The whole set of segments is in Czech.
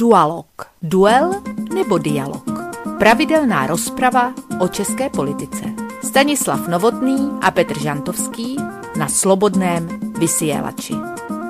Dualog. Duel nebo dialog. Pravidelná rozprava o české politice. Stanislav Novotný a Petr Žantovský na Slobodném vysielači.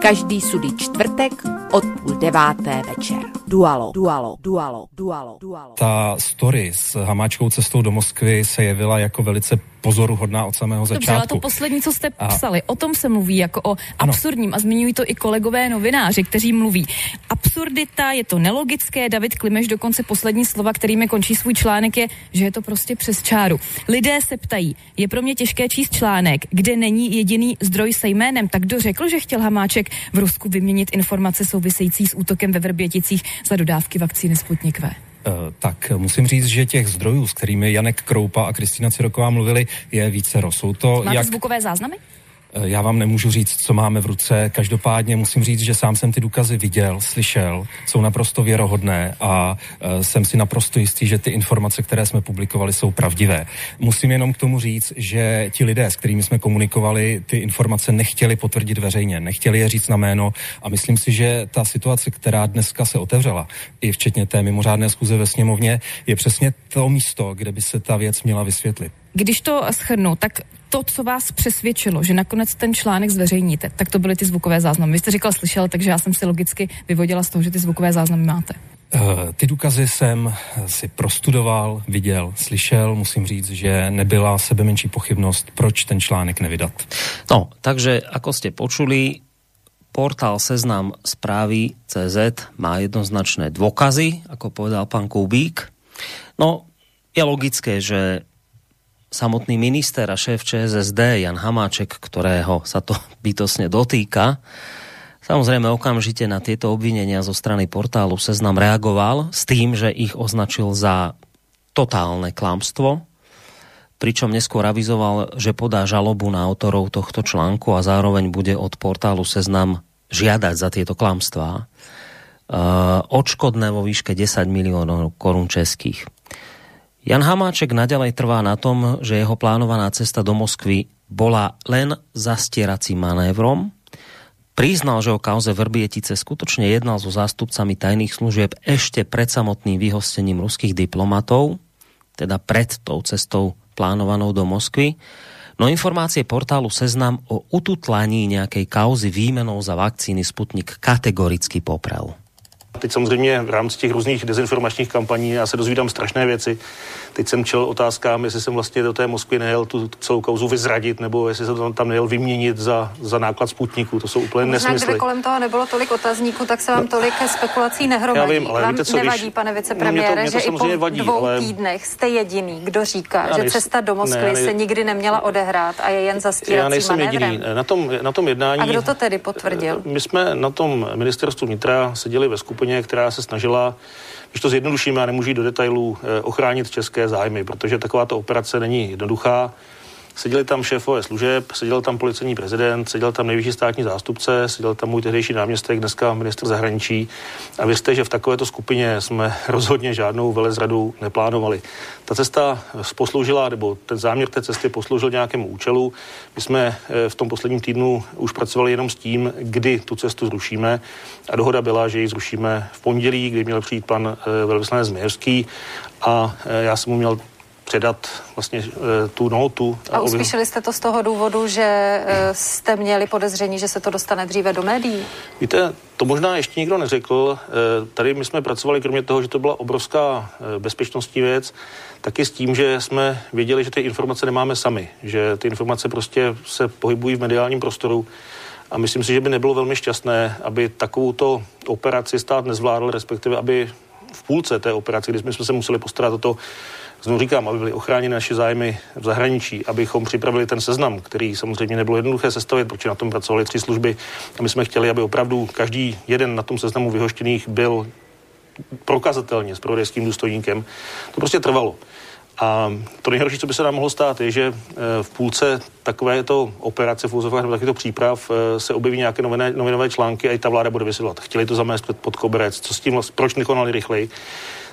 Každý sudý čtvrtek od půl deváté večer. Dualo, dualo, dualo, dualo, dualo. Ta story s Hamáčkou cestou do Moskvy se jevila jako velice pozoruhodná od samého začátku. Dobře, ale to poslední, co jste a... psali, o tom se mluví jako o absurdním a zmiňují to i kolegové novináři, kteří mluví. Absurdita, je to nelogické, David Klimeš dokonce poslední slova, kterými končí svůj článek je, že je to prostě přes čáru. Lidé se ptají, je pro mě těžké číst článek, kde není jediný zdroj se jménem, tak kdo řekl, že chtěl Hamáček v Rusku vyměnit informace související s útokem ve Vrběticích za dodávky vakcíny Sputnik V? Eh, tak musím říct, že těch zdrojů, s kterými Janek Kroupa a Kristina Ciroková mluvili, je více Jsou to Máte jak... zvukové záznamy? Eh, já vám nemůžu říct, co máme v ruce. Každopádně musím říct, že sám jsem ty důkazy viděl, slyšel, jsou naprosto věrohodné a uh, jsem si naprosto jistý, že ty informace, které jsme publikovali, jsou pravdivé. Musím jenom k tomu říct, že ti lidé, s kterými jsme komunikovali, ty informace nechtěli potvrdit veřejně, nechtěli je říct na jméno a myslím si, že ta situace, která dneska se otevřela, i včetně té mimořádné schůze ve sněmovně, je přesně to místo, kde by se ta věc měla vysvětlit. Když to schrnu, tak to, co vás přesvědčilo, že nakonec ten článek zveřejníte, tak to byly ty zvukové záznamy. Vy jste říkal, slyšel, takže já jsem si logicky vyvodila z toho, že ty zvukové záznamy máte. Uh, ty důkazy jsem si prostudoval, viděl, slyšel. Musím říct, že nebyla sebe menší pochybnost, proč ten článek nevydat. No, takže ako ste počuli, portál Seznam správy CZ má jednoznačné dôkazy, ako povedal pán Kubík. No, je logické, že samotný minister a šéf ČSSD Jan Hamáček, ktorého sa to bytosne dotýka, samozrejme okamžite na tieto obvinenia zo strany portálu Seznam reagoval s tým, že ich označil za totálne klamstvo, pričom neskôr avizoval, že podá žalobu na autorov tohto článku a zároveň bude od portálu Seznam žiadať za tieto klamstvá uh, odškodné vo výške 10 miliónov korun českých. Jan Hamáček naďalej trvá na tom, že jeho plánovaná cesta do Moskvy bola len zastieracím manévrom. Priznal, že o kauze Vrbietice skutočne jednal so zástupcami tajných služieb ešte pred samotným vyhostením ruských diplomatov, teda pred tou cestou plánovanou do Moskvy. No informácie portálu Seznam o ututlaní nejakej kauzy výmenou za vakcíny Sputnik kategoricky poprel. Teď samozřejmě v rámci těch různých dezinformačních kampaní já se dozvídám strašné věci. Teď jsem čel otázkám, jestli jsem vlastně do té Moskvy nejel tu celou kauzu vyzradit, nebo jestli jsem tam nejel vyměnit za, za náklad sputníků. To jsou úplně Možná, nesmysly. kdyby kolem toho nebylo tolik otazníků, tak se vám no. tolik spekulací nehromadí. Já vím, ale vám víte, co, nevadí, když... pane vicepremiére, no, to, že i po vadí, dvou ale... týdnech jste jediný, kdo říká, já že nejsem... cesta do Moskvy ne, ne... se nikdy neměla odehrát a je jen zastírací Já nejsem manévrem. jediný. Na tom, na tom jednání... A kdo to tedy potvrdil? My jsme na tom ministerstvu vnitra seděli ve skupině, která se snažila když to zjednodušíme a nemůžu do detailů, eh, ochránit české zájmy, protože takováto operace není jednoduchá. Seděli tam šéfové služeb, seděl tam policejní prezident, seděl tam nejvyšší státní zástupce, seděl tam můj tehdejší náměstek, dneska minister zahraničí. A věřte, že v takovéto skupině jsme rozhodně žádnou velezradu neplánovali. Ta cesta posloužila, nebo ten záměr té cesty posloužil nějakému účelu. My jsme eh, v tom posledním týdnu už pracovali jenom s tím, kdy tu cestu zrušíme. A dohoda byla, že ji zrušíme v pondělí, kdy měl přijít pan eh, velvyslanec Změrský a eh, já jsem mu měl předat vlastně e, tu notu. A uspíšili jste to z toho důvodu, že e, jste měli podezření, že se to dostane dříve do médií? Víte, to možná ještě nikdo neřekl. E, tady my jsme pracovali, kromě toho, že to byla obrovská bezpečnostní věc, taky s tím, že jsme věděli, že ty informace nemáme sami, že ty informace prostě se pohybují v mediálním prostoru. A myslím si, že by nebylo velmi šťastné, aby takovouto operaci stát nezvládl, respektive aby v půlce té operace, kdy jsme se museli postarat o to, Znovu říkám, aby byly ochráněny naše zájmy v zahraničí, abychom připravili ten seznam, který samozřejmě nebylo jednoduché sestavit, protože na tom pracovali tři služby. A my jsme chtěli, aby opravdu každý jeden na tom seznamu vyhoštěných byl prokazatelně s prodejským důstojníkem. To prostě trvalo. A to nejhorší, co by se nám mohlo stát, je, že eh, v půlce takovéto operace v úzovách nebo takovýchto příprav eh, se objeví nějaké noviné, novinové články a i ta vláda bude vysvětlovat. Chtěli to zamést pod koberec, co s tím, proč nekonali rychleji.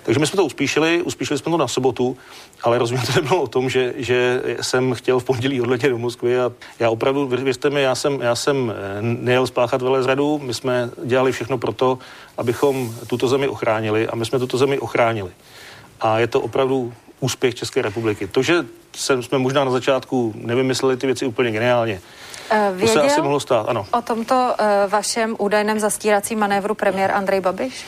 Takže my jsme to uspíšili, uspíšili jsme to na sobotu, ale rozumím, to nebylo o tom, že, že jsem chtěl v pondělí odletět do Moskvy a já opravdu, věřte mi, já jsem, já jsem eh, nejel spáchat velezradu, my jsme dělali všechno pro to, abychom tuto zemi ochránili a my jsme tuto zemi ochránili. A je to opravdu úspěch České republiky. To, že jsme možná na začátku nevymysleli ty věci úplně geniálně, Věděl to se asi mohlo stát, ano. o tomto uh, vašem údajném zastíracím manévru premiér Andrej Babiš?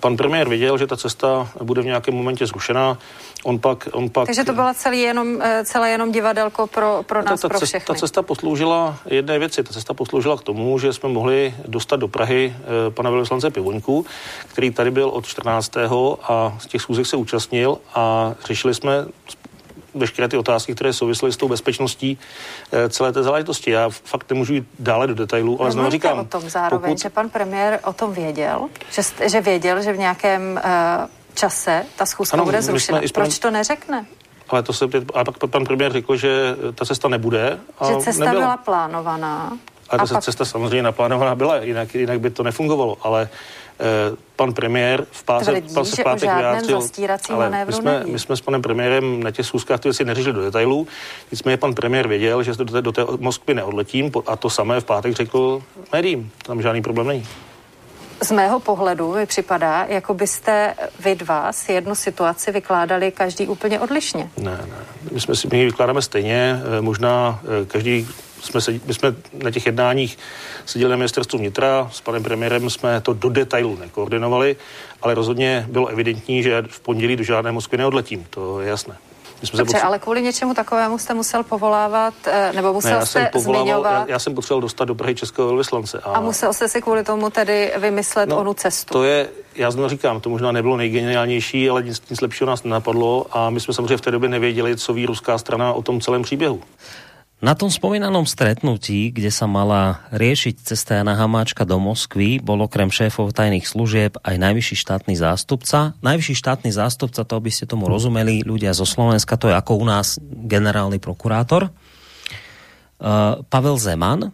Pan premiér věděl, že ta cesta bude v nějakém momentě zrušená. On pak, on pak... Takže to byla celý jenom, eh, celé jenom divadelko pro, pro nás, ta, ta, pro všechny. Ta cesta posloužila jedné věci. Ta cesta posloužila k tomu, že jsme mohli dostat do Prahy eh, pana velvyslance Pivoňku, který tady byl od 14. a z těch schůzek se účastnil a řešili jsme veškeré ty otázky, které souvisely s tou bezpečností e, celé té záležitosti. Já fakt nemůžu jít dále do detailů, ale znovu říkám... o tom zároveň, pokud... že pan premiér o tom věděl, že, že věděl, že v nějakém uh, čase ta schůzka ano, bude zrušena. Proč to neřekne? Ale to se, a pak pan premiér řekl, že ta cesta nebude. A že cesta nebyla. byla plánovaná. A ta a pak... cesta samozřejmě naplánovaná byla, jinak, jinak by to nefungovalo. Ale Eh, pan premiér v páse, Tvrdí, v pátek vyjádřil, ale my jsme, my jsme s panem premiérem na těch schůzkách ty věci neřešili do detailů, nicméně pan premiér věděl, že do té, do té Moskvy neodletím a to samé v pátek řekl médiím, tam žádný problém není. Z mého pohledu mi připadá, jako byste vy dva si jednu situaci vykládali každý úplně odlišně. Ne, ne. My jsme si my vykládáme stejně. Eh, možná eh, každý jsme, se, my jsme na těch jednáních seděli na ministerstvu vnitra, s panem premiérem jsme to do detailu nekoordinovali, ale rozhodně bylo evidentní, že v pondělí do žádné Moskvy neodletím, to je jasné. Dobře, potře- ale kvůli něčemu takovému jste musel povolávat, eh, nebo musel ne, já jste zmiňovat... Já, já jsem potřeboval dostat do Prahy českého velvyslance. A... a musel jste si kvůli tomu tedy vymyslet no, onu cestu. To je, já znovu říkám, to možná nebylo nejgeniálnější, ale nic, nic lepšího nás nenapadlo a my jsme samozřejmě v té době nevěděli, co ví ruská strana o tom celém příběhu. Na tom spomínanom stretnutí, kde sa mala riešiť cesta Jana Hamáčka do Moskvy, bol okrem šéfov tajných služieb aj najvyšší štátny zástupca. Najvyšší štátny zástupca, to by ste tomu rozumeli, ľudia zo Slovenska, to je ako u nás generálny prokurátor. Uh, Pavel Zeman.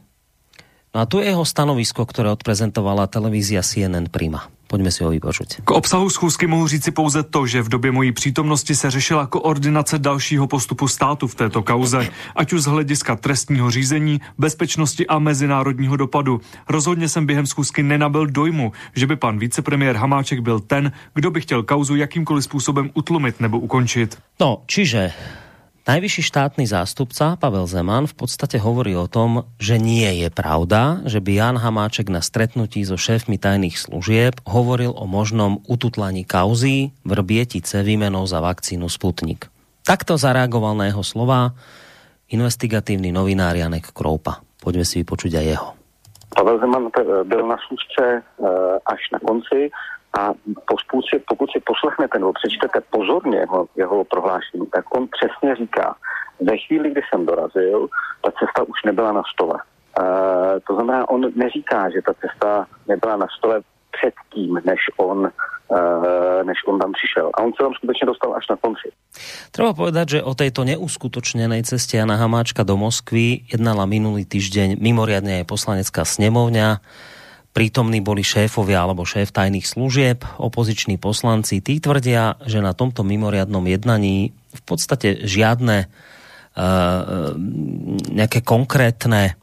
No a tu je jeho stanovisko, ktoré odprezentovala televízia CNN Prima. Pojďme si ho vypočuť. K obsahu schůzky mohu říci pouze to, že v době mojí přítomnosti se řešila koordinace dalšího postupu státu v této kauze, ať už z hlediska trestního řízení, bezpečnosti a mezinárodního dopadu. Rozhodně jsem během schůzky nenabil dojmu, že by pan vicepremiér Hamáček byl ten, kdo by chtěl kauzu jakýmkoliv způsobem utlumit nebo ukončit. No, čiže Najvyšší štátny zástupca Pavel Zeman v podstate hovorí o tom, že nie je pravda, že by Jan Hamáček na stretnutí so šéfmi tajných služieb hovoril o možnom ututlaní kauzy Vrbietice výmenou za vakcínu Sputnik. Takto zareagoval na jeho slova investigatívny novinár Janek Kroupa. Poďme si vypočuť aj jeho. Pavel Zeman byl na schůzce až na konci a pokud si, pokud si poslechnete nebo přečtete pozorně jeho, jeho prohlášení, tak on přesně říká, ve chvíli, kdy jsem dorazil, ta cesta už nebyla na stole. E, to znamená, on neříká, že ta cesta nebyla na stole předtím, než on, e, než on tam přišel. A on se tam skutečně dostal až na konci. Treba povedať, že o tejto neuskutočnenej ceste Jana Hamáčka do Moskvy jednala minulý týždeň mimoriadne aj poslanecká snemovňa prítomní boli šéfovia alebo šéf tajných služieb, opoziční poslanci. Tí tvrdia, že na tomto mimoriadnom jednaní v podstate žiadne uh, nejaké konkrétne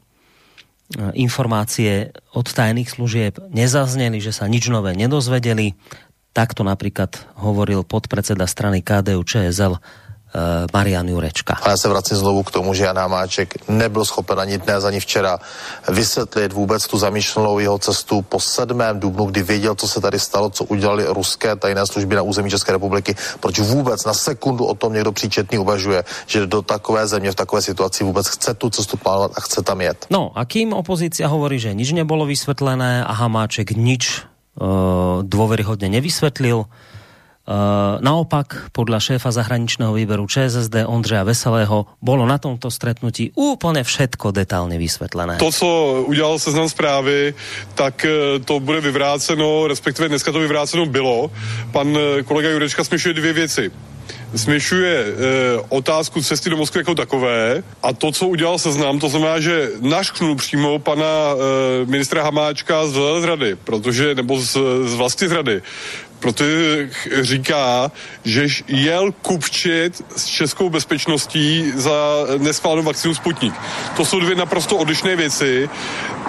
informácie od tajných služieb nezazneli, že sa nič nové nedozvedeli. Takto napríklad hovoril podpredseda strany KDU ČSL Eh, Marian Jurečka. A já se vracím znovu k tomu, že Jan Hamáček nebyl schopen ani dnes, ani včera vysvětlit vůbec tu zamýšlenou jeho cestu po 7. dubnu, kdy věděl, co se tady stalo, co udělali ruské tajné služby na území České republiky, proč vůbec na sekundu o tom někdo příčetný uvažuje, že do takové země v takové situaci vůbec chce tu cestu plánovat a chce tam jet. No a kým opozícia hovorí, že nič nebolo vysvetlené a Hamáček nič uh, dôveryhodne nevysvetlil, Uh, naopak, podľa šéfa zahraničného výberu ČSSD Ondřeja Veselého bolo na tomto stretnutí úplne všetko detálně vysvetlené. To, co udělal seznam zprávy, tak eh, to bude vyvráceno, respektive dneska to vyvráceno bylo. Pan eh, kolega Jurečka směšuje dvě věci směšuje e, otázku cesty do Moskvy jako takové a to, co udělal seznam, to znamená, že našknul přímo pana e, ministra Hamáčka z rady, protože, nebo z, z z rady, protože říká, že jel kupčit s českou bezpečností za neschválenou vakcínu Sputnik. To jsou dvě naprosto odlišné věci.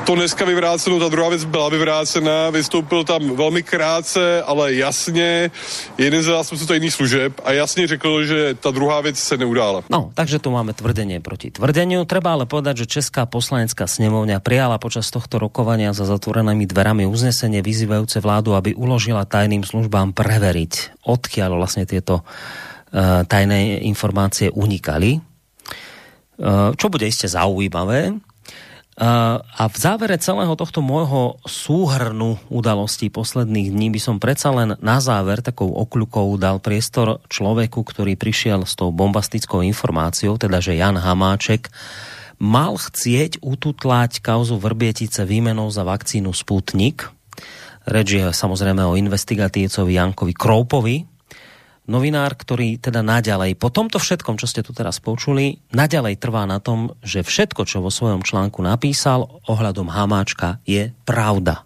To dneska vyvráceno, ta druhá věc byla vyvrácena, vystoupil tam velmi krátce, ale jasně jeden z zástupců tajných služeb a jasně řekl, že ta druhá věc se neudála. No, takže tu máme tvrdenie proti tvrdeniu. Treba ale povedať, že Česká poslanecká snemovňa prijala počas tohto rokovania za zatvorenými dverami uznesenie vyzývajúce vládu, aby uložila tajným službám službám preveriť, odkiaľ vlastne tieto uh, tajné informácie unikali, uh, čo bude iste zaujímavé. Uh, a v závere celého tohto môjho súhrnu udalostí posledných dní by som predsa len na záver takou okľukou dal priestor človeku, ktorý prišiel s tou bombastickou informáciou, teda že Jan Hamáček mal chcieť ututlať kauzu Vrbietice výmenou za vakcínu Sputnik – Reč je samozrejme o investigatívcovi Jankovi Kroupovi, novinár, ktorý teda naďalej, po tomto všetkom, čo ste tu teraz počuli, naďalej trvá na tom, že všetko, čo vo svojom článku napísal ohľadom Hamáčka, je pravda.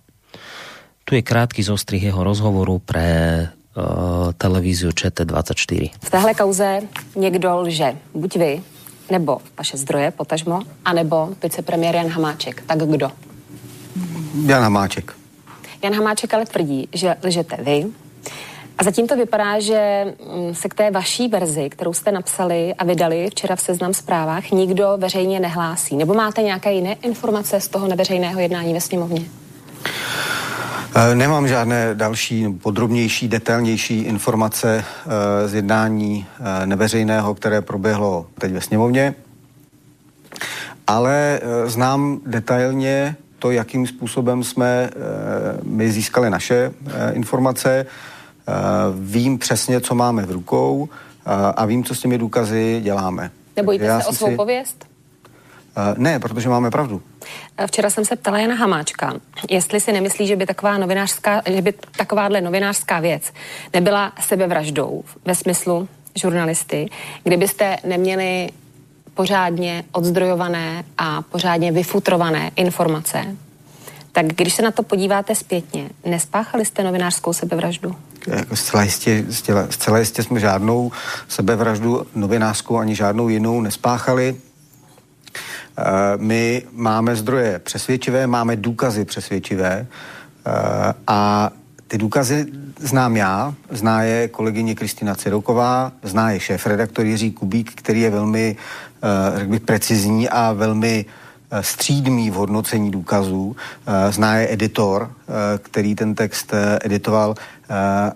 Tu je krátky zostrih jeho rozhovoru pre uh, televíziu ČT24. V téhle kauze někdo lže. Buď vy, nebo vaše zdroje, potažmo, anebo vicepremiér Jan Hamáček. Tak kdo? Jan Hamáček. Jan Hamáček ale tvrdí, že lžete vy. A zatím to vypadá, že mm, se k té vaší verzi, kterou jste napsali a vydali včera v seznam zprávách, nikdo veřejně nehlásí. Nebo máte nějaké jiné informace z toho neveřejného jednání ve sněmovně? Eh, nemám žádné další podrobnější, detailnější informace eh, z jednání eh, neveřejného, které proběhlo teď ve sněmovně, ale znám detailně to, jakým způsobem jsme eh, my získali naše eh, informace. Eh, vím přesně, co máme v rukou a vím, co s těmi důkazy děláme. Nebojíte se o svou si... pověst? Ne, protože máme pravdu. Včera jsem se ptala Jana Hamáčka, jestli si nemyslí, že by taková novinářská, že by takováhle novinářská věc nebyla sebevraždou ve smyslu žurnalisty, kdybyste neměli pořádně odzdrojované a pořádně vyfutrované informace, tak když se na to podíváte zpětně, nespáchali jste novinářskou sebevraždu? Jako zcela, jistě, zcela, zcela jistě jsme žádnou sebevraždu novinářskou ani žádnou jinou nespáchali. Uh, my máme zdroje přesvědčivé, máme důkazy přesvědčivé uh, a ty důkazy znám já, zná je kolegyně Kristina Ciroková, zná je šéf-redaktor Jiří Kubík, který je velmi Eh, řekl bych, precizní a velmi eh, střídmý v hodnocení důkazů. Eh, zná je editor, který ten text editoval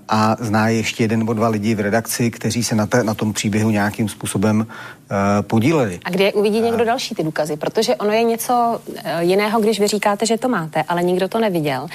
a zná ještě jeden nebo dva lidi v redakci, kteří se na, te, na tom příběhu nějakým způsobem podíleli. A kde uvidí někdo další ty důkazy? Protože ono je něco jiného, když vy říkáte, že to máte, ale nikdo to neviděl.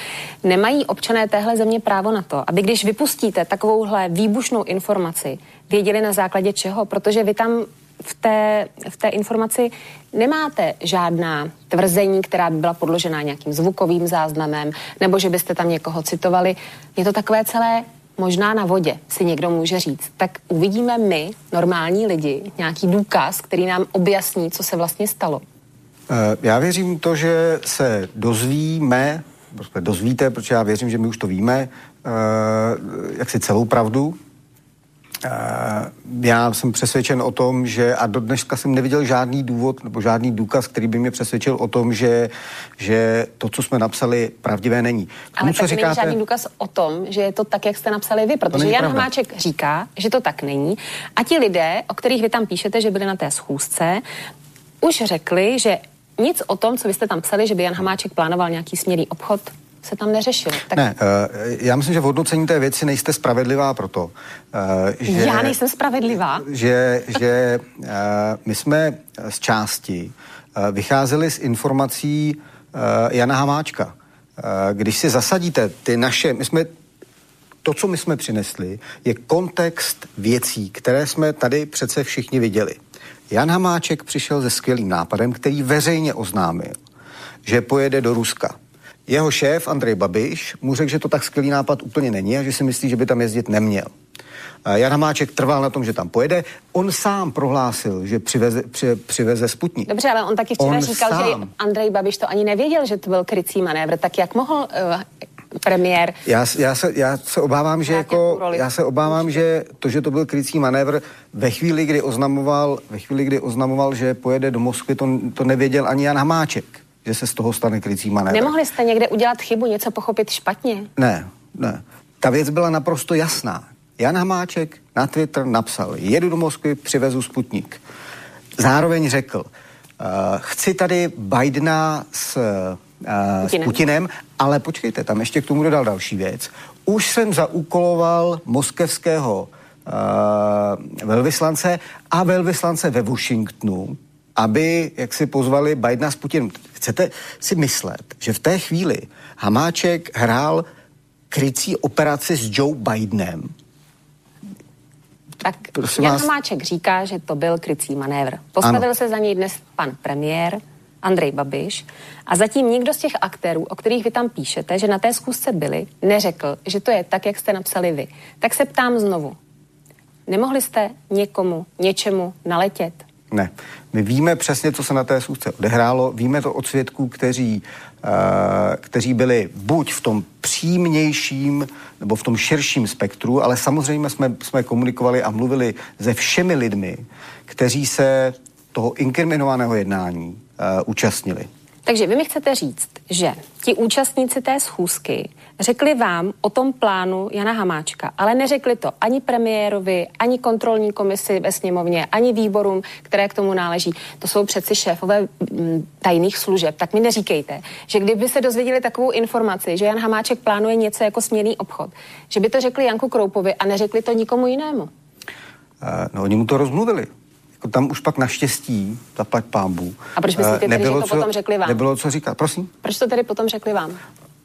Nemají občané téhle země právo na to, aby když vypustíte takovouhle výbušnou informaci, věděli na základě čeho, protože vy tam v té, v té informaci nemáte žádná tvrzení, která by byla podložená nějakým zvukovým záznamem, nebo že byste tam někoho citovali. Je to takové celé možná na vodě, si někdo může říct. Tak uvidíme my, normální lidi, nějaký důkaz, který nám objasní, co se vlastně stalo. Eh, já věřím to, že se dozvíme, dozvíte, protože já věřím, že my už to víme, eh, jak si celou pravdu, já jsem přesvědčen o tom, že a do dneška jsem neviděl žádný důvod nebo žádný důkaz, který by mě přesvědčil o tom, že, že to, co jsme napsali, pravdivé není. Ale tak říkáte, není žádný důkaz o tom, že je to tak, jak jste napsali vy, protože Jan pravda. Hamáček říká, že to tak není. A ti lidé, o kterých vy tam píšete, že byli na té schůzce, už řekli, že nic o tom, co vy jste tam psali, že by Jan Hamáček plánoval nějaký směrný obchod, se tam neřešilo. Tak... Ne, uh, já myslím, že v hodnocení té věci nejste spravedlivá proto. Uh, že, já nejsem spravedlivá? Že, že uh, my jsme z části vycházeli z informací Jana Hamáčka. Když si zasadíte ty naše, my jsme to, co my jsme přinesli, je kontext věcí, které jsme tady přece všichni viděli. Jan Hamáček přišel se skvělým nápadem, který veřejně oznámil, že pojede do Ruska jeho šéf Andrej Babiš mu řekl, že to tak skvělý nápad úplně není a že si myslí, že by tam jezdit neměl. Jan Hamáček trval na tom, že tam pojede. On sám prohlásil, že přiveze, při, přiveze Sputnik. Dobře, ale on taky včera on říkal, sám. že Andrej Babiš to ani nevěděl, že to byl krycí manévr. Tak jak mohl uh, premiér. Já, já, se, já se obávám, že jako, já se obávám, že to, že to byl krycí manévr, ve chvíli, kdy oznamoval, ve chvíli, kdy oznamoval, že pojede do Moskvy, to, to nevěděl ani Jan Hamáček, že se z toho stane krycí manévr. Nemohli jste někde udělat chybu, něco pochopit špatně? Ne, ne. Ta věc byla naprosto jasná. Jan Hamáček na Twitter napsal, jedu do Moskvy, přivezu Sputnik. Zároveň řekl, uh, chci tady Bidena s, uh, Putinem. s Putinem, ale počkejte, tam ještě k tomu dodal další věc. Už jsem zaúkoloval moskevského uh, velvyslance a velvyslance ve Washingtonu, aby jak si pozvali Bidena s Putinem. Chcete si myslet, že v té chvíli Hamáček hrál krycí operaci s Joe Bidenem, tak Prosím Jan vás... Hamáček říká, že to byl krycí manévr. Postavil ano. se za něj dnes pan premiér Andrej Babiš a zatím nikdo z těch aktérů, o kterých vy tam píšete, že na té zkusce byli, neřekl, že to je tak, jak jste napsali vy. Tak se ptám znovu. Nemohli jste někomu, něčemu naletět? Ne. My víme přesně, co se na té schůzce odehrálo. Víme to od svědků, kteří, uh, kteří byli buď v tom přímějším nebo v tom širším spektru, ale samozřejmě jsme, jsme komunikovali a mluvili se všemi lidmi, kteří se toho inkriminovaného jednání uh, účastnili. Takže vy mi chcete říct, že ti účastníci té schůzky řekli vám o tom plánu Jana Hamáčka, ale neřekli to ani premiérovi, ani kontrolní komisi ve sněmovně, ani výborům, které k tomu náleží. To jsou přeci šéfové mm, tajných služeb. Tak mi neříkejte, že kdyby se dozvěděli takovou informaci, že Jan Hamáček plánuje něco jako směný obchod, že by to řekli Janku Kroupovi a neřekli to nikomu jinému. Uh, no, oni mu to rozmluvili jako tam už pak naštěstí, zaplať pámbu. A proč myslíte, nebylo, že to co, potom řekli vám? Nebylo co říkat, prosím. Proč to tedy potom řekli vám?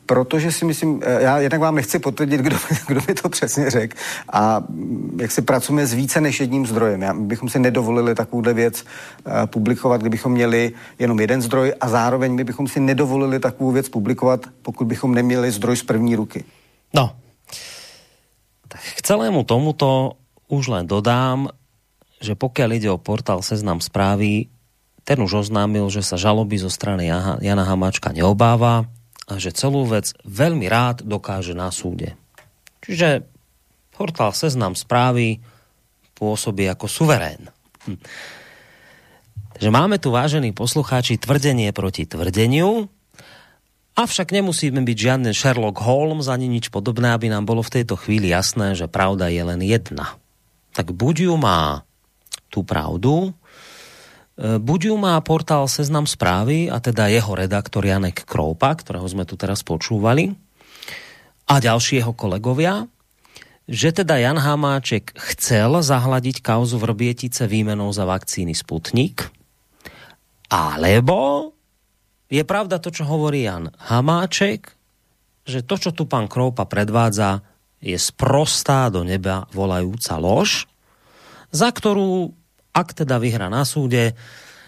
protože si myslím, eh, já jednak vám nechci potvrdit, kdo, kdo mi to přesně řekl a mm, jak si pracujeme s více než jedním zdrojem. Já, bychom si nedovolili takovouhle věc uh, publikovat, kdybychom měli jenom jeden zdroj a zároveň my bychom si nedovolili takovou věc publikovat, pokud bychom neměli zdroj z první ruky. No, tak k celému tomuto už len dodám, že pokiaľ ide o portál Seznam správy, ten už oznámil, že sa žaloby zo strany Jana Hamáčka neobáva, a že celú vec veľmi rád dokáže na súde. Čiže portál Seznam správy pôsobí ako suverén. Hm. Takže máme tu, vážení poslucháči, tvrdenie proti tvrdeniu, avšak nemusíme byť žiadny Sherlock Holmes ani nič podobné, aby nám bolo v tejto chvíli jasné, že pravda je len jedna. Tak buď ju má tú pravdu, Eh, buď ju má portál Seznam správy, a teda jeho redaktor Janek Kroupa, ktorého sme tu teraz počúvali, a ďalší jeho kolegovia, že teda Jan Hamáček chcel zahladiť kauzu Vrbietice výmenou za vakcíny Sputnik, alebo je pravda to, čo hovorí Jan Hamáček, že to, čo tu pán Kroupa predvádza, je sprostá do neba volajúca lož, za ktorú ak teda vyhra na súde,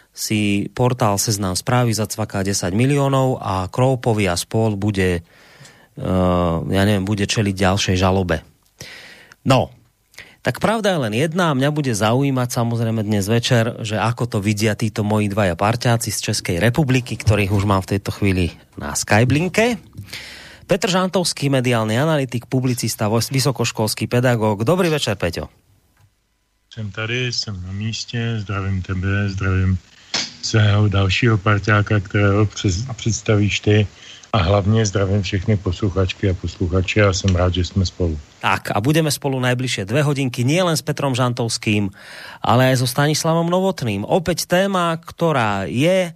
si portál Seznam správy zacvaká 10 miliónov a Kroupovi a spol bude, uh, ja neviem, bude čeliť ďalšej žalobe. No, tak pravda je len jedna a mňa bude zaujímať samozrejme dnes večer, že ako to vidia títo moji dvaja parťáci z Českej republiky, ktorých už mám v tejto chvíli na Skyblinke. Petr Žantovský, mediálny analytik, publicista, vysokoškolský pedagóg. Dobrý večer, Peťo jsem tady, jsem na místě, zdravím tebe, zdravím svého dalšího parťáka, kterého přes, představíš ty a hlavně zdravím všechny posluchačky a posluchače a jsem rád, že jsme spolu. Tak a budeme spolu najbližšie dve hodinky, nielen s Petrom Žantovským, ale aj so Stanislavom Novotným. Opäť téma, ktorá je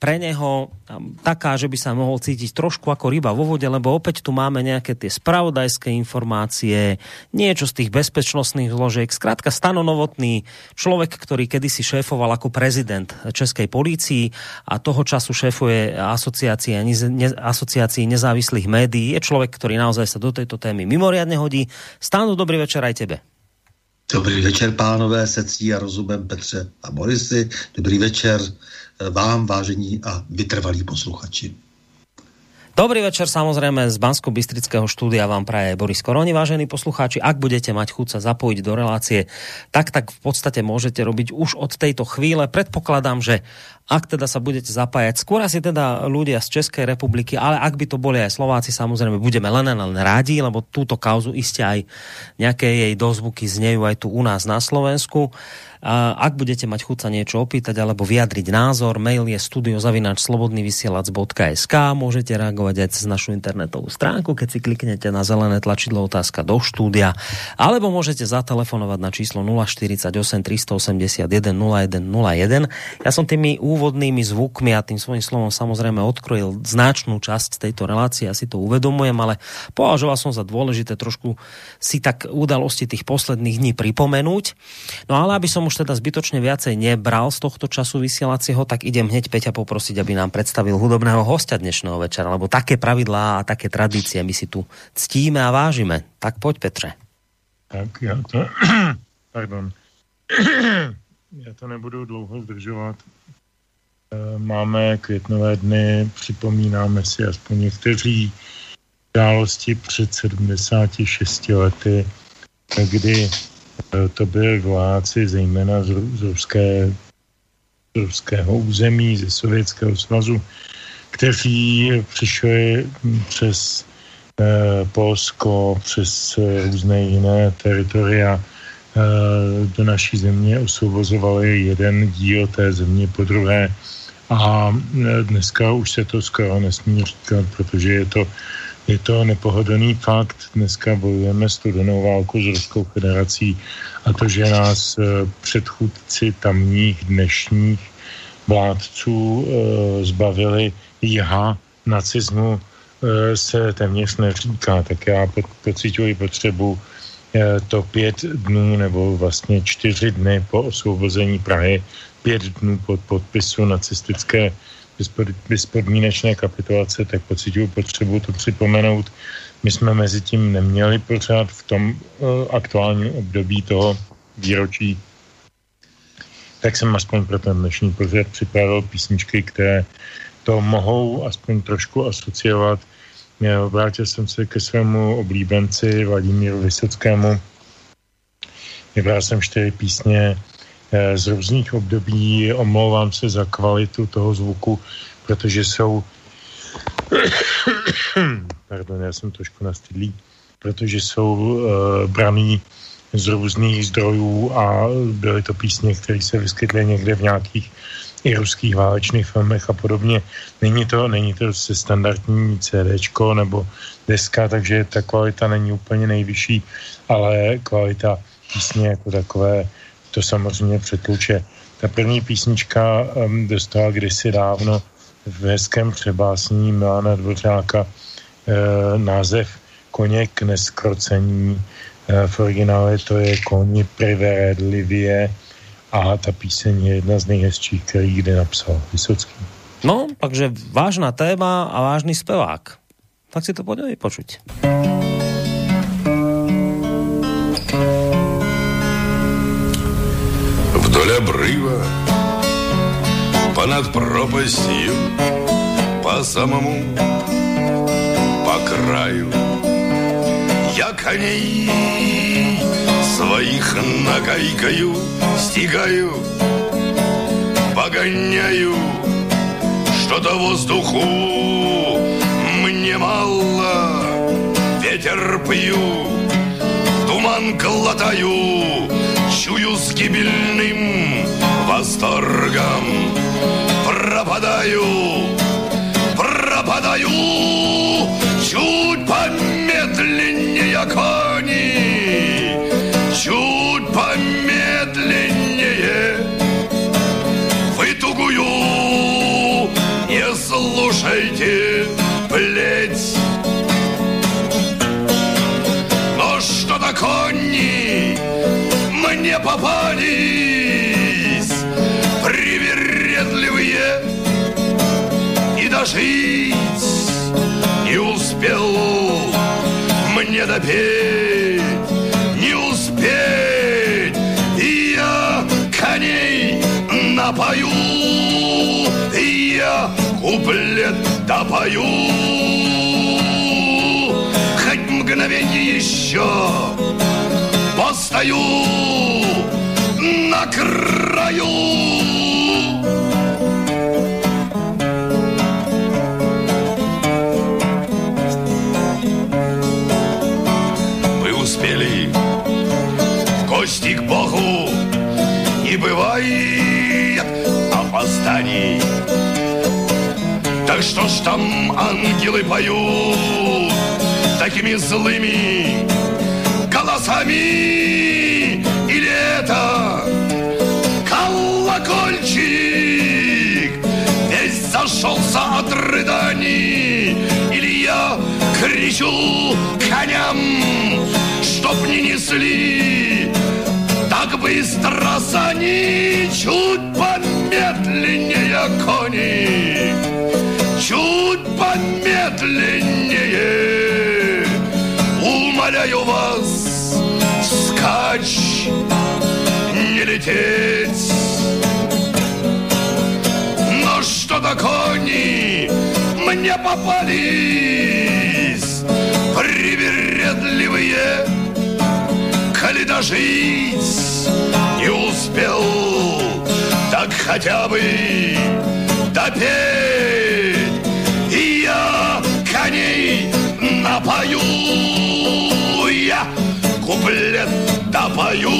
pre neho taká, že by sa mohol cítiť trošku ako ryba vo vode, lebo opäť tu máme nejaké tie spravodajské informácie, niečo z tých bezpečnostných zložiek. Skrátka stanonovotný človek, ktorý kedysi šéfoval ako prezident Českej polícii a toho času šéfuje asociácie, ne, asociácii nezávislých médií. Je človek, ktorý naozaj sa do tejto témy mimoriadne hodí. Stanu, dobrý večer aj tebe. Dobrý večer, pánové, secí a rozumem Petře a Borisy. Dobrý večer vám, vážení a vytrvalí posluchači. Dobrý večer, samozrejme z bansko bystrického štúdia vám praje Boris Koroni, vážení poslucháči. Ak budete mať chuť sa zapojiť do relácie, tak tak v podstate môžete robiť už od tejto chvíle. Predpokladám, že ak teda sa budete zapájať, skôr asi teda ľudia z Českej republiky, ale ak by to boli aj Slováci, samozrejme budeme len len rádi, lebo túto kauzu iste aj nejaké jej dozvuky znejú aj tu u nás na Slovensku. Ak budete mať chuť sa niečo opýtať alebo vyjadriť názor, mail je studiozavinačslobodnyvysielac.sk Môžete reagovať aj cez našu internetovú stránku, keď si kliknete na zelené tlačidlo otázka do štúdia, alebo môžete zatelefonovať na číslo 048 381 0101. Ja som tými úvodnými zvukmi a tým svojím slovom samozrejme odkrojil značnú časť tejto relácie, asi to uvedomujem, ale považoval som za dôležité trošku si tak udalosti tých posledných dní pripomenúť. No ale aby som už teda zbytočne viacej nebral z tohto času vysielacieho, tak idem hneď Peťa poprosiť, aby nám predstavil hudobného hostia dnešného večera, lebo také pravidlá a také tradície my si tu ctíme a vážime. Tak poď Petře. Tak já to, pardon, já to nebudu dlouho zdržovat. Eh, máme květnové dny, připomínáme si aspoň někteří události před 76 lety, kdy Eh, to byli vojáci zejména z, z, ruské, z ruského území, ze Sovětského svazu, kteří přišli přes eh, Polsko, přes eh, různé jiné teritoria eh, do naší země, osvobozovali jeden díl té země po druhé. A eh, dneska už se to skoro nesmí říkat, protože je to je to nepohodlný fakt. Dneska bojujeme studenou válku s Ruskou federací a to, že nás eh, předchůdci tamních dnešních vládců e, zbavili jiha nacismu, e, se téměř neříká. Tak já pocituji potřebu e, to pět dnů nebo vlastně čtyři dny po osvobození Prahy, pět dnů po podpisu nacistické bezpodmínečné kapitulace, tak pocituju potřebu to připomenout. My jsme mezi tím neměli pořád v tom uh, aktuálním období toho výročí, tak jsem aspoň pro ten dnešní pořad připravil písničky, které to mohou aspoň trošku asociovat. Vrátil jsem se ke svému oblíbenci Vladimíru Vysockému. Vybral jsem čtyři písně Eh, z různých období. Omlouvám se za kvalitu toho zvuku, protože jsou pardon, já jsem trošku nastydlý, protože jsou uh, braný z různých zdrojů a byly to písně, které se vyskytly někde v nějakých i ruských válečných filmech a podobně. Není to, není to se standardní CDčko nebo deska, takže ta kvalita není úplně nejvyšší, ale kvalita písně jako takové to samozřejmě přetluče. Ta první písnička um, dostala kdysi dávno v hezkém přebásnění Milana Dvořáka e, název Koně k neskrocení. E, v originále to je Koně privedlivě a ta píseň je jedna z nejhezčích, který kdy napsal Vysocký. No, takže vážná téma a vážný zpěvák. Tak si to pojďme vypočuť. počuť. Обрыва, понад пропастью, по самому, по краю. Я коней своих нагайкаю, стигаю, погоняю, что-то воздуху мне мало, ветер пью, туман глотаю, чую с гибельным восторгом. Пропадаю, пропадаю, чуть помедленнее кони, мне попались привередливые и дожить не успел. Мне допеть, не успеть, и я коней напою, и я куплет допою. Хоть мгновенье еще постою на краю. Вы успели в гости к Богу Не бывает опозданий. Так что ж там ангелы поют Такими злыми голосами. Или это колокольчик? Весь зашелся от рыданий. Или я кричу коням Чтоб не несли? Так быстро сани Чуть помедленнее кони. Чуть помедленнее. Умоляю вас Скач Не лететь. Но что-то кони Мне попались Привередливые Коли дожить не успел Так хотя бы допеть И я коней напою. Я куплет допою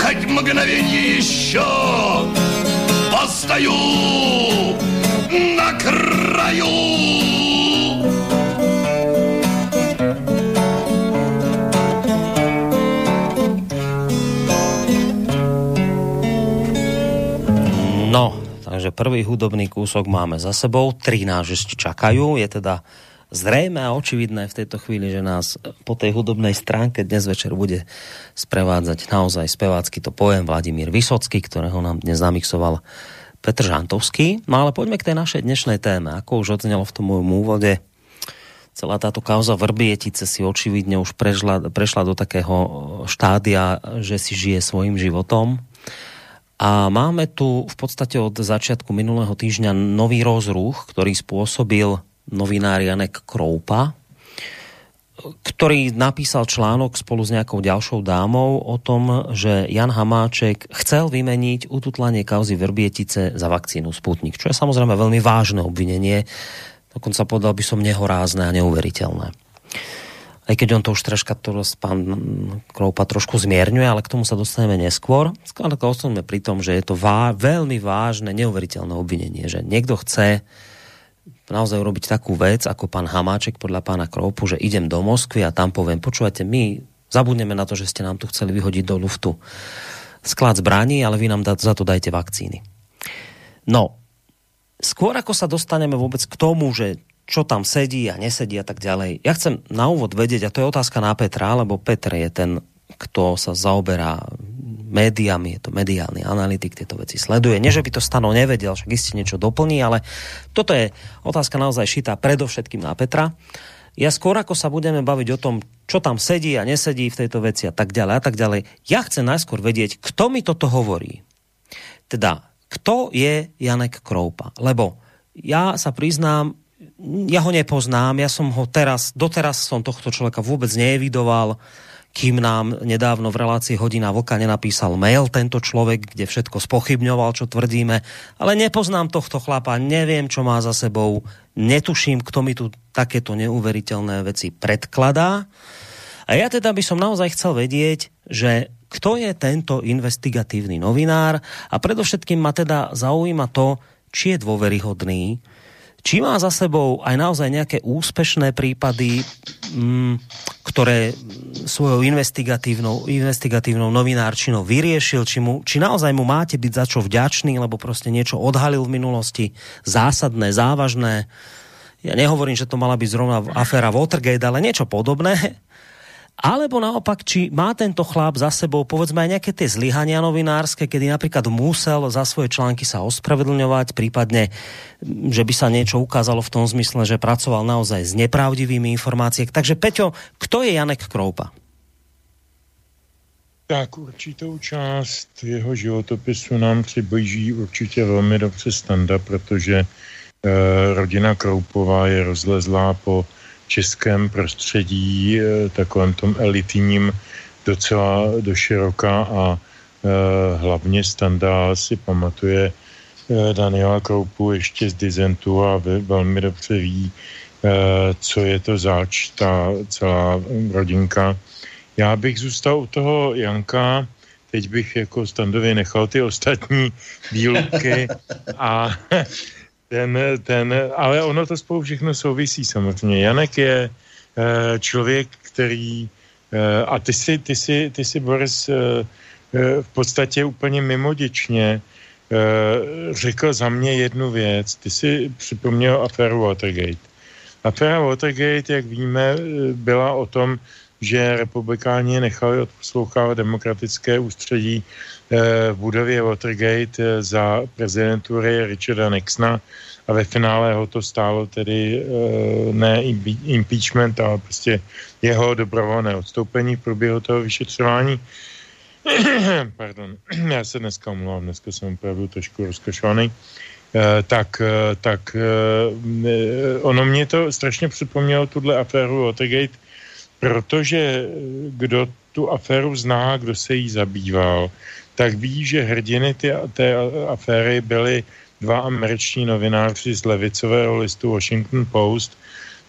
Хоть мгновенье еще Постою на краю No, takže prvý hudobný kúsok máme za sebou, tri nás ešte čakajú, je teda zrejme a očividné v tejto chvíli, že nás po tej hudobnej stránke dnes večer bude sprevádzať naozaj spevácky to pojem Vladimír Vysocký, ktorého nám dnes zamixoval Petr Žantovský. No ale poďme k tej našej dnešnej téme. Ako už odznelo v tom môjom úvode, celá táto kauza Vrbietice si očividne už prešla, prešla do takého štádia, že si žije svojim životom a máme tu v podstate od začiatku minulého týždňa nový rozruch, ktorý spôsobil novinár Janek Kroupa, ktorý napísal článok spolu s nejakou ďalšou dámou o tom, že Jan Hamáček chcel vymeniť ututlanie kauzy Vrbietice za vakcínu Sputnik, čo je samozrejme veľmi vážne obvinenie, dokonca povedal by som nehorázne a neuveriteľné aj keď on to už troška to pán Kroupa trošku zmierňuje, ale k tomu sa dostaneme neskôr. Skôr ostaneme pri tom, že je to vá, veľmi vážne, neuveriteľné obvinenie, že niekto chce naozaj urobiť takú vec, ako pán Hamáček podľa pána Kroupu, že idem do Moskvy a tam poviem, počúvajte, my zabudneme na to, že ste nám tu chceli vyhodiť do luftu sklad zbraní, ale vy nám za to dajte vakcíny. No, skôr ako sa dostaneme vôbec k tomu, že čo tam sedí a nesedí a tak ďalej. Ja chcem na úvod vedieť, a to je otázka na Petra, lebo Petr je ten, kto sa zaoberá médiami, je to mediálny analytik, tieto veci sleduje. Nie, že by to Stano nevedel, však iste niečo doplní, ale toto je otázka naozaj šitá predovšetkým na Petra. Ja skôr ako sa budeme baviť o tom, čo tam sedí a nesedí v tejto veci a tak ďalej a tak ďalej, ja chcem najskôr vedieť, kto mi toto hovorí. Teda, kto je Janek Kroupa? Lebo ja sa priznám, ja ho nepoznám, ja som ho teraz, doteraz som tohto človeka vôbec neevidoval, kým nám nedávno v relácii Hodina Vlka nenapísal mail tento človek, kde všetko spochybňoval, čo tvrdíme, ale nepoznám tohto chlapa, neviem, čo má za sebou, netuším, kto mi tu takéto neuveriteľné veci predkladá. A ja teda by som naozaj chcel vedieť, že kto je tento investigatívny novinár a predovšetkým ma teda zaujíma to, či je dôveryhodný, či má za sebou aj naozaj nejaké úspešné prípady, mm, ktoré svojou investigatívnou, investigatívnou novinárčinou vyriešil, či, mu, či naozaj mu máte byť za čo vďačný, lebo prostě niečo odhalil v minulosti, zásadné, závažné. Ja nehovorím, že to mala byť zrovna aféra Watergate, ale niečo podobné. Alebo naopak, či má tento chlap za sebou, povedzme aj nejaké tie zlyhania novinárske, kedy napríklad musel za svoje články sa ospravedlňovať, prípadne, že by sa niečo ukázalo v tom zmysle, že pracoval naozaj s nepravdivými informáciami. Takže Peťo, kto je Janek Kroupa? Tak určitou část jeho životopisu nám přiblíží určitě velmi dobře Standa, protože e, rodina Kroupová je rozlezlá po českém prostředí, e, takovém tom elitním, docela do široka a e, hlavně Standa si pamatuje e, Daniela Kroupu ještě z Dizentu a velmi dobře ví, co je to zač, ta celá rodinka. Já bych zůstal u toho Janka, teď bych jako standově nechal ty ostatní výluky a ten, ten, ale ono to spolu všechno souvisí samozřejmě. Janek je uh, člověk, který, uh, a ty si, ty si, ty si Boris, uh, v podstatě úplně mimodičně řekl za mě jednu věc. Ty si připomněl aféru Watergate. Aféra Watergate, jak víme, byla o tom, že republikáni nechali odposlouchávat demokratické ústředí eh, v budově Watergate eh, za prezidentury Richarda Nixona a ve finále ho to stálo tedy eh, ne impeachment, ale prostě jeho dobrovolné odstoupení v průběhu toho vyšetřování. Pardon, já se dneska omlouvám, dneska jsem opravdu trošku rozkošovaný. tak, tak ono mě to strašně připomnělo tuhle aféru Watergate, protože eh, kdo tu aféru zná, kdo se jí zabýval, tak ví, že hrdiny ty, té aféry byly dva američní novináři z levicového listu Washington Post,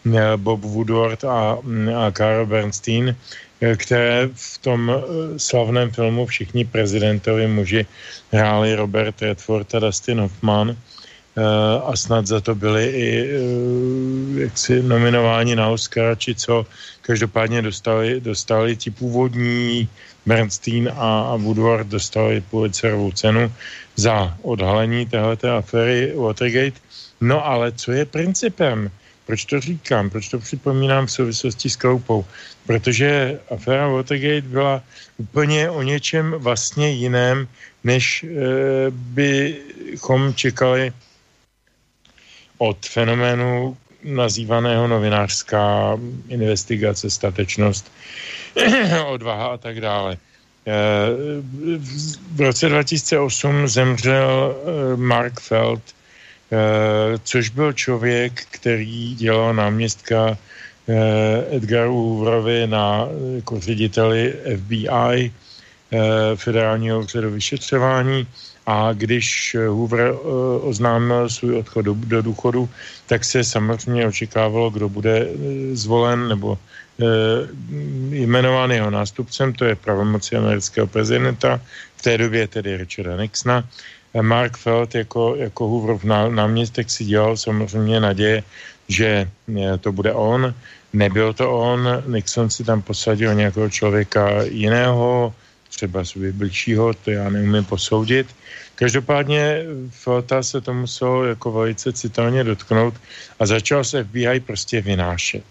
eh, Bob Woodward a, a Carl Bernstein, eh, které v tom slavném filmu Všichni prezidentovi muži hráli Robert Redford a Dustin Hoffman a snad za to byli i jaksi nominováni na Oscara, či co. Každopádně dostali, dostali ti původní Bernstein a, a Woodward dostali Pulitzerovou cenu za odhalení téhleté aféry Watergate. No ale co je principem? Proč to říkám? Proč to připomínám v souvislosti s Kroupou? Protože aféra Watergate byla úplně o něčem vlastně jiném, než e, bychom čekali od fenoménu nazývaného novinářská investigace, statečnost, odvaha a tak dále. Eh, v roce 2008 zemřel eh, Mark Feld, eh, což byl člověk, který dělal náměstka Edgaru Hooverovi na jako řediteli FBI, federálního úřadu vyšetřování a když Hoover eh, oznámil svůj odchod do, do důchodu, tak se samozřejmě očekávalo, kdo bude eh, zvolen nebo eh, jmenován jeho nástupcem, to je pravomoci amerického prezidenta, v té době tedy Richarda Nixona. Mark Feld jako, jako Hooverov náměstek si dělal samozřejmě naděje, že to bude on. Nebyl to on, Nixon si tam posadil nějakého člověka jiného, třeba blížšího, to já neumím posoudit. Každopádně Felta se to musel jako velice citelně dotknout a začal se FBI prostě vynášet.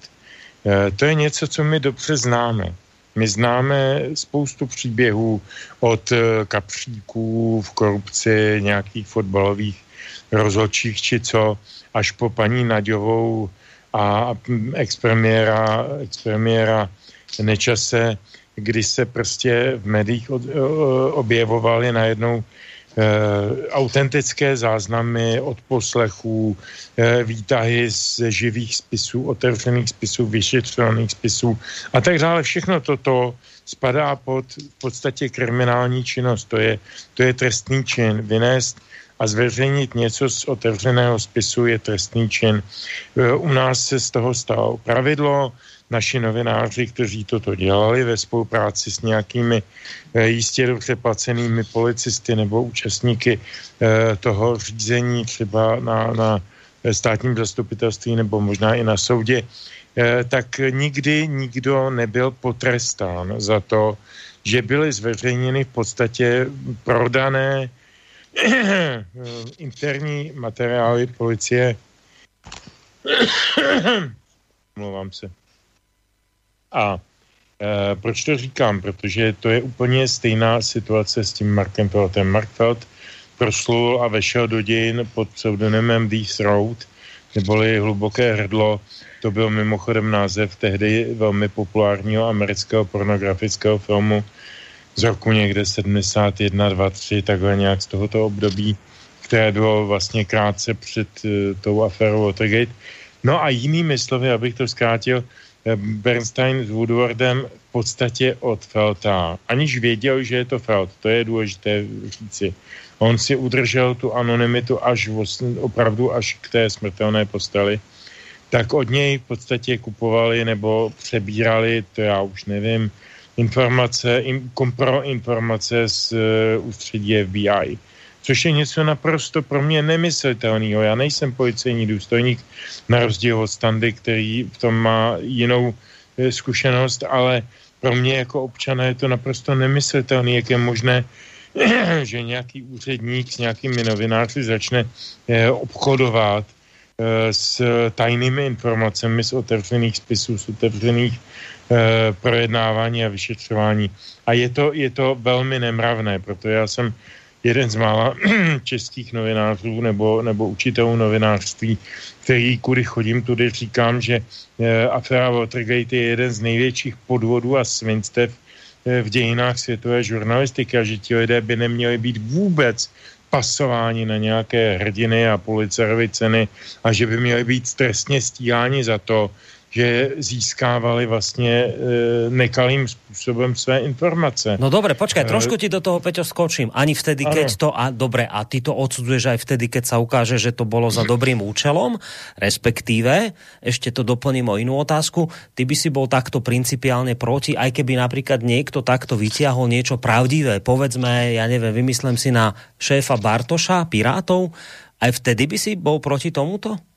E, to je něco, co my dobře známe. My známe spoustu příběhů od e, kapříků v korupci, nějakých fotbalových rozhodčích či co, až po paní Naďovou a expremiéra, expremiéra Nečase, kdy se prostě v médiích objevovaly najednou Eh, autentické záznamy od poslechů, eh, výtahy z živých spisů, otevřených spisů, vyšetřovaných spisů a tak dále. Všechno toto spadá pod v podstatě kriminální činnost. To je, to je trestný čin. Vynést a zveřejnit něco z otevřeného spisu je trestný čin. Eh, u nás se z toho stalo pravidlo, naši novináři, kteří toto dělali ve spolupráci s nějakými eh, jistě dobře placenými policisty nebo účastníky eh, toho řízení třeba na, na státním zastupitelství nebo možná i na soudě, eh, tak nikdy nikdo nebyl potrestán za to, že byly zveřejněny v podstatě prodané interní materiály policie. Mluvám se. A e, proč to říkám? Protože to je úplně stejná situace s tím Markem Feltem. Mark Felt proslul a vešel do dějin pod pseudonymem The Throat, neboli Hluboké hrdlo. To byl mimochodem název tehdy velmi populárního amerického pornografického filmu, z roku někde 71, 2, 3, takhle nějak z tohoto období, které bylo vlastně krátce před uh, tou aférou Watergate. No a jinými slovy, abych to zkrátil, eh, Bernstein s Woodwardem v podstatě od Felta, aniž věděl, že je to Felt, to je důležité říci. On si udržel tu anonymitu až opravdu až k té smrtelné posteli, tak od něj v podstatě kupovali nebo přebírali, to já už nevím, informace, in, kompro informace z uh, ústředí FBI což je něco naprosto pro mě nemyslitelného. Já nejsem policejní důstojník, na rozdíl od Standy, který v tom má jinou e, zkušenost, ale pro mě jako občana je to naprosto nemyslitelné, jak je možné, že nějaký úředník s nějakými novináři začne e, obchodovat e, s tajnými informacemi z otevřených spisů, z otevřených projednávání a vyšetřování. A je to, je to velmi nemravné, protože já jsem jeden z mála českých novinářů nebo, nebo učitelů novinářství, který kudy chodím, tudy říkám, že e, aféra Watergate je jeden z největších podvodů a svinstev e, v dějinách světové žurnalistiky a že ti lidé by neměli být vůbec pasováni na nějaké hrdiny a policerovi ceny a že by měli být trestně stíháni za to, že získávali vlastně e, nekalým způsobem své informace. No dobre, počkaj, trošku ti do toho, Peťo, skočím. Ani vtedy, ano. keď to, a dobre, a ty to odsudzuješ aj vtedy, keď sa ukáže, že to bolo za dobrým účelom, respektíve, ešte to doplním o inú otázku, ty by si bol takto principiálne proti, aj keby napríklad niekto takto vytiahol niečo pravdivé, povedzme, ja neviem, vymyslím si na šéfa Bartoša, Pirátov, aj vtedy by si bol proti tomuto?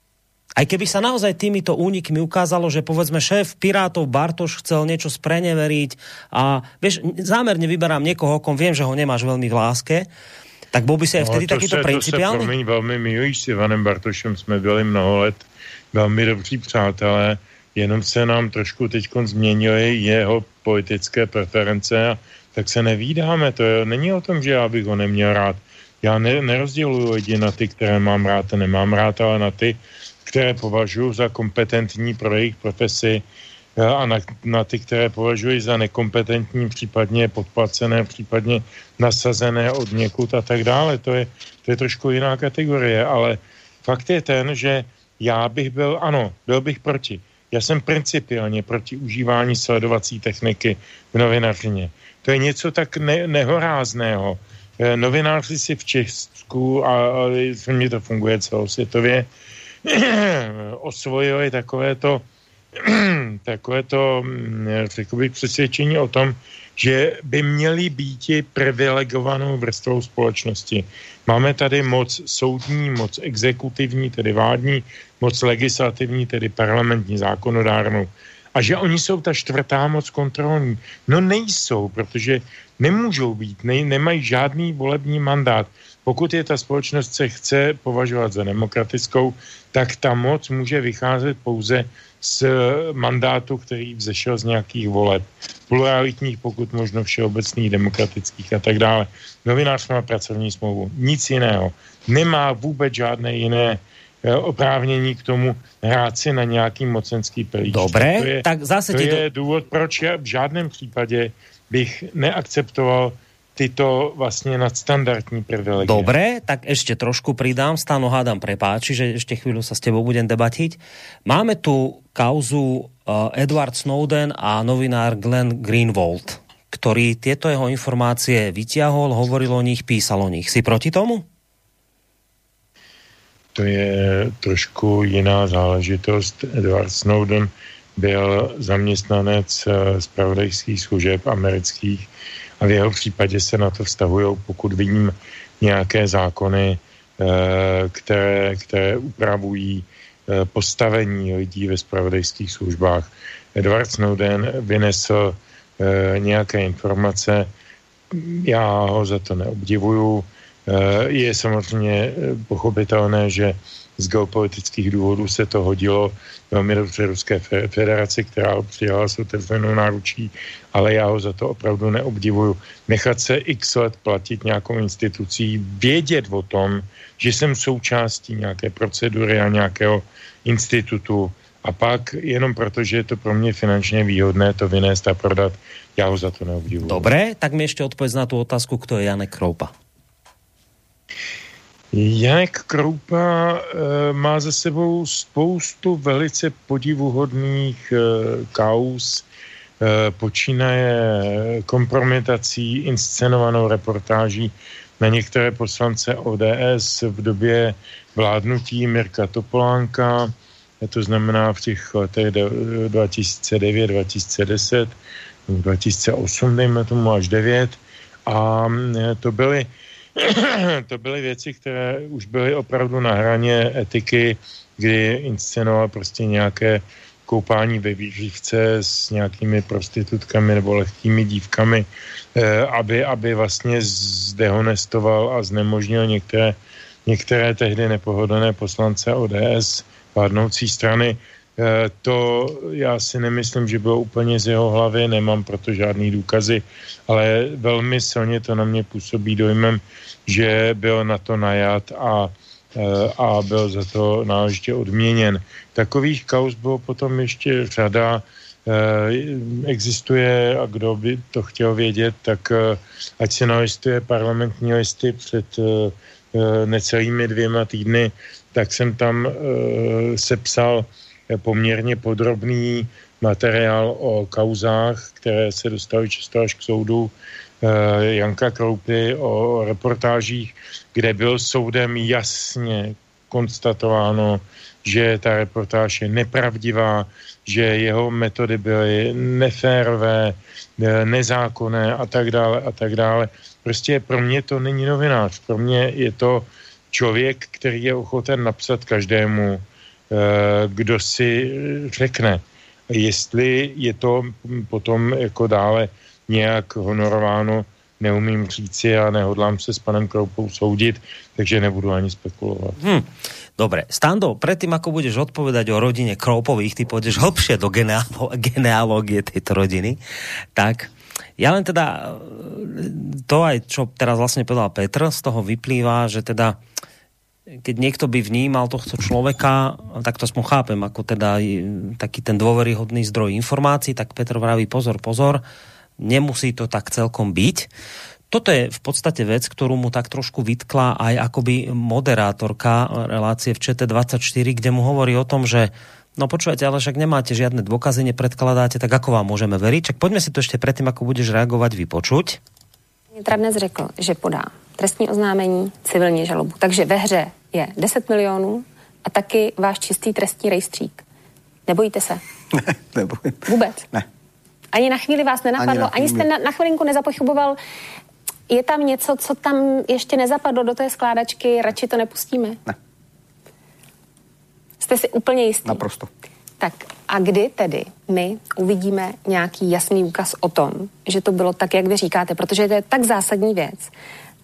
Aj keby sa naozaj týmito únikmi ukázalo, že povedzme šéf Pirátov Bartoš chcel niečo spreneveriť a vieš, zámerne vyberám niekoho, kom viem, že ho nemáš veľmi v láske, tak bol by si aj no, vtedy no, takýto se, principiální? To se, promiň, velmi miluješ s Ivanem Bartošem, jsme byli mnoho let velmi dobří přátelé, jenom se nám trošku teď změnily jeho politické preference a tak se nevídáme. To je, není o tom, že já bych ho neměl rád. Já ne, nerozděluji lidi na ty, které mám rád a nemám rád, ale na ty, které považuji za kompetentní pro jejich profesi eh, a na, na ty, které považuji za nekompetentní, případně podplacené, případně nasazené od někud a tak dále. To je, to je trošku jiná kategorie, ale fakt je ten, že já bych byl, ano, byl bych proti. Já jsem principiálně proti užívání sledovací techniky v novinařině. To je něco tak ne, nehorázného. Eh, novináři si v Česku, a, a mě to funguje celosvětově, osvojili takovéto, mm, řekl bych, přesvědčení o tom, že by měli být privilegovanou vrstvou společnosti. Máme tady moc soudní, moc exekutivní, tedy vládní, moc legislativní, tedy parlamentní, zákonodárnou. A že oni jsou ta čtvrtá moc kontrolní. No nejsou, protože nemůžou být, ne, nemají žádný volební mandát. Pokud je ta společnost se chce považovat za demokratickou, tak ta moc může vycházet pouze z mandátu, který vzešel z nějakých voleb. Pluralitních, pokud možno všeobecných, demokratických a tak dále. Novinář má pracovní smlouvu. Nic jiného. Nemá vůbec žádné jiné eh, oprávnění k tomu hrát si na nějaký mocenský pelíč. Dobré, to je, tak zase to je do... důvod, proč já v žádném případě bych neakceptoval tyto vlastně nadstandardní privilegie. Dobre, tak ešte trošku pridám, Stano hádam prepáči, že ešte chvíľu sa s tebou budem debatiť. Máme tu kauzu uh, Edward Snowden a novinár Glenn Greenwald, ktorý tieto jeho informácie vyťahol, hovoril o nich, písal o nich. Si proti tomu? To je trošku jiná záležitost. Edward Snowden byl zaměstnanec spravodajských eh, služeb amerických a v jeho případě se na to vztahují, pokud vidím nějaké zákony, eh, které, které upravují eh, postavení lidí ve spravodajských službách. Edward Snowden vynesl eh, nějaké informace, já ho za to neobdivuju. Je samozřejmě pochopitelné, že z geopolitických důvodů se to hodilo velmi dobře Ruské federaci, která ho přijala s otevřenou náručí, ale já ho za to opravdu neobdivuju. Nechat se x let platit nějakou institucí, vědět o tom, že jsem součástí nějaké procedury a nějakého institutu a pak jenom proto, že je to pro mě finančně výhodné to vynést a prodat, já ho za to neobdivuji. Dobré, tak mi ještě odpověď na tu otázku, kdo je Janek Kroupa. Janek Kroupa e, má za sebou spoustu velice podivuhodných e, kaus, e, počínaje kompromitací, inscenovanou reportáží na některé poslance ODS v době vládnutí Mirka Topolánka, to znamená v těch letech 2009, 2010, 2008, dejme tomu až 9. A to byly to byly věci, které už byly opravdu na hraně etiky, kdy inscenoval prostě nějaké koupání ve výživce s nějakými prostitutkami nebo lehkými dívkami, eh, aby, aby vlastně zdehonestoval a znemožnil některé, některé tehdy nepohodlné poslance ODS vládnoucí strany. Eh, to já si nemyslím, že bylo úplně z jeho hlavy, nemám proto žádný důkazy, ale velmi silně to na mě působí dojmem, že byl na to najat a, eh, a byl za to náležitě odměněn. Takových kaus bylo potom ještě řada, eh, existuje, a kdo by to chtěl vědět, tak ať se nalistuje parlamentní listy před necelými dvěma týdny, tak jsem tam sepsal poměrně podrobný materiál o kauzách, které se dostaly často až k soudu eh, Janka Kroupy, o reportážích, kde byl soudem jasně konstatováno, že ta reportáž je nepravdivá, že jeho metody byly neférové, eh, nezákonné a tak dále a tak dále. Prostě pro mě to není novinář, pro mě je to člověk, který je ochoten napsat každému kdo si řekne, jestli je to potom jako dále nějak honorováno, neumím říci a nehodlám se s panem Kroupou soudit, takže nebudu ani spekulovat. Hmm. Dobre, Stando, predtým ako budeš odpovedať o rodine Kroupových, ty pôjdeš hlbšie do genealógie tejto rodiny, tak ja len teda to aj, čo teraz vlastne povedal Petr, z toho vyplýva, že teda keď niekto by vnímal tohto človeka, tak to aspoň chápem, ako teda taký ten dôveryhodný zdroj informácií, tak Petr vraví pozor, pozor, nemusí to tak celkom byť. Toto je v podstate vec, ktorú mu tak trošku vytkla aj akoby moderátorka relácie v ČT24, kde mu hovorí o tom, že no počúvajte, ale však nemáte žiadne dôkazy, nepredkladáte, tak ako vám môžeme veriť? Čak poďme si to ešte predtým, ako budeš reagovať, vypočuť. Vnitra dnes řekl, že podá trestní oznámení, civilní žalobu. Takže ve hře je 10 milionů a taky váš čistý trestní rejstřík. Nebojíte se? Ne, nebojím. Vůbec? Ne. Ani na chvíli vás nenapadlo, ani, ani jste na, na chvilinku nezapochyboval, je tam něco, co tam ještě nezapadlo do té skládačky, radši to nepustíme? Ne. Jste si úplně jistý? Naprosto. Tak a kdy tedy my uvidíme nějaký jasný úkaz o tom, že to bylo tak, jak vy říkáte, protože to je tak zásadní věc,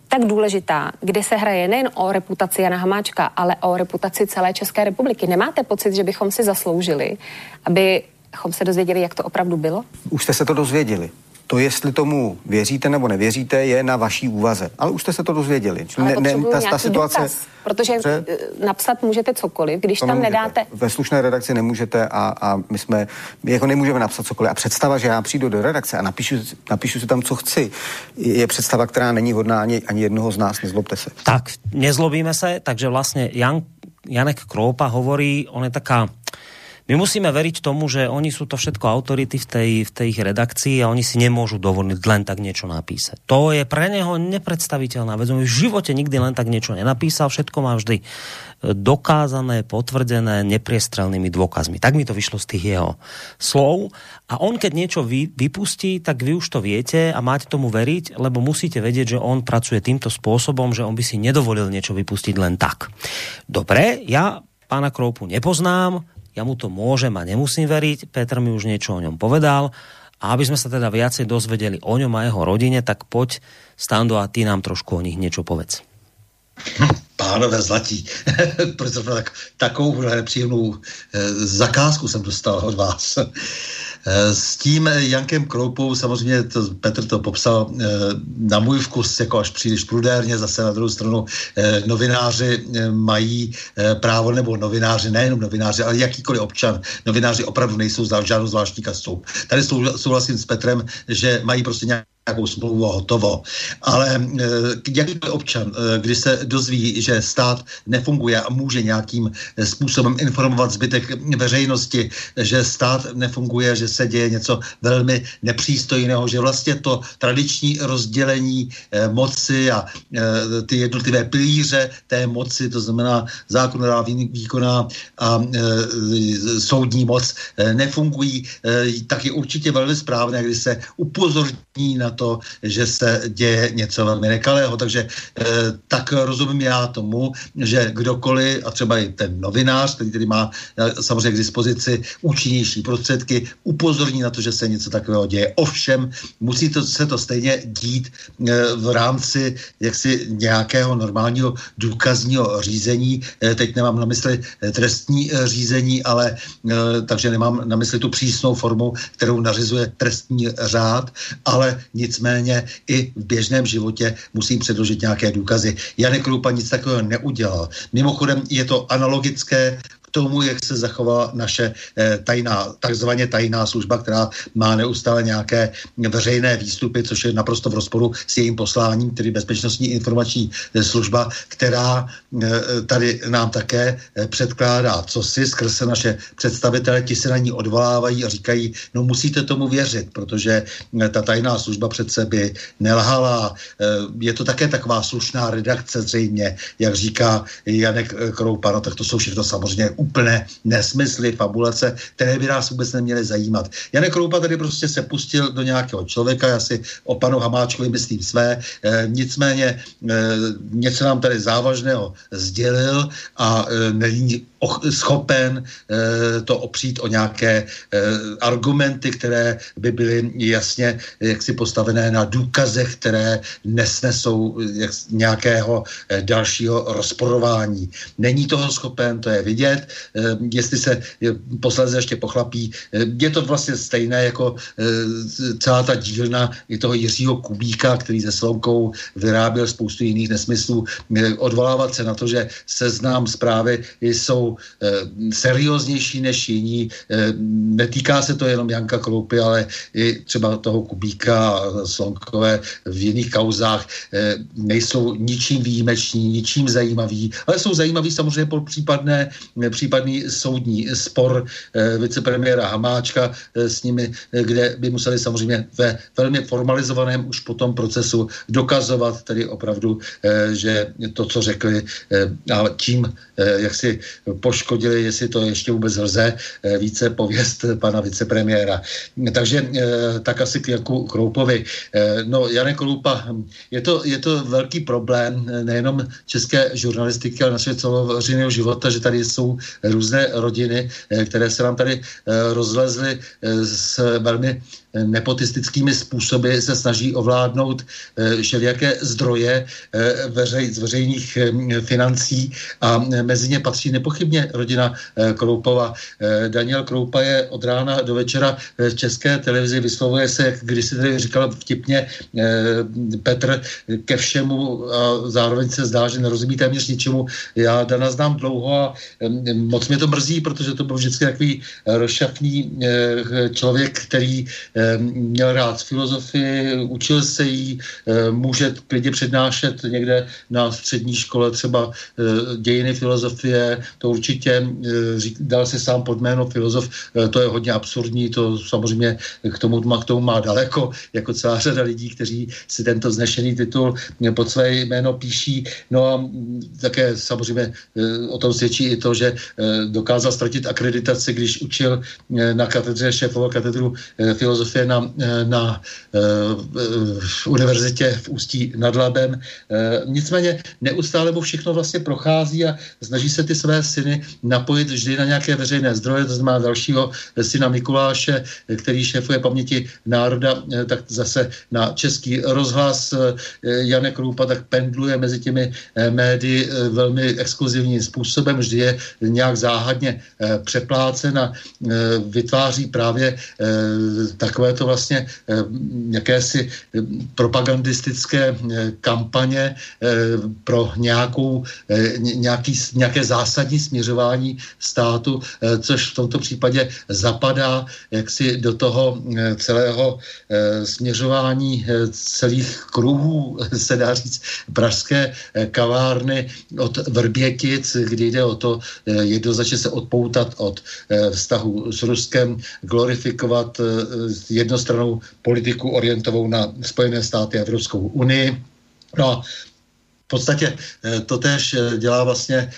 tak důležitá, kde se hraje nejen o reputaci Jana Hamáčka, ale o reputaci celé České republiky. Nemáte pocit, že bychom si zasloužili, abychom se dozvěděli, jak to opravdu bylo? Už jste se to dozvěděli. To, jestli tomu věříte nebo nevěříte, je na vaší úvaze. Ale už jste se to dozvěděli. Ale ne, ne, ta, ta situace. Důkaz, protože že, eh, napsat můžete cokoliv, když tam nemůžete. nedáte. Ve slušné redakci nemůžete a, a my jsme, my jako nemůžeme napsat cokoliv. A představa, že já přijdu do redakce a napíšu, napíšu si tam, co chci, je představa, která není hodná ani, ani jednoho z nás, nezlobte se. Tak, nezlobíme se, takže vlastně Jan, Janek Kroupa hovorí, on je taká my musíme veriť tomu, že oni sú to všetko autority v tej, v tej ich redakcii a oni si nemôžu dovoliť len tak niečo napísať. To je pre neho nepredstaviteľná vec. On v živote nikdy len tak niečo nenapísal, všetko má vždy e, dokázané, potvrdené nepriestrelnými dôkazmi. Tak mi to vyšlo z tých jeho slov. A on, keď niečo vy, vypustí, tak vy už to viete a máte tomu veriť, lebo musíte vedieť, že on pracuje týmto spôsobom, že on by si nedovolil niečo vypustiť len tak. Dobre, ja pána Kroupu nepoznám, ja mu to môžem a nemusím veriť, Petr mi už niečo o ňom povedal a aby sme sa teda viacej dozvedeli o ňom a jeho rodine, tak poď Stando a ty nám trošku o nich niečo povedz. Pánové zlatí, proč tak, takovou nepříjemnou e, zakázku jsem dostal od vás. E, S tím Jankem Kroupou, samozřejmě to, Petr to popsal na můj vkus jako až příliš prudérně, zase na druhou stranu novináři mají právo, nebo novináři, nejenom novináři, ale jakýkoliv občan, novináři opravdu nejsou žádnou zvláštní kastou. Tady souhlasím s Petrem, že mají prostě nějak nějakou smlouvu a hotovo. Ale e, jakýkoliv občan, e, kdy se dozví, že stát nefunguje a může nějakým e, způsobem informovat zbytek veřejnosti, že stát nefunguje, že se děje něco velmi nepřístojného, že vlastně to tradiční rozdělení moci a ty jednotlivé pilíře té moci, to znamená zákonodárná, výkonná a soudní moc nefungují, tak je určitě velmi správné, když se upozorní na to, že se děje něco velmi nekalého. Takže eh, tak rozumím já tomu, že kdokoliv, a třeba i ten novinář, který tedy má eh, samozřejmě k dispozici účinnější prostředky, upozorní na to, že se něco takového děje. Ovšem, musí to, se to stejně dít eh, v rámci jaksi nějakého normálního důkazního řízení. Teď nemám na mysli trestní řízení, ale takže nemám na mysli tu přísnou formu, kterou nařizuje trestní řád, ale nic nicméně i v běžném životě musím předložit nějaké důkazy. Janek Krupa nic takového neudělal. Mimochodem je to analogické k tomu, jak se zachovala naše eh, tajná, takzvaně tajná služba, která má neustále nějaké veřejné výstupy, což je naprosto v rozporu s jejím posláním, tedy bezpečnostní informační eh, služba, která eh, tady nám také předkládá, co si skrze naše představitele, ti se na ní odvolávají a říkají, no musíte tomu věřit, protože ta tajná služba přece by nelhala. Je to také taková slušná redakce zřejmě, jak říká Janek Kroupa, no tak to jsou všechno samozřejmě úplné nesmysly, fabulace, které by nás vůbec neměly zajímat. Janek Kroupa tady prostě se pustil do nějakého člověka, já si o panu Hamáčkovi myslím své, e, nicméně e, něco nám tady závažného sdělil a e, není schopen e, to opřít o nějaké e, argumenty, které by byly jasně jaksi postavené na důkazech, které nesnesou jak, nějakého dalšího rozporování. Není toho schopen, to je vidět. Eh, jestli se posledně ještě pochlapí. Eh, je to vlastně stejné jako eh, celá ta dílna i toho Jiřího Kubíka, který se Slonkou vyráběl spoustu jiných nesmyslů. Odvolávat se na to, že seznám zprávy jsou serióznější než jiní. Netýká se to jenom Janka Kroupy, ale i třeba toho Kubíka a Slonkové v jiných kauzách nejsou ničím výjimeční, ničím zajímavý, ale jsou zajímaví samozřejmě po případné, případný soudní spor eh, vicepremiéra Hamáčka eh, s nimi, eh, kde by museli samozřejmě ve velmi formalizovaném už potom procesu dokazovat tedy opravdu, že to, co řekli a tím, jak si poškodili, jestli to ještě vůbec lze, více pověst pana vicepremiéra. Takže tak asi k Janku Kroupovi. No, Janek Kroupa, je to, je to velký problém nejenom české žurnalistiky, ale našeho celoveřejného života, že tady jsou různé rodiny, eh, které se nám tady eh, rozlezly eh, s velmi nepotistickými způsoby se snaží ovládnout všelijaké zdroje veřej, z veřejných financí a mezi ně patří nepochybně rodina Kroupova. Daniel Kroupa je od rána do večera v české televizi, vyslovuje se, jak když si tady říkal vtipně Petr, ke všemu a zároveň se zdá, že nerozumí téměř ničemu. Já Dana znám dlouho a moc mě to mrzí, protože to byl vždycky takový rozšafný eh, člověk, který eh, měl rád filozofii, učil se jí, eh, může klidně přednášet někde na střední škole třeba dějiny filozofie, to určitě dal si sám pod jméno filozof, to je hodně absurdní, to samozřejmě k tomu, k tomu má daleko, jako celá řada lidí, kteří si tento znešený titul pod své jméno píší. No a také samozřejmě o tom svědčí i to, že dokázal ztratit akreditaci, když učil eh, na katedře, šéfoval katedru eh, filozofie na, eh, na univerzitě v Ústí nad Labem. Nicméně neustále mu všechno vlastně prochází a snaží se ty své syny napojit vždy na nějaké veřejné zdroje, to znamená dalšího syna Mikuláše, který šéfuje paměti národa, tak zase na český rozhlas Janek Kroupa tak pendluje mezi těmi médii velmi exkluzivním způsobem, vždy je nějak záhadně přeplácen a vytváří právě takové to vlastně jakési propagandistické kampaně pro nějakou, nějaký, nějaké zásadní směřování státu, což v tomto případě zapadá jaksi do toho celého směřování celých kruhů, se dá říct, pražské kavárny od Vrbětic, kdy jde o to jednoznačně se odpoutat od vztahu s Ruskem, glorifikovat jednostranou politiku orientovou na Spojené státy a Evropskou unii. No a v podstatě to tež dělá vlastně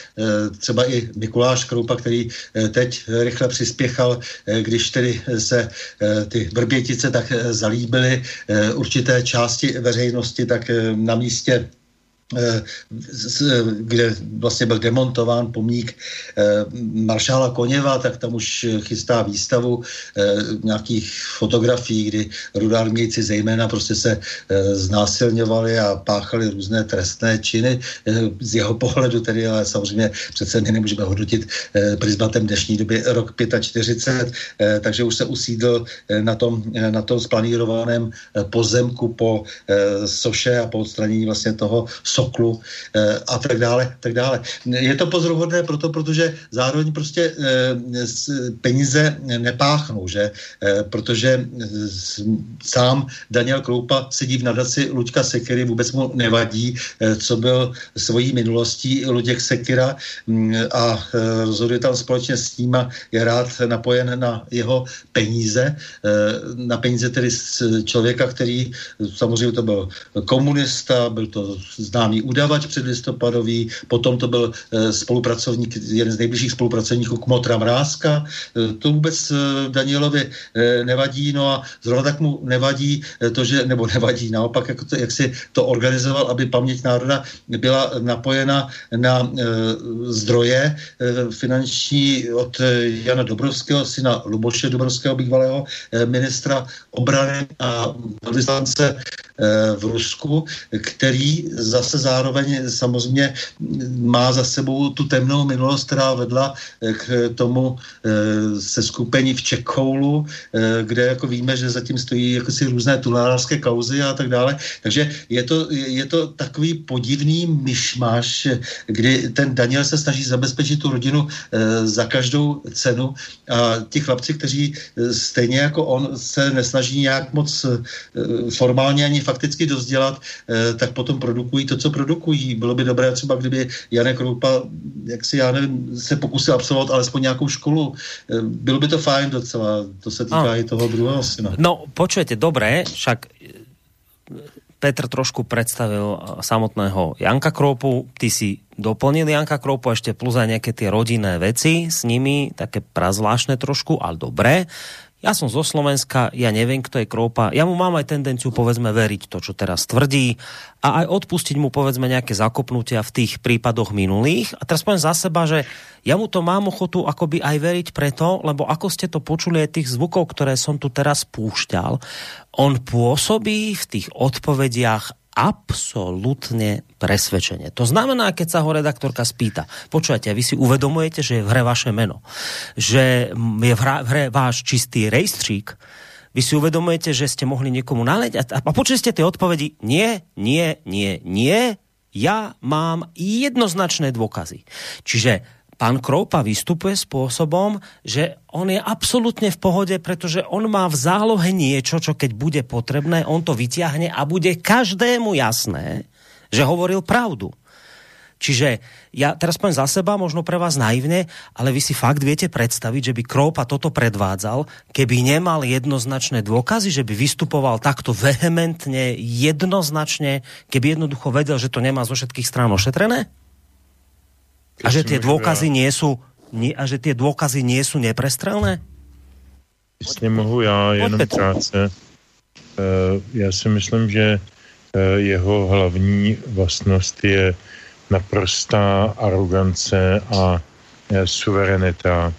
třeba i Mikuláš Kroupa, který teď rychle přispěchal, když tedy se ty vrbětice tak zalíbily určité části veřejnosti, tak na místě Eh, kde vlastně byl demontován pomník eh, maršála Koněva, tak tam už chystá výstavu eh, nějakých fotografií, kdy rudármějci zejména prostě se znásilňovali a páchali různé trestné činy. Z jeho pohledu tedy, ale samozřejmě přece my nemůžeme hodnotit prismatem dnešní doby rok 45, takže už se usídl na tom, na tom splanírovaném pozemku po soše a po odstranění vlastně toho Soklu eh, a tak dále, tak dále. Je to pozoruhodné proto, protože zároveň prostě eh, peníze nepáchnou, že? Eh, protože sám Daniel Kroupa sedí v nadaci Luďka Sekery, vůbec mu nevadí, co byl svojí minulostí Luděk Sekira mm, a rozhoduje tam společně s ním a je rád napojen na jeho peníze, na peníze tedy z člověka, který samozřejmě to byl komunista, byl to známý udavač předlistopadový, potom to byl eh, spolupracovník, jeden z nejbližších spolupracovníků Kmotra Mrázka. Eh, to vůbec eh, Danielovi nevadí, no a zrovna tak mu nevadí to, že, nebo nevadí, naopak, jak, to, jak si to organizoval, aby paměť národa byla napojena na zdroje finanční od Jana Dobrovského, syna Luboše Dobrovského, bývalého ministra obrany a vyslanце v Rusku, který zase zároveň samozřejmě má za sebou tu temnou minulost, která vedla eh, k tomu eh, se skupení v Čekoulu, eh, kde jako víme, že zatím stojí jako si různé tunelářské kauzy a tak dále. Takže je to, je to takový podivný myšmaš, kdy ten Daniel se snaží zabezpečit tu rodinu za každou cenu a ti chlapci, kteří stejně jako on se nesnaží nějak moc formálně ani fakticky dozdělat, tak potom produkují to, co produkují. Bylo by dobré třeba, kdyby Janek Roupa, jak si já nevím, se pokusil absolvovat alespoň nějakou školu. Eh, bylo by to fajn docela, to se týká no. i toho druhého syna. No, počujete, dobré, však eh, Petr trošku predstavil eh, samotného Janka Kropu, ty si doplnil Janka Kropu ešte plus aj nejaké tie rodinné veci s nimi, také prazvláštne trošku, ale dobré. Ja som zo Slovenska, ja neviem, kto je Kroupa. Ja mu mám aj tendenciu, povedzme, veriť to, čo teraz tvrdí a aj odpustiť mu, povedzme, nejaké zakopnutia v tých prípadoch minulých. A teraz poviem za seba, že ja mu to mám ochotu akoby aj veriť preto, lebo ako ste to počuli aj tých zvukov, ktoré som tu teraz púšťal, on pôsobí v tých odpovediach absolútne presvedčenie. To znamená, keď sa ho redaktorka spýta, počujete, vy si uvedomujete, že je v hre vaše meno, že je v hre váš čistý rejstřík, vy si uvedomujete, že ste mohli niekomu naleť a, a počuli ste tie odpovedi, nie, nie, nie, nie, ja mám jednoznačné dôkazy. Čiže pán Kroupa vystupuje spôsobom, že on je absolútne v pohode, pretože on má v zálohe niečo, čo keď bude potrebné, on to vyťahne a bude každému jasné, že hovoril pravdu. Čiže ja teraz poviem za seba, možno pre vás naivne, ale vy si fakt viete predstaviť, že by Kroupa toto predvádzal, keby nemal jednoznačné dôkazy, že by vystupoval takto vehementne, jednoznačne, keby jednoducho vedel, že to nemá zo všetkých strán ošetrené? A že tie dôkazy nie sú nie, a že tie dôkazy nie sú neprestrelné? Jestli mohu já jenom krátce. Uh, já si myslím, že uh, jeho hlavní vlastnost je naprostá arogance a uh, suverenita.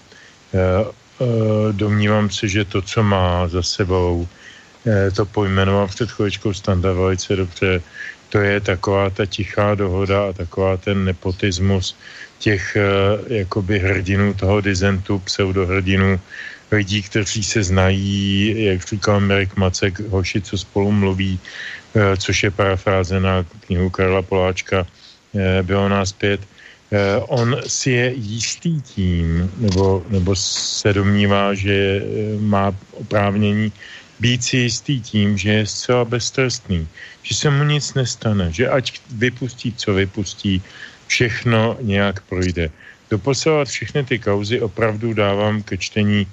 Domnívám se, že to, co má za sebou, to pojmenoval před chvíličkou Standa velice dobře, to je taková ta tichá dohoda a taková ten nepotismus těch uh, jakoby hrdinů toho dizentu, pseudohrdinů, lidí, kteří se znají, jak říkal Mirek Macek, hoši, co spolu mluví, uh, což je parafráze na knihu Karla Poláčka, uh, bylo nás pět. On si je jistý tím, nebo, nebo se domnívá, že má oprávnění být si jistý tím, že je zcela beztrestný, že se mu nic nestane, že ať vypustí, co vypustí, všechno nějak projde. Doposovat všechny ty kauzy opravdu dávám ke čtení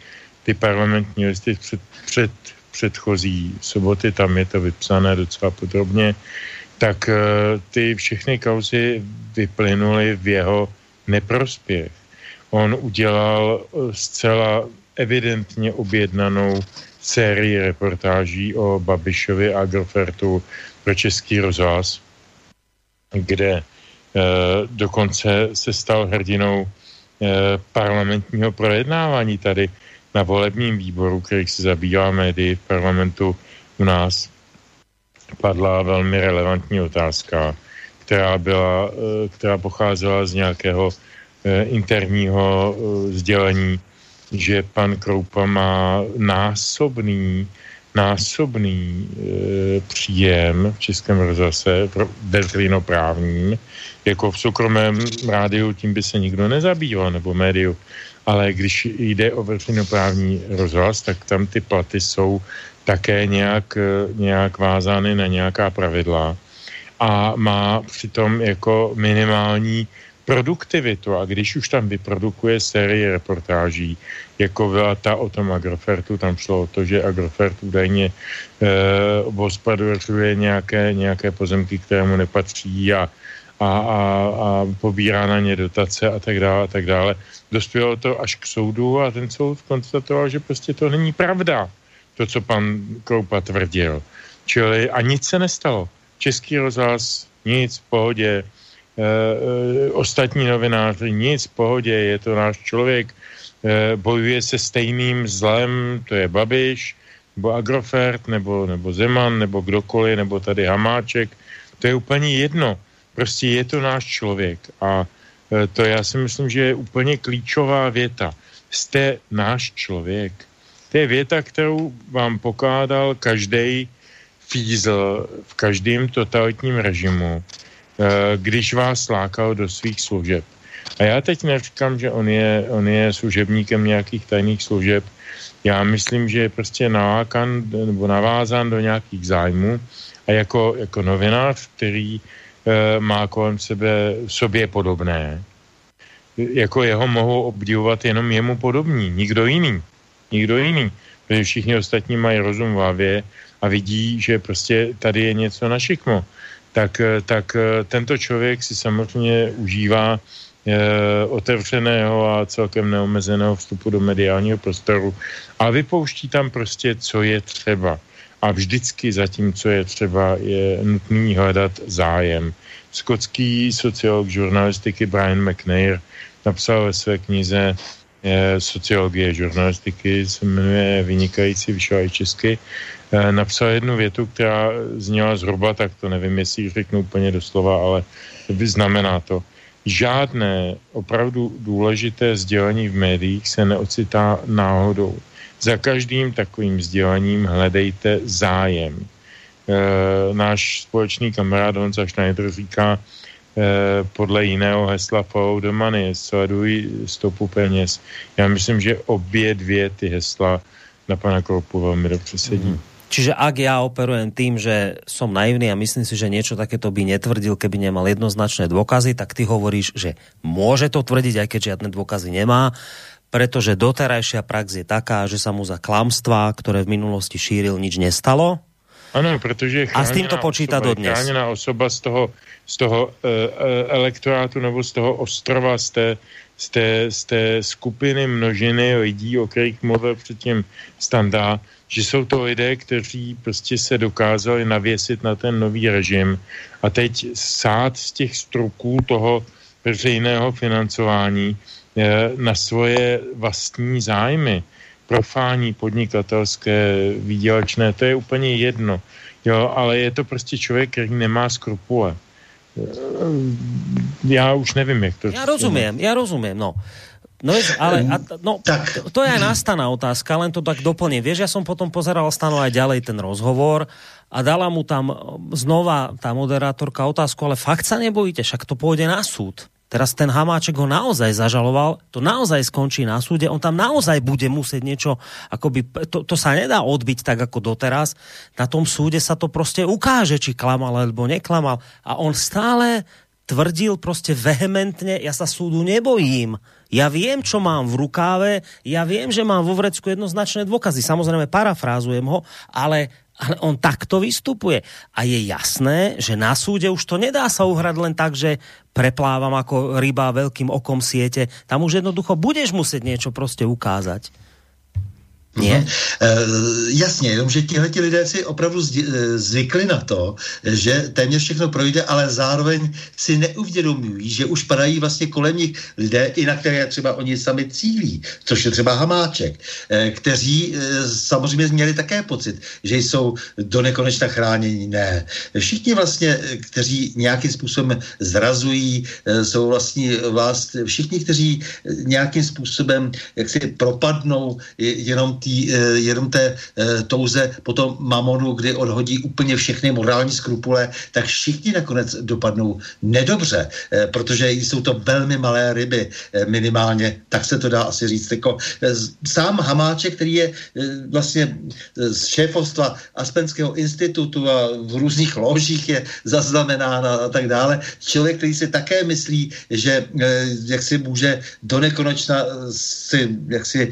ty parlamentní listy před, před předchozí soboty, tam je to vypsané docela podrobně, tak uh, ty všechny kauzy vyplynuly v jeho neprospěch. On udělal uh, zcela evidentně objednanou sérii reportáží o Babišovi a Agrofertu pro Český rozhlas, kde Eh, dokonce se stal hrdinou eh, parlamentního projednávání tady na volebním výboru, který se zabývá médii v parlamentu u nás. Padla velmi relevantní otázka, která, byla, eh, která pocházela z nějakého interního sdělení, že pan Kroupa má násobný násobný e, příjem v Českém rozhlase veřejnoprávním, jako v soukromém rádiu tím by se nikdo nezabýval, nebo médiu, ale když jde o veřejnoprávní rozhlas, tak tam ty platy jsou také nějak, e, nějak vázány na nějaká pravidla. A má přitom jako minimální produktivitu a když už tam vyprodukuje série reportáží, jako byla ta o tom Agrofertu, tam šlo o to, že Agrofert údajně e, obhospodařuje nějaké, nějaké pozemky, které mu nepatří a, a, a, a pobírá na ně dotace a tak dále a tak dále. Dospělo to až k soudu a ten soud konstatoval, že prostě to není pravda, to, co pan Kroupa tvrdil. Čili a nic se nestalo. Český rozhlas, nic, v pohodě, e, e, ostatní novináři, nic, v pohodě, je to náš člověk, e, bojuje se stejným zlem, to je Babiš, nebo Agrofert, nebo, nebo Zeman, nebo kdokoliv, nebo tady Hamáček, to je úplně jedno. Prostě je to náš člověk a to já si myslím, že je úplně klíčová věta. Jste náš člověk. To je věta, kterou vám pokládal každý fízl v každém totalitním režimu, když vás lákal do svých služeb. A já teď neříkám, že on je, on je služebníkem nějakých tajných služeb. Já myslím, že je prostě nalákan nebo navázán do nějakých zájmů a jako, jako novinář, který e, má kolem sebe sobě podobné, jako jeho mohou obdivovat jenom jemu podobní, nikdo jiný. Nikdo jiný. Protože všichni ostatní mají rozum v hlavě a vidí, že prostě tady je něco na šikmo. Tak, eh, tak eh, tento člověk si samozřejmě užívá otevřeného a celkem neomezeného vstupu do mediálního prostoru a vypouští tam prostě, co je třeba. A vždycky za tím, co je třeba, je nutný hledat zájem. Skotský sociolog žurnalistiky Brian McNair napsal ve své knize Sociologie žurnalistiky, se jmenuje Vynikající, vyšla i česky, napsal jednu větu, která zněla zhruba, tak to nevím, jestli ji řeknu úplně doslova, ale znamená to žádné opravdu důležité sdělení v médiích se neocitá náhodou. Za každým takovým sdělením hledejte zájem. E, náš společný kamarád Honza Schneider říká e, podle jiného hesla follow the money, sleduj stopu peněz. Já myslím, že obě dvě ty hesla na pana Kroupu velmi dobře sedí. Mm. Čiže ak ja operujem tým, že som naivný a myslím si, že niečo takéto by netvrdil, keby nemal jednoznačné dôkazy, tak ty hovoríš, že môže to tvrdiť, aj keď žiadne dôkazy nemá, pretože doterajšia prax je taká, že sa mu za klamstvá, ktoré v minulosti šíril, nič nestalo. Ano, protože a s tím to počítá osoba, dodnes. Chráněná osoba z toho, z toho e, elektorátu nebo z toho ostrova, z té, z té, z té skupiny množiny lidí, o kterých mluvil předtím Standa, že jsou to lidé, kteří prostě se dokázali navěsit na ten nový režim a teď sát z těch struků toho veřejného financování eh, na svoje vlastní zájmy, profání podnikatelské, výdělečné, to je úplně jedno. Jo, ale je to prostě člověk, který nemá skrupule. Já už nevím, jak to... Já rozumím, já rozumím, no. No ale a, no, tak. To, to je aj nastaná otázka, len to tak doplním. Vieš, ja som potom pozeral stano aj ďalej ten rozhovor a dala mu tam znova tá moderátorka otázku, ale fakt sa nebojíte, však to pôjde na súd. Teraz ten Hamáček ho naozaj zažaloval, to naozaj skončí na súde, on tam naozaj bude musieť niečo, akoby, to, to sa nedá odbiť tak ako doteraz, na tom súde sa to prostě ukáže, či klamal alebo neklamal a on stále tvrdil prostě vehementně, ja sa súdu nebojím, ja viem, čo mám v rukáve, ja viem, že mám vo vrecku jednoznačné dôkazy. Samozrejme, parafrázujem ho, ale ale on takto vystupuje. A je jasné, že na súde už to nedá sa uhrať len tak, že preplávam ako ryba veľkým okom siete. Tam už jednoducho budeš musieť niečo prostě ukázať. Nie? Uh, jasně, jenomže tihle lidé si opravdu eh, zvykli na to, že téměř všechno projde, ale zároveň si neuvědomují, že už padají vlastně kolem nich lidé, i na které třeba oni sami cílí, což je třeba Hamáček, uh, kteří uh, samozřejmě měli také pocit, že jsou do nekonečna chráněni. Ne. Všichni vlastně, kteří nějakým způsobem zrazují, jsou vlastně vlast, všichni, kteří nějakým způsobem jak si propadnou jenom tý, eh, jenom té eh, touze potom mamonu, kdy odhodí úplně všechny morální skrupule, tak všichni nakonec dopadnou nedobře, eh, protože jsou to velmi malé ryby minimálně, tak se to dá asi říct. Jako, sám Hamáček, který je vlastně z šéfovstva Aspenského institutu a v různých ložích je zaznamenán a, a tak dále, člověk, který si také myslí, že jak si může do nekonečna si, jak si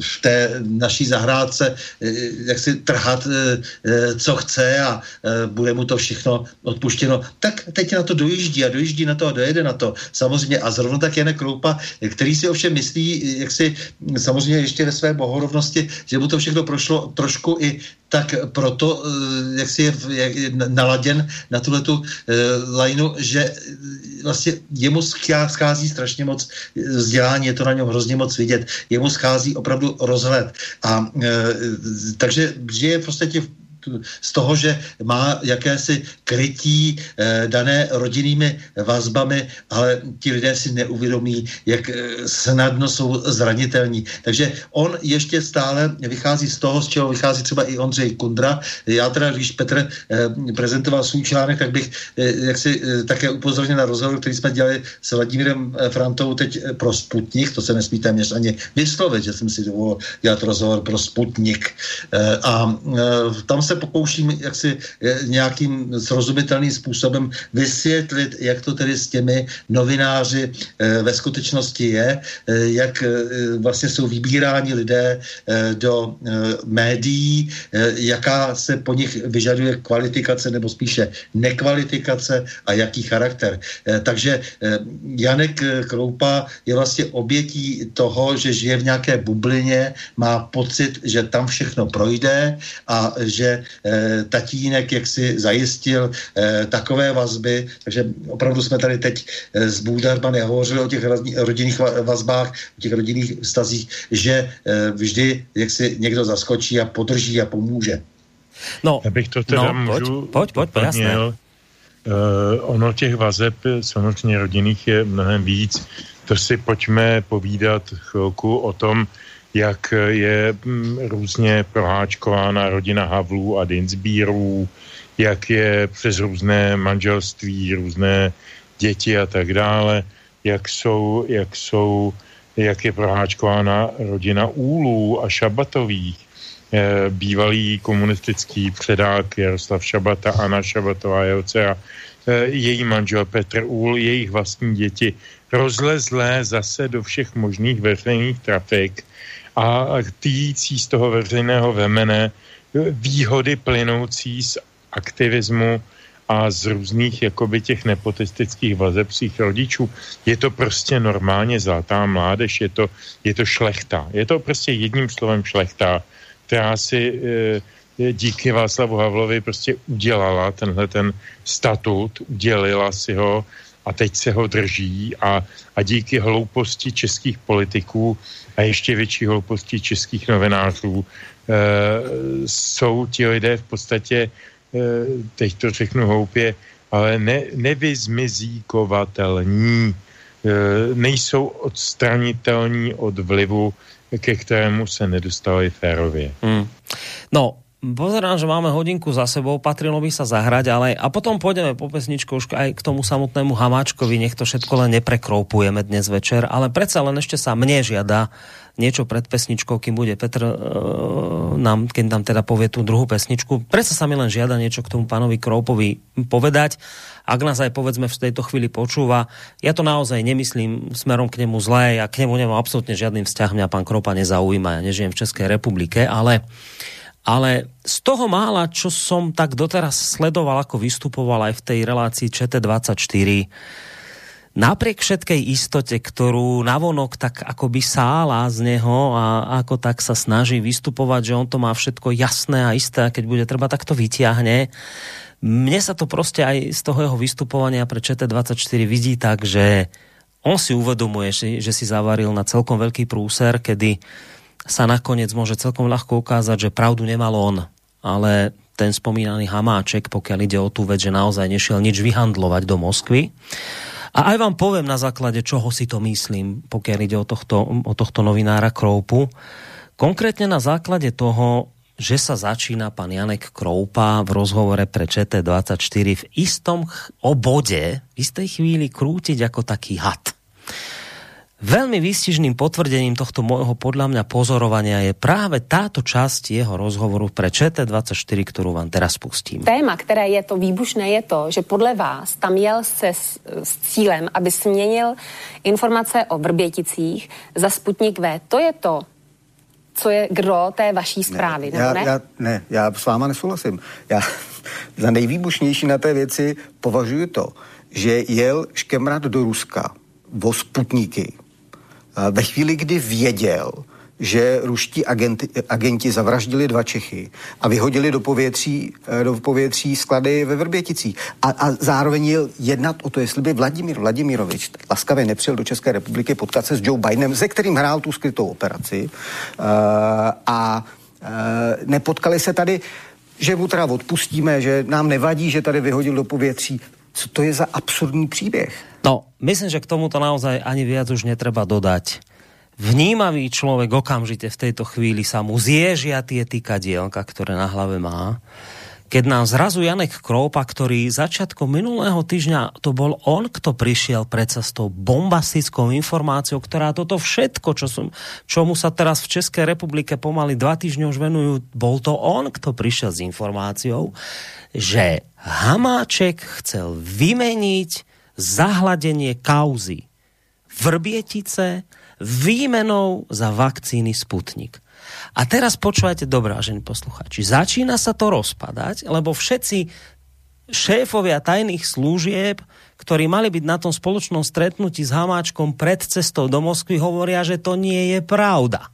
v té naší zahrádce eh, jak si trhat, eh, eh, co chce a bude mu to všechno odpuštěno. Tak teď na to dojíždí a dojíždí na to a dojede na to. Samozřejmě a zrovna tak Janek Kroupa, který si ovšem myslí, jak si samozřejmě ještě ve své bohorovnosti, že mu to všechno prošlo trošku i tak proto, jak si je je naladěn na tuhle tu uh, lajnu, že vlastně jemu schází strašně moc vzdělání, je to na něm hrozně moc vidět, jemu schází opravdu rozhled. A takže žije prostě tě z toho, že má jakési krytí eh, dané rodinnými vazbami, ale ti lidé si neuvědomí, jak eh, snadno jsou zranitelní. Takže on ještě stále vychází z toho, z čeho vychází třeba i Ondřej Kundra. Já teda, když Petr eh, prezentoval svůj článek, tak bych jak si také upozornil na rozhovor, který jsme dělali s Vladimírem Frantou teď pro Sputnik, to se nesmí téměř ani vyslovit, že jsem si dovolil dělat rozhovor pro Sputnik. A tam se pokouším jaksi eh, nějakým srozumitelným způsobem vysvětlit, jak to tedy s těmi novináři eh, ve skutečnosti je, eh, jak vlastně jsou vybíráni lidé do médií, jaká se po nich vyžaduje kvalifikace nebo spíše nekvalifikace a jaký charakter. Takže Janek Kroupa je vlastně obětí toho, že žije v nějaké bublině, má pocit, že tam všechno projde a že Eh, tatínek jak si zajistil eh, takové vazby, takže opravdu jsme tady teď eh, s Bůdarma nehovořili o těch rodinných vazbách, o těch rodinných vztazích, že vždy jak si někdo zaskočí a podrží a pomůže. No, Já bych to teda no, můžu... Pojď, pojď, pojď, jasné. Uh, ono těch vazeb samozřejmě rodinných je mnohem víc. To si pojďme povídat chvilku o tom, jak je mm, různě proháčkována rodina Havlů a Dinsbírů, jak je přes různé manželství, různé děti a tak dále, jak jsou, jak jsou, jak je proháčkována rodina Úlů a Šabatových, eh, bývalý komunistický předák Jaroslav Šabata, Anna Šabatová, jeho dcera, eh, její manžel Petr Úl, jejich vlastní děti, rozlezlé zase do všech možných veřejných trafik, a týjící z toho veřejného vemene výhody plynoucí z aktivismu a z různých jakoby těch nepotistických vazeb svých rodičů. Je to prostě normálně zlatá mládež, je to, je to šlechta. Je to prostě jedním slovem šlechta, která si e, díky Václavu Havlovi prostě udělala tenhle ten statut, udělila si ho a teď se ho drží a, a díky hlouposti českých politiků a ještě větší hlouposti českých novinářů e, jsou ti lidé v podstatě teď to řeknu houpě, ale ne, nevyzmizíkovatelní, nejsou odstranitelní od vlivu, ke kterému se nedostali férově. Hmm. No, Pozerám, že máme hodinku za sebou, patrilo by sa zahrať, ale a potom pôjdeme po pesničku už aj k tomu samotnému Hamáčkovi, nech to všetko len neprekroupujeme dnes večer, ale predsa len ešte sa mne žiada niečo pred pesničkou, kým bude Petr uh, nám, keď nám teda povie tú druhú pesničku. Predsa sa mi len žiada niečo k tomu pánovi Kroupovi povedať. Ak nás aj povedzme v tejto chvíli počúva, ja to naozaj nemyslím smerom k nemu zlé, ja k nemu nemám absolútne žiadnym vzťah, mňa pán Kroupa nezaujíma, ja nežijem v Českej republike, ale ale z toho mála, čo som tak doteraz sledoval, ako vystupoval aj v tej relácii ČT24, napriek všetkej istote, ktorú navonok tak akoby sála z neho a ako tak sa snaží vystupovať, že on to má všetko jasné a isté a keď bude treba, tak to vyťahne. Mne sa to prostě aj z toho jeho vystupovania pre ČT24 vidí tak, že on si uvedomuje, že si zavaril na celkom veľký prúser, kedy sa nakoniec môže celkom ľahko ukázať, že pravdu nemal on, ale ten spomínaný Hamáček, pokiaľ ide o tú vec, že naozaj nešiel nič vyhandlovať do Moskvy. A aj vám poviem na základe, čoho si to myslím, pokiaľ ide o tohto, o tohto novinára Kroupu. Konkrétne na základe toho, že sa začína pan Janek Kroupa v rozhovore pre ČT24 v istom obode, v istej chvíli krútiť ako taký had. Veľmi výstižným potvrdením tohto môjho podľa mňa pozorovania je práve táto časť jeho rozhovoru pre ČT24, ktorú vám teraz pustím. Téma, které je to výbušné, je to, že podle vás tam jel se s, s cílem, aby směnil informace o Vrběticích za Sputnik V. To je to, co je gro té vaší zprávy, ne, já, ne? Já, ne, já s váma nesouhlasím. Já za nejvýbušnější na té věci považuji to, že jel škemrat do Ruska o Sputníky, ve chvíli, kdy věděl, že ruští agenti, agenti zavraždili dva Čechy a vyhodili do povětří, eh, do povětří sklady ve Vrběticích. A, a zároveň jel jednat o to, jestli by Vladimír Vladimirovič laskavě nepřijel do České republiky potkat se s Joe Bidenem, se kterým hrál tu skrytou operaci uh, a uh, nepotkali se tady že mu teda odpustíme, že nám nevadí, že tady vyhodil do povětří. Co to je za absurdní příběh? No, myslím, že k tomuto naozaj ani viac už netreba dodať. Vnímavý človek okamžite v tejto chvíli sa mu zježia tie tykadielka, ktoré na hlave má. Keď nám zrazu Janek Kroupa, ktorý začiatkom minulého týždňa, to bol on, kto prišiel predsa s tou bombastickou informáciou, ktorá toto všetko, čo som, čomu sa teraz v Českej republike pomaly dva týždne už venujú, bol to on, kto prišiel s informáciou, že Hamáček chcel vymeniť zahladenie kauzy Vrbietice výmenou za vakcíny Sputnik. A teraz počúvajte dobré, vážení posluchači. Začína sa to rozpadať, lebo všetci šéfovia tajných služieb, ktorí mali byť na tom spoločnom stretnutí s Hamáčkom pred cestou do Moskvy, hovoria, že to nie je pravda.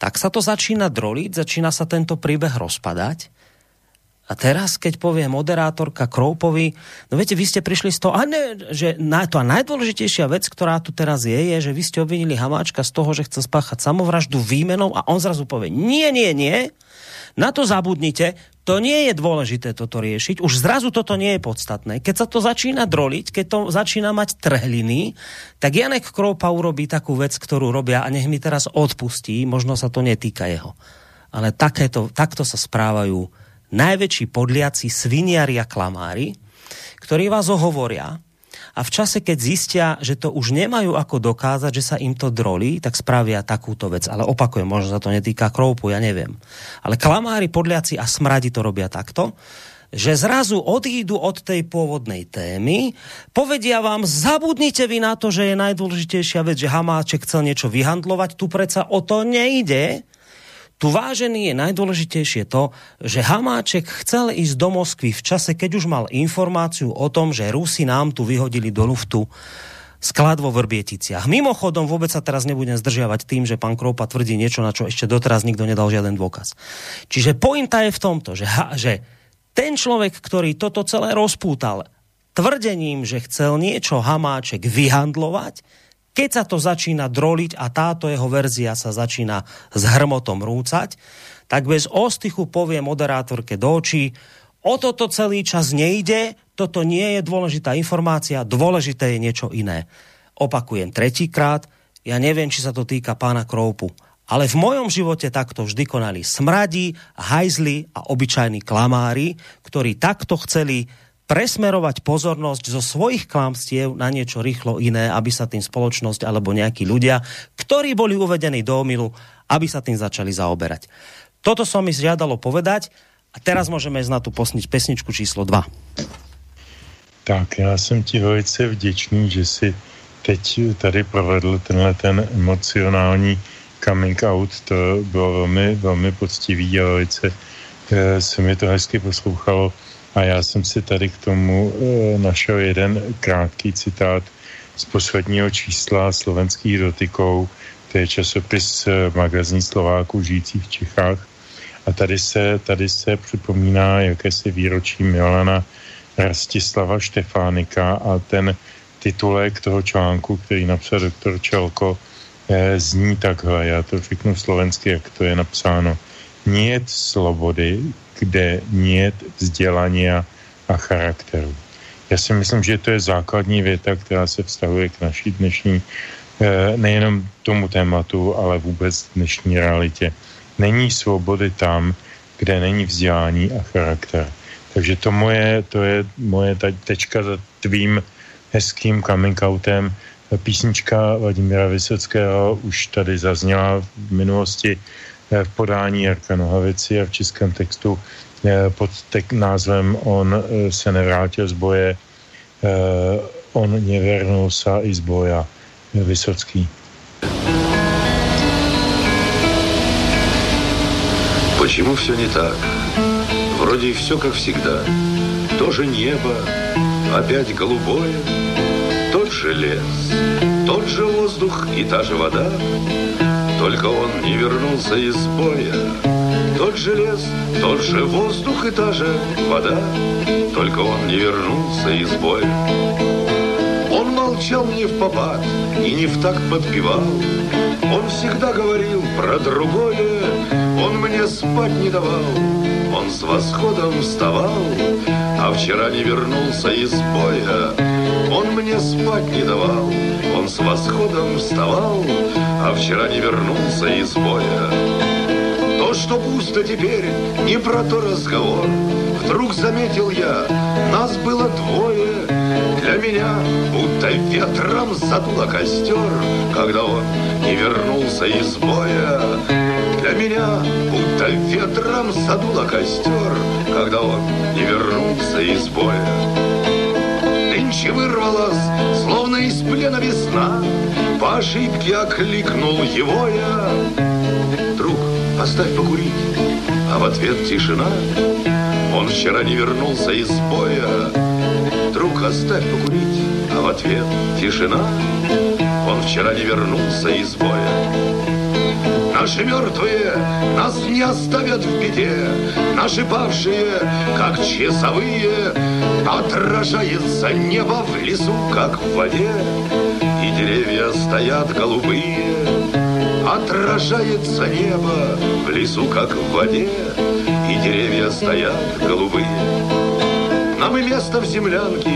Tak sa to začína droliť, začína sa tento príbeh rozpadať a teraz, keď povie moderátorka Kroupovi, no viete, vy ste prišli z toho, a ne, že na, to a najdôležitejšia vec, ktorá tu teraz je, je, že vy ste obvinili Hamáčka z toho, že chce spáchať samovraždu výmenou a on zrazu povie, nie, nie, nie, na to zabudnite, to nie je dôležité toto riešiť, už zrazu toto nie je podstatné. Keď sa to začína droliť, keď to začína mať trhliny, tak Janek Kroupa urobí takú vec, ktorú robia a nech mi teraz odpustí, možno sa to netýka jeho. Ale takéto, takto sa správajú najväčší podliaci sviniari a klamári, ktorí vás ohovoria a v čase, keď zistia, že to už nemajú ako dokázať, že sa im to drolí, tak spravia takúto vec. Ale opakujem, možno sa to netýka kroupu, ja neviem. Ale klamári, podliaci a smradi to robia takto, že zrazu odídu od tej pôvodnej témy, povedia vám, zabudnite vy na to, že je najdôležitejšia vec, že Hamáček chcel niečo vyhandlovať, tu predsa o to nejde, tu vážený je najdôležitejšie to, že Hamáček chcel ísť do Moskvy v čase, keď už mal informáciu o tom, že Rusi nám tu vyhodili do luftu sklad vo Vrbieticiach. Mimochodom, vôbec sa teraz nebudem zdržiavať tým, že pán Kroupa tvrdí niečo, na čo ešte doteraz nikto nedal žiaden dôkaz. Čiže pointa je v tomto, že, ha, že ten človek, ktorý toto celé rozpútal tvrdením, že chcel niečo Hamáček vyhandlovať, keď sa to začína droliť a táto jeho verzia sa začína s hrmotom rúcať, tak bez ostychu povie moderátorke do očí, O toto celý čas nejde, toto nie je dôležitá informácia, dôležité je niečo iné. Opakujem tretíkrát, ja neviem, či sa to týka pána Kroupu, ale v mojom živote takto vždy konali smradí, hajzli a obyčajní klamári, ktorí takto chceli presmerovať pozornosť zo svojich klamstiev na niečo rýchlo iné, aby sa tým spoločnosť alebo nejakí ľudia, ktorí boli uvedení do omilu, aby sa tým začali zaoberať. Toto som mi žiadalo povedať a teraz můžeme jít na posniť pesničku číslo 2. Tak, já jsem ti velice vděčný, že si teď tady provedl tenhle ten emocionální coming out. To bylo velmi, velmi poctivý a velice eh, se mi to hezky poslouchalo. A já jsem si tady k tomu eh, našel jeden krátký citát z posledního čísla slovenských dotykou. To je časopis eh, magazín Slováků žijících v Čechách. A tady se, tady se připomíná jakési výročí Milana Rastislava Štefánika a ten titulek toho článku, který napsal doktor Čelko, eh, zní takhle, já to řeknu slovensky, jak to je napsáno. Niet slobody, kde niet vzdělání a charakteru. Já si myslím, že to je základní věta, která se vztahuje k naší dnešní, eh, nejenom tomu tématu, ale vůbec dnešní realitě. Není svobody tam, kde není vzdělání a charakter. Takže to, moje, to je moje tečka za tvým hezkým coming outem. Písnička Vladimíra Vysockého už tady zazněla v minulosti v podání Jarka Nohavici a v českém textu eh, pod tek názvem On eh, se nevrátil z boje, on nevernul sa i z boja Vysocký. Почему все не так? Вроде все как всегда. То же небо, опять голубое, тот же лес, тот же воздух и та же вода. Только он не вернулся из боя. Тот же лес, тот же воздух и та же вода. Только он не вернулся из боя. Он молчал не в попад и не в так подпевал. Он всегда говорил про другое, он мне спать не давал, он с восходом вставал, а вчера не вернулся из боя. Он мне спать не давал, он с восходом вставал, а вчера не вернулся из боя. То, что пусто теперь, не про то разговор. Вдруг заметил я, нас было двое. Для меня будто ветром задуло костер, когда он не вернулся из боя. Для меня будто ветром задуло костер, Когда он не вернулся из боя. Нынче вырвалась, словно из плена весна, По ошибке окликнул его я. Друг, оставь покурить, а в ответ тишина. Он вчера не вернулся из боя. Друг, оставь покурить, а в ответ тишина. Он вчера не вернулся из боя. Наши мертвые нас не оставят в беде, Наши павшие, как часовые, Отражается небо в лесу, как в воде, И деревья стоят голубые. Отражается небо в лесу, как в воде, И деревья стоят голубые. Нам и место в землянке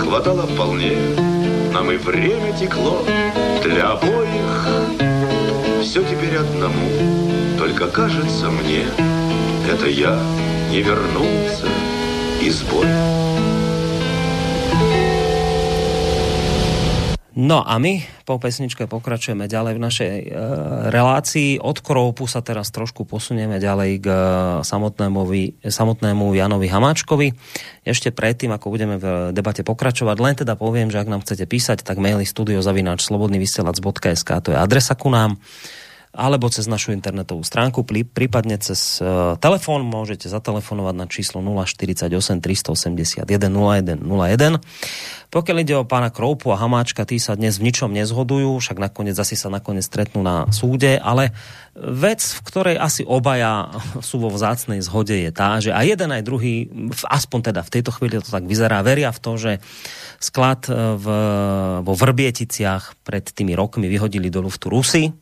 хватало вполне, Нам и время текло для обоих, все теперь одному, только кажется мне, это я не вернулся из боя. No a my po pesničke pokračujeme ďalej v našej e, relácii. Od Kroupu sa teraz trošku posunieme ďalej k e, samotnému, samotnému Janovi Hamáčkovi. Ešte predtým, ako budeme v debate pokračovať, len teda poviem, že ak nám chcete písať, tak maily studiozavináč slobodnyvysielac.sk to je adresa ku nám alebo cez našu internetovú stránku, prípadne cez uh, telefón môžete zatelefonovať na číslo 048 381 0101. Pokiaľ ide o pána Kroupu a Hamáčka, tí sa dnes v ničom nezhodujú, však nakoniec asi sa nakoniec stretnú na súde, ale vec, v ktorej asi obaja sú vo vzácnej zhode je tá, že aj jeden aj druhý, aspoň teda v tejto chvíli to tak vyzerá, veria v to, že sklad e, v, vo Vrbieticiach pred tými rokmi vyhodili do luftu Rusy.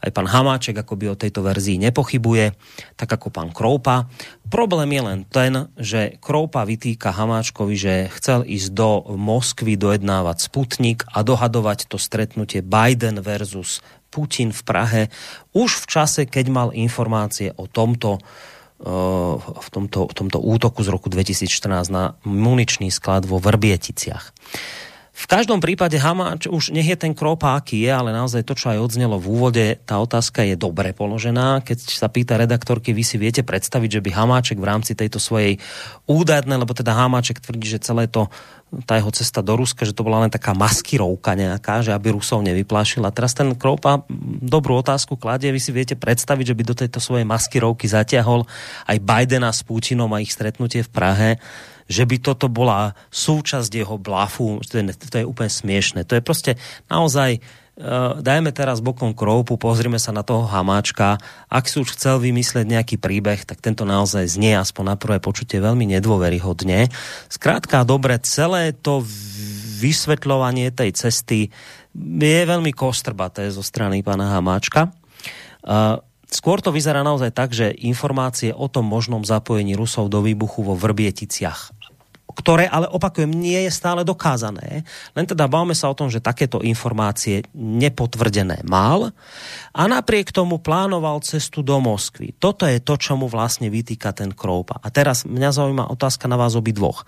Aj pán Hamáček akoby o tejto verzii nepochybuje, tak ako pán Kroupa. Problém je len ten, že Kroupa vytýka Hamáčkovi, že chcel ísť do Moskvy dojednávať Sputnik a dohadovať to stretnutie Biden versus Putin v Prahe už v čase, keď mal informácie o tomto eh, v tomto, v tomto útoku z roku 2014 na muničný sklad vo Vrbieticiach. V každom prípade Hamáč, už nech je ten kropa, aký je, ale naozaj to, čo aj odznelo v úvode, tá otázka je dobre položená. Keď sa pýta redaktorky, vy si viete predstaviť, že by Hamáček v rámci tejto svojej údajné, lebo teda Hamáček tvrdí, že celé to tá jeho cesta do Ruska, že to bola len taká maskirovka nejaká, že aby Rusov nevyplášila. Teraz ten Kroupa dobrú otázku kladie. Vy si viete predstaviť, že by do tejto svojej maskirovky zatiahol aj Bidena s Putinom a ich stretnutie v Prahe že by toto bola súčasť jeho blafu, to je, to je úplne smiešné. To je prostě naozaj, uh, dajme teraz bokom kroupu, pozrime sa na toho hamáčka. Ak si už chcel vymysleť nejaký príbeh, tak tento naozaj znie aspoň na prvé počutie veľmi nedôveryhodne. Zkrátka, dobre, celé to vysvetľovanie tej cesty je veľmi kostrbaté zo strany pána Hamáčka. Uh, Skôr to vyzerá naozaj tak, že informácie o tom možnom zapojení Rusov do výbuchu vo Vrbieticiach ktoré, ale opakujem, nie je stále dokázané. Len teda bavme sa o tom, že takéto informácie nepotvrdené mal a napriek tomu plánoval cestu do Moskvy. Toto je to, čo mu vlastne vytýka ten Kroupa. A teraz mňa zaujíma otázka na vás obi dvoch.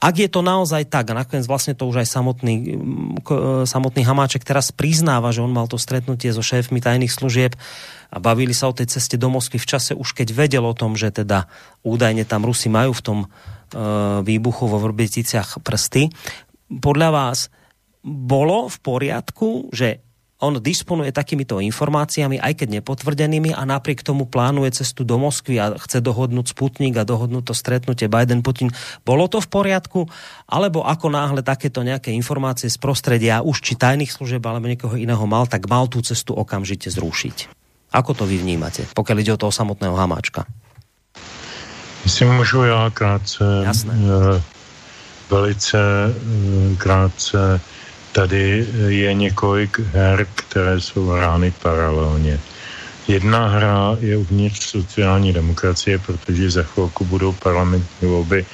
Ak je to naozaj tak, a nakoniec vlastne to už aj samotný, samotný Hamáček teraz priznáva, že on mal to stretnutie so šéfmi tajných služieb, a bavili sa o tej ceste do Moskvy v čase už keď vedel o tom, že teda údajne tam Rusi majú v tom výbuchu vo Vrbeticiach prsty. Podľa vás bolo v poriadku, že on disponuje takýmito informáciami, aj keď nepotvrdenými a napriek tomu plánuje cestu do Moskvy a chce dohodnúť Sputnik a dohodnúť to stretnutie Biden-Putin. Bolo to v poriadku? Alebo ako náhle takéto nejaké informácie z prostredia už či tajných služeb alebo niekoho iného mal, tak mal tú cestu okamžite zrušiť? Ako to vy vnímáte, pokud jde o toho samotného Hamáčka? Jestli můžu já krátce, Jasné. Eh, velice eh, krátce, tady je několik her, které jsou hrány paralelně. Jedna hra je uvnitř sociální demokracie, protože za chvilku budou parlamentní volby.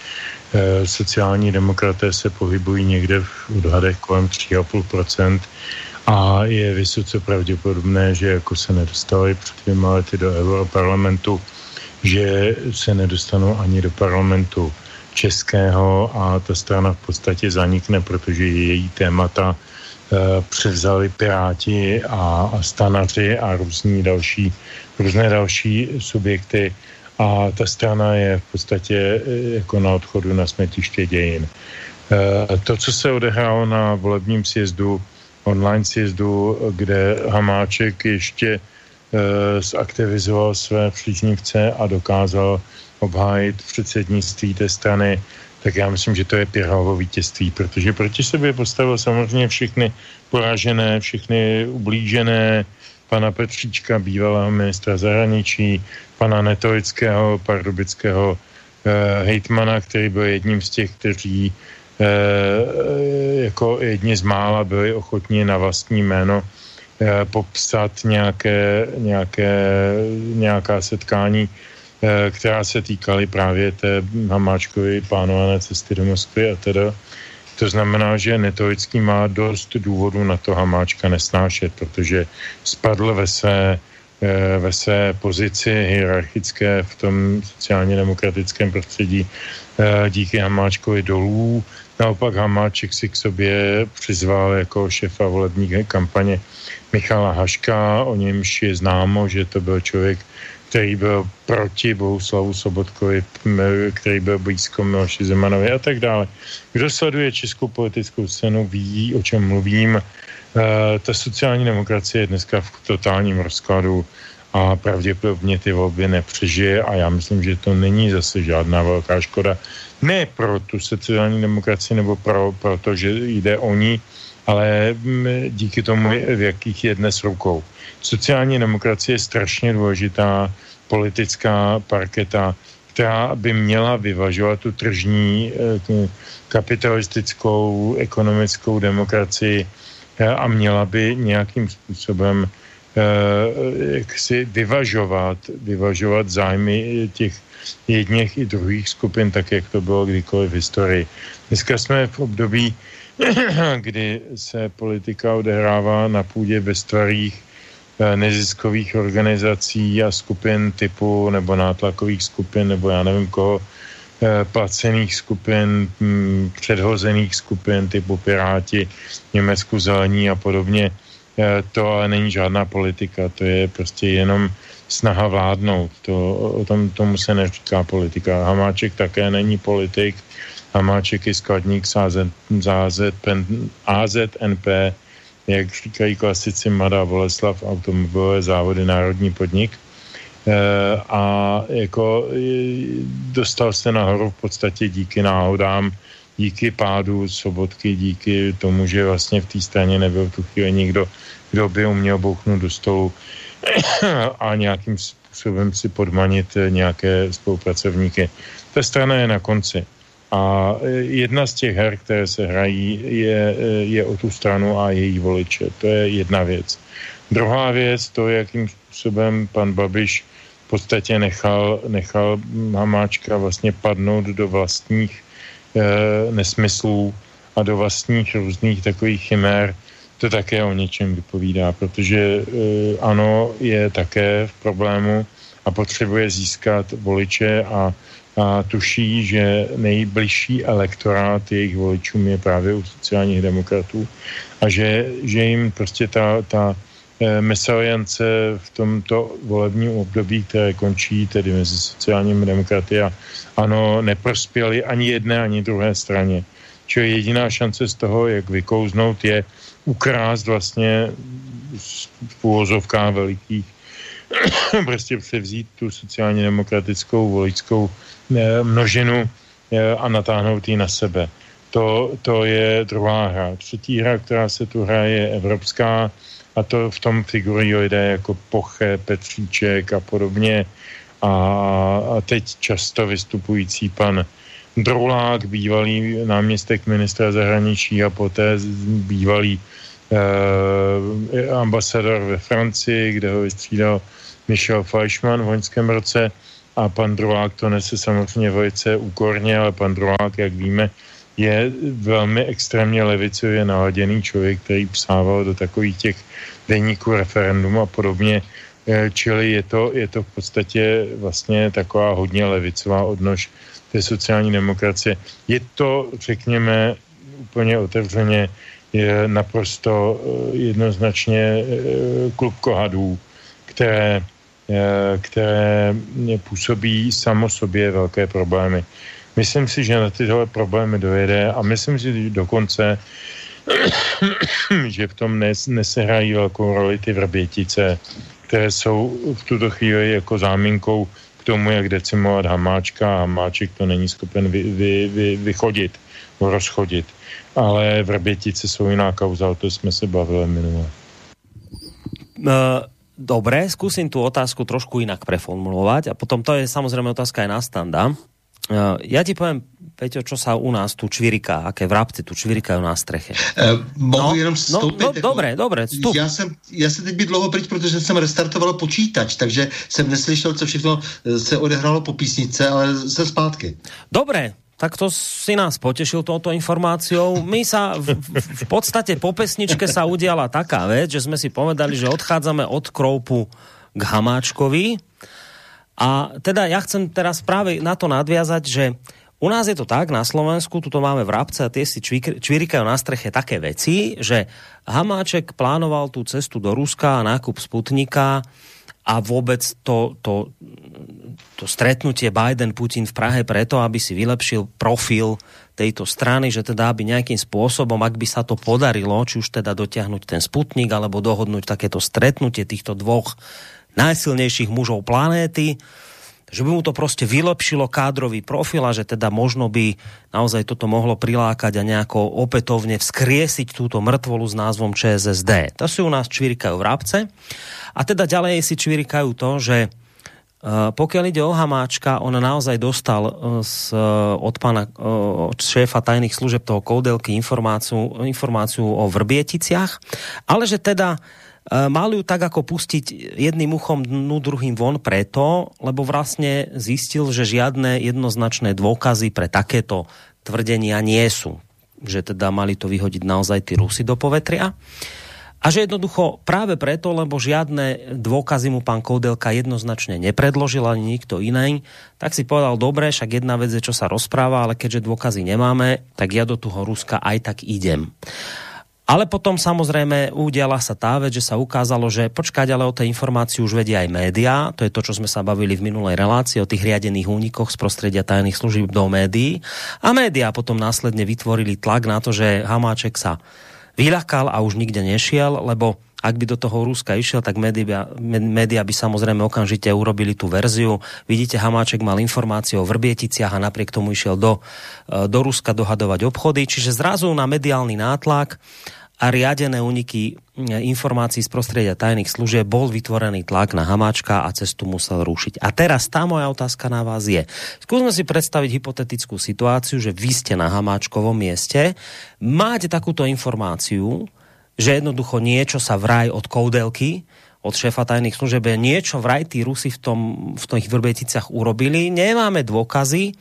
E, sociální demokraté se pohybují někde v odhadech kolem 3,5%, a je vysoce pravděpodobné, že jako se nedostali před dvěma lety do Europarlamentu, že se nedostanou ani do parlamentu českého a ta strana v podstatě zanikne, protože její témata e, převzali Piráti a, a stanaři a různí další, různé další subjekty a ta strana je v podstatě e, jako na odchodu na smetiště dějin. E, to, co se odehrálo na volebním sjezdu online sjezdu, kde Hamáček ještě zaktivizoval své příznivce a dokázal obhájit předsednictví té strany, tak já myslím, že to je Pirhovo vítězství, protože proti sobě postavil samozřejmě všechny poražené, všechny ublížené, pana Petříčka, bývalého ministra zahraničí, pana Netovického, pardubického e, hejtmana, který byl jedním z těch, kteří Eh, jako jedni z mála byli ochotní na vlastní jméno. eh, popsat nějaké, nějaké, nějaká setkání, eh, která se týkaly právě té Hamáčkovy plánované cesty do Moskvy a teda. To znamená, že Netovický má dost důvodů na to Hamáčka nesnášet, protože spadl ve své, ve své pozici hierarchické v tom sociálně demokratickém prostředí díky Hamáčkovi dolů, Naopak Hamáček si k sobě přizval jako šefa volební kampaně Michala Haška, o němž je známo, že to byl člověk, který byl proti Bohuslavu Sobotkovi, který byl blízko Miloši Zemanovi a tak dále. Kdo sleduje českou politickou scénu, ví, o čem mluvím. E, ta sociální demokracie je dneska v totálním rozkladu a pravděpodobně ty volby nepřežije a já myslím, že to není zase žádná velká škoda ne pro tu sociální demokracii nebo pro, to, že jde o ní, ale mm, díky tomu, v jakých je dnes rukou. Sociální demokracie je strašně důležitá politická parketa, která by měla vyvažovat tu tržní eh, kapitalistickou ekonomickou demokracii a měla by nějakým způsobem jak si vyvažovat, vyvažovat zájmy těch jedněch i druhých skupin, tak jak to bylo kdykoliv v historii. Dneska jsme v období, kdy se politika odehrává na půdě ve starých eh, neziskových organizací a skupin typu nebo nátlakových skupin nebo já nevím koho, eh, placených skupin, hm, předhozených skupin typu Piráti, Německu zelení a podobně. Eh, to ale není žádná politika, to je prostě jenom snaha vládnout. To, o tom, tomu se neříká politika. Hamáček také není politik. Hamáček je skladník AZNP, jak říkají klasici Mada Boleslav, automobilové závody Národní podnik. E, a jako dostal se nahoru v podstatě díky náhodám, díky pádu sobotky, díky tomu, že vlastně v té straně nebyl tu chvíli nikdo, kdo by uměl bouchnout do stolu a nějakým způsobem si podmanit nějaké spolupracovníky. Ta strana je na konci. A jedna z těch her, které se hrají, je, je o tu stranu a její voliče. To je jedna věc. Druhá věc, to, jakým způsobem pan Babiš v podstatě nechal, nechal Hamáčka vlastně padnout do vlastních e, nesmyslů a do vlastních různých takových chimér, to také o něčem vypovídá, protože e, ano, je také v problému a potřebuje získat voliče a, a tuší, že nejbližší elektorát jejich voličům je právě u sociálních demokratů a že, že jim prostě ta, ta e, mesaliance v tomto volebním období, které končí tedy mezi sociálními demokraty a ano, neprospěli ani jedné, ani druhé straně. Čili jediná šance z toho, jak vykouznout, je ukrást vlastně v úvozovkách velikých prostě převzít tu sociálně demokratickou voličskou eh, množinu eh, a natáhnout ji na sebe. To, to je druhá hra. Třetí hra, která se tu hraje, je evropská a to v tom figurují lidé jako Poche, Petříček a podobně. A, a teď často vystupující pan Drolák, bývalý náměstek ministra zahraničí a poté bývalý eh, ambasador ve Francii, kde ho vystřídal Michel Fleischmann v loňském roce a pan Drolák to nese samozřejmě velice úkorně, ale pan Drolák, jak víme, je velmi extrémně levicově naladěný člověk, který psával do takových těch denníků referendum a podobně. Eh, čili je to, je to v podstatě vlastně taková hodně levicová odnož té sociální demokracie. Je to, řekněme, úplně otevřeně, je naprosto eh, jednoznačně eh, klub kohadů, které, které působí samo sobě velké problémy. Myslím si, že na tyhle problémy dojede a myslím si dokonce, že v tom nes, nesehrají velkou roli ty vrbětice, které jsou v tuto chvíli jako záminkou tomu, jak decimovat Hamáčka a Hamáček to není schopen vy, vy, vy, vychodit, rozchodit. Ale Vrbětice jsou jiná kauza, o to jsme se bavili minule. Uh, Dobre, skúsim tú otázku trošku inak preformulovať a potom to je samozrejme otázka aj na standa. Uh, ja ti poviem, Peťo, čo sa u nás tu čviriká, aké vrabci tu čvirikají na streche. Uh, mohu no, jenom no, vstoupit? No, no, jako, dobré, dobré, vstup. Já jsem, já jsem teď být dlouho pryč, protože jsem restartoval počítač, takže jsem neslyšel, co všechno eh, se odehrálo po písnice, ale jsem zpátky. Dobré, tak to si nás potešil touto informáciou. My sa v, v podstate po pesničke sa udiala taká vec, že sme si povedali, že odchádzame od Kroupu k Hamáčkovi. A teda ja chcem teraz práve na to nadviazať, že u nás je to tak, na Slovensku, tuto máme vrabce a tie si čvirikajú na streche také veci, že Hamáček plánoval tú cestu do Ruska a nákup Sputnika a vôbec to, to, to stretnutie Biden-Putin v Prahe preto, aby si vylepšil profil tejto strany, že teda aby nejakým spôsobom, ak by sa to podarilo, či už teda dotiahnuť ten Sputnik, alebo dohodnúť takéto stretnutie týchto dvoch najsilnejších mužov planéty, že by mu to prostě vylepšilo kádrový profil a že teda možno by naozaj toto mohlo prilákať a nejako opätovne vzkriesiť túto mrtvolu s názvom ČSSD. To si u nás čvirikajú vrabce. A teda ďalej si čvirikajú to, že pokiaľ ide o Hamáčka, on naozaj dostal z, od pána od šéfa tajných služeb toho Koudelky informáciu, informáciu o Vrbieticiach, ale že teda mal ju tak ako pustiť jedným uchom dnu druhým von preto, lebo vlastne zistil, že žiadne jednoznačné dôkazy pre takéto tvrdenia nie sú. Že teda mali to vyhodiť naozaj tí Rusy do povetria. A že jednoducho práve preto, lebo žiadne dôkazy mu pán Koudelka jednoznačne nepredložil ani nikto iný, tak si povedal, dobre, však jedna vec je, čo sa rozpráva, ale keďže dôkazy nemáme, tak ja do toho Ruska aj tak idem. Ale potom samozrejme udiala sa tá vec, že sa ukázalo, že počkať, ale o tej informácii už vedia aj médiá. To je to, čo sme sa bavili v minulej relácii o tých riadených únikoch z prostredia tajných služieb do médií. A médiá potom následne vytvorili tlak na to, že Hamáček sa vylakal a už nikde nešiel, lebo ak by do toho Ruska išiel, tak média, média by samozrejme okamžite urobili tú verziu. Vidíte, Hamáček mal informácie o Vrbieticiach a napriek tomu išiel do, e, do Ruska dohadovať obchody. Čiže zrazu na mediálny nátlak a riadené uniky informácií z prostredia tajných služieb bol vytvorený tlak na Hamáčka a cestu musel rušiť. A teraz tá moja otázka na vás je. Skúsme si predstaviť hypotetickú situáciu, že vy ste na Hamáčkovom mieste, máte takúto informáciu, že jednoducho niečo sa vraj od koudelky, od šéfa tajných služieb, niečo vraj tí Rusi v, tom, v tých urobili, nemáme dôkazy,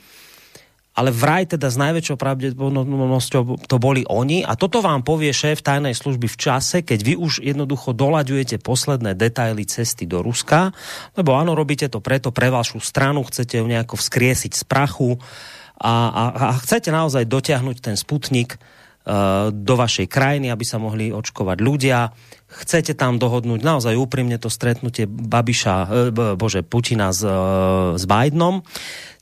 ale vraj teda s najväčšou pravdepodobnosťou to boli oni. A toto vám povie šéf tajnej služby v čase, keď vy už jednoducho dolaďujete posledné detaily cesty do Ruska, lebo áno, robíte to preto pre vašu stranu, chcete ju nejako vzkriesiť z prachu. A, a, a chcete naozaj dotiahnuť ten sputnik uh, do vašej krajiny, aby sa mohli očkovať ľudia. Chcete tam dohodnúť naozaj úprimne to stretnutie Babiša, uh, bože, Putina s, uh, s Bidenom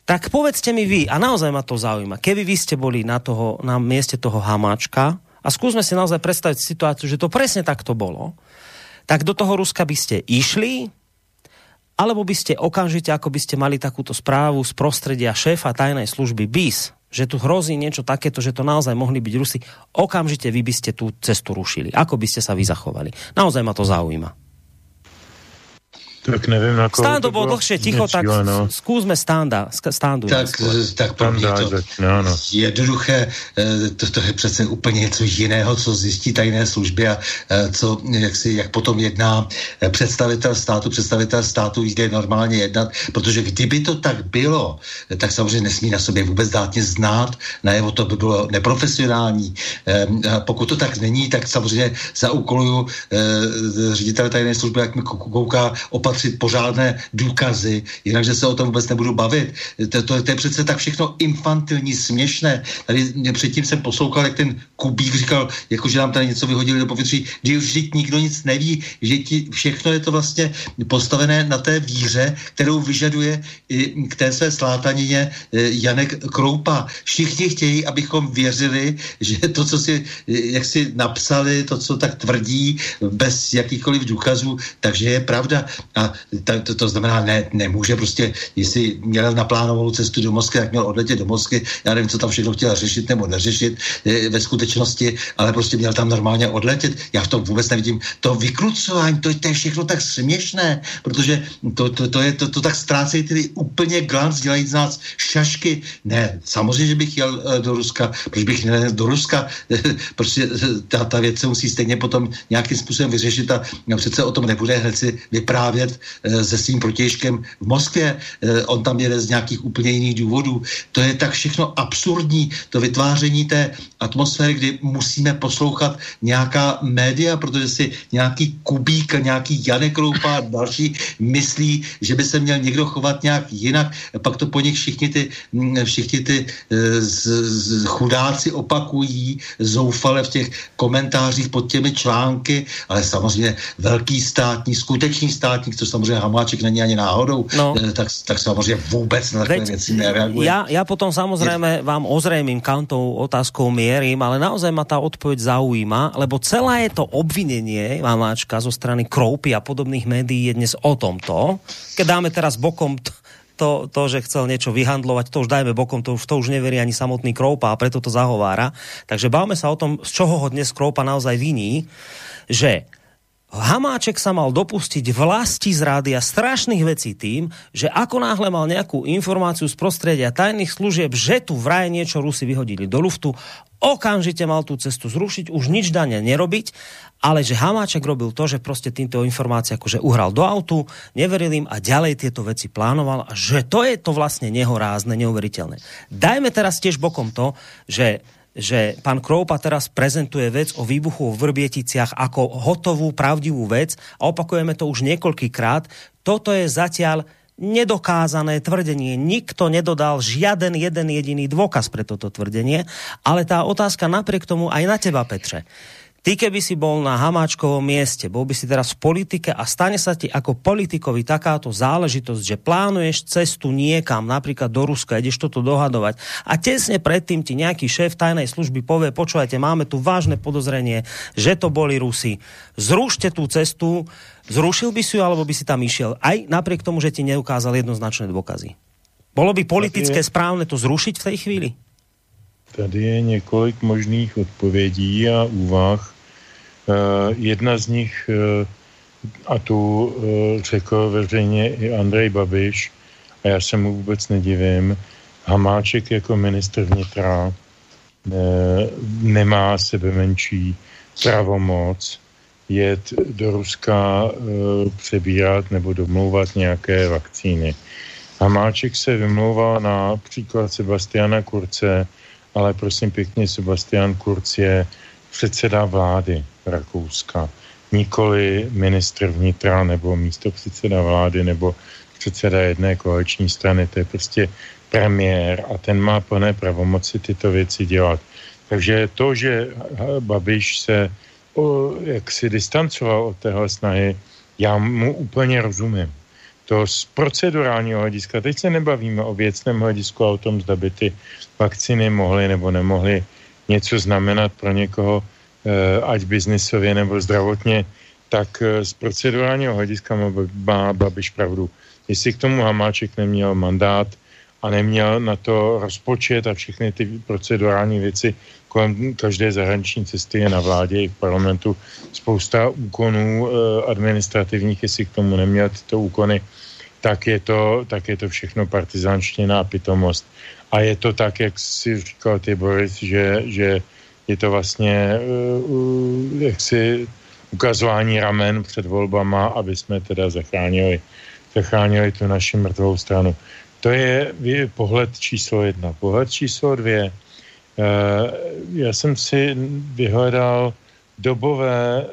tak povedzte mi vy, a naozaj ma to zaujíma, keby vy ste boli na, toho, na mieste toho hamáčka, a skúsme si naozaj predstaviť situáciu, že to presne takto bolo, tak do toho Ruska by ste išli, alebo by ste okamžite, ako by ste mali takúto správu z prostredia šéfa tajnej služby BIS, že tu hrozí niečo takéto, že to naozaj mohli byť Rusi, okamžite vy by ste tú cestu rušili. Ako by ste sa vy zachovali? Naozaj ma to zaujíma. Tak nevím, na koho Stando bol dlhšie ticho, tak no. skúsme Standa. Standu tak, tak pro mě to začne, no. jednoduché, eh, to, to je přece úplně něco jiného, co zjistí tajné služby a eh, co, jak, si, jak potom jedná eh, představitel státu, představitel státu jde normálně jednat, protože kdyby to tak bylo, tak samozřejmě nesmí na sobě vůbec dátně znát, najevo to by bylo neprofesionální. Pokud to tak není, tak samozřejmě zaúkoluju ředitel tajné služby, jak mi kouká opat opatřit pořádné důkazy, jinak, že se o tom vůbec nebudu bavit. To, to, to je přece tak všechno infantilní, směšné. Tady předtím jsem poslouchal, jak ten Kubík říkal, jako že nám tady něco vyhodili do povětří, kdy už vždyť nikdo nic neví, že ti, všechno je to vlastně postavené na té víře, kterou vyžaduje i k té své slátanině e, Janek Kroupa. Všichni chtějí, abychom věřili, že to, co si e, jak si napsali, to, co tak tvrdí, bez jakýchkoliv důkazů, takže je pravda. A ta, to, to znamená, ne, nemůže prostě, jestli měl naplánovanou cestu do Moskvy, jak měl odletět do Moskvy, já nevím, co tam všechno chtěl řešit nebo neřešit e, ve skutečnosti, ale prostě měl tam normálně odletět. Já v tom vůbec nevidím to vykrucování, to, to je všechno tak směšné, protože to, to, to, je, to, to tak ztrácejí ty úplně glanc, dělají z nás šašky. Ne, samozřejmě, že bych jel e, do Ruska, proč bych nejel do Ruska, prostě ta, ta věc se musí stejně potom nějakým způsobem vyřešit a přece o tom nebude hned si vyprávět Eh, se svým protěžkem v Moskvě. Eh, on tam jede z nějakých úplně jiných důvodů. To je tak všechno absurdní, to vytváření té atmosféry, kdy musíme poslouchat nějaká média, protože si nějaký Kubík, nějaký Janek Roupa a další myslí, že by se měl někdo chovat nějak jinak. Pak to po nich všichni ty, mm, všichni ty eh, z, z, chudáci opakují zoufale v těch komentářích pod těmi články, ale samozřejmě velký státní, skutečný státní co samozřejmě Hamáček není ani náhodou, no. Eh, tak, tak samozřejmě vůbec na takové věci nereaguje. Já, já potom samozřejmě vám ozrejmím, kam tou otázkou mierím, ale naozaj ma ta odpověď zaujíma, lebo celé je to obvinenie Hamáčka zo strany Kroupy a podobných médií je dnes o tomto. Keď dáme teraz bokom to, to, že chcel niečo vyhandlovať, to už dajme bokom, to už, to už neverí ani samotný Kroupa a preto to zahovára. Takže báme sa o tom, z čoho ho dnes Kroupa naozaj viní, že Hamáček sa mal dopustiť vlasti zrady a strašných vecí tým, že ako náhle mal nejakú informáciu z prostredia tajných služieb, že tu vraj niečo Rusi vyhodili do luftu, okamžite mal tú cestu zrušiť, už nič dane nerobiť, ale že Hamáček robil to, že prostě týmto informácií akože uhral do autu, neveril im a ďalej tieto veci plánoval a že to je to vlastne nehorázne, neuveriteľné. Dajme teraz tiež bokom to, že že pán Kroupa teraz prezentuje vec o výbuchu v Vrbieticiach ako hotovú, pravdivú vec a opakujeme to už niekoľkýkrát. Toto je zatiaľ nedokázané tvrdenie. Nikto nedodal žiaden jeden jediný dôkaz pre toto tvrdenie, ale tá otázka napriek tomu aj na teba, Petře. Ty, keby si bol na Hamáčkovom mieste, bol by si teraz v politike a stane sa ti ako politikovi takáto záležitosť, že plánuješ cestu niekam, napríklad do Ruska, ideš toto dohadovať a tesne predtým ti nejaký šéf tajnej služby povie, počúvajte, máme tu vážne podozrenie, že to boli Rusi. Zrušte tú cestu, zrušil by si ju, alebo by si tam išiel, aj napriek tomu, že ti neukázal jednoznačné dôkazy. Bolo by politické je... správne to zrušiť v tej chvíli? Tady je několik možných odpovědí a úvah. Eh, jedna z nich, eh, a tu eh, řekl veřejně i Andrej Babiš, a já se mu vůbec nedivím, Hamáček jako ministr vnitra nemá sebe menší pravomoc jet do Ruska přebírat nebo domlouvat nějaké vakcíny. Hamáček se vymlouval na příklad Sebastiana Kurce, ale prosím pěkně, Sebastian Kurz je předseda vlády Rakouska, nikoli ministr vnitra nebo místo předseda vlády nebo předseda jedné koaliční strany, to je prostě premiér a ten má plné pravomoci tyto věci dělat. Takže to, že Babiš se o, jak si distancoval od téhle snahy, já mu úplně rozumím. To z procedurálního hlediska, teď se nebavíme o věcném hledisku a o tom, zda by ty vakcíny mohly nebo nemohly něco znamenat pro někoho, ať biznisově nebo zdravotně, tak eh, z procedurálního hlediska má Babiš pravdu. Jestli k tomu Hamáček neměl mandát a neměl na to rozpočet a všechny ty procedurální věci kolem každé zahraniční cesty je na vládě i v parlamentu spousta úkonů eh, administrativních, jestli k tomu neměl tyto úkony, tak je to, tak je to všechno partizánština a pitomost. A je to tak, jak si říkal ty Boris, že, že je to vlastně uh, jaksi ukazování ramen před volbama, aby jsme teda zachránili, zachránili tu naši mrtvou stranu. To je pohled číslo jedna. Pohled číslo dvě. Uh, já jsem si vyhledal dobové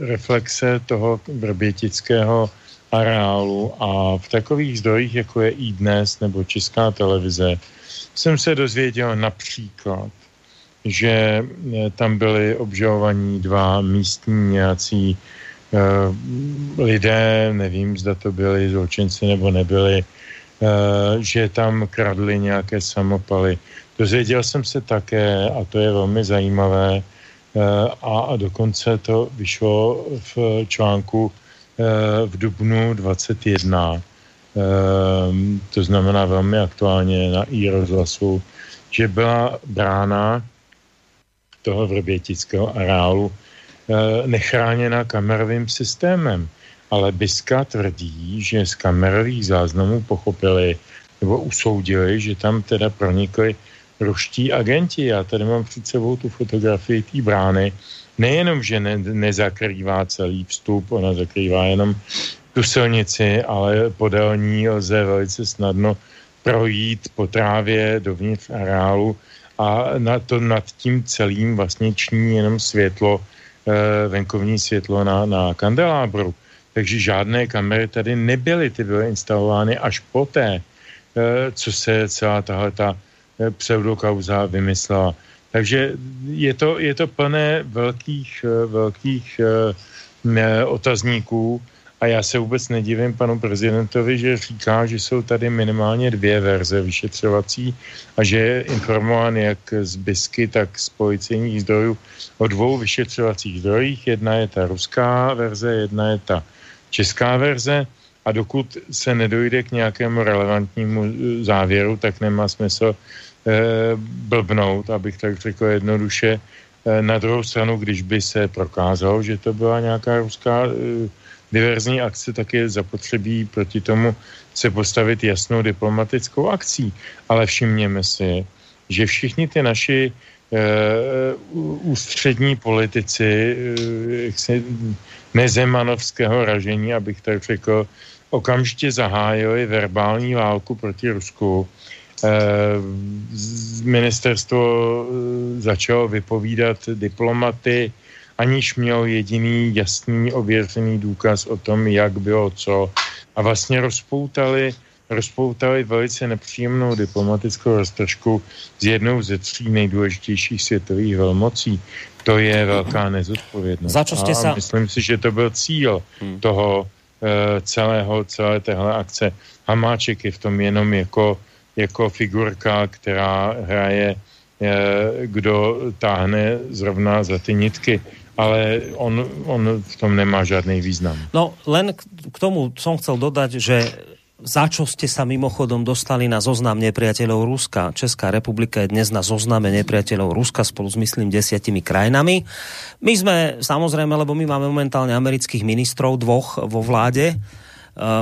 reflexe toho vrbětického areálu a v takových zdrojích, jako je i dnes nebo Česká televize, jsem se dozvěděl například, že eh, tam byli obžalovaní dva místní nějací uh, lidé, nevím, zda to byli zločinci nebo nebyli, uh, že tam kradli nějaké samopaly. Dozvěděl jsem se také, a to je velmi zajímavé, a, a dokonce to vyšlo v článku v Dubnu 21, to znamená velmi aktuálně na i rozhlasu, že byla brána toho vrbětického areálu eh, nechráněna kamerovým systémem. Ale Biska tvrdí, že z kamerových záznamů pochopili nebo usoudili, že tam teda pronikli ruští agenti. Já tady mám před sebou tu fotografii té brány. Nejenom, že ne, nezakrývá celý vstup, ona zakrývá jenom tu silnici, ale podél ní lze velice snadno projít po trávě dovnitř areálu a na to nad tím celým vlastně ční jenom světlo, eh, venkovní světlo na, na kandelábru. Takže žádné kamery tady nebyly, ty byly instalovány až poté, eh, co se celá tahle ta eh, pseudokauza vymyslela. Takže je to, je to plné velkých, velkých otazníků, a já se vůbec nedivím panu prezidentovi, že říká, že jsou tady minimálně dvě verze vyšetřovací a že je informován jak z BISky, tak z policejních zdrojů o dvou vyšetřovacích zdrojích. Jedna je ta ruská verze, jedna je ta česká verze a dokud se nedojde k nějakému relevantnímu eh, závěru, tak nemá smysl eh, blbnout, abych tak řekl jednoduše, Na druhou stranu, když by se prokázalo, že to byla nějaká ruská diverzní akce, tak je zapotřebí proti tomu se postavit jasnou diplomatickou akcí. Ale všimněme si, že všichni ty naši uh, ústřední politici uh, nezemanovského ražení, abych tak řekl, okamžitě zahájili verbální válku proti Rusku. Uh, ministerstvo začalo vypovídat diplomaty, aniž měl jediný jasný ověřený důkaz o tom, jak bylo co. A vlastně rozpoutali rozpoutali velice nepříjemnou diplomatickou roztržku s jednou ze tří nejdůležitějších světových velmocí. To je velká nezodpovědnost. Za čo ste sa... A myslím si, že to byl cíl hmm. toho uh, celého, celé téhle akce. Hamáček je v tom jenom jako, jako figurka, která hraje, uh, kdo táhne zrovna za ty nitky ale on, on v tom nemá žádný význam. No, len k tomu som chcel dodať, že za čo ste sa mimochodom dostali na zoznam nepriateľov Ruska. Česká republika je dnes na zozname nepriateľov Ruska spolu s, myslím, desiatimi krajinami. My sme, samozrejme, lebo my máme momentálne amerických ministrov, dvoch vo vláde,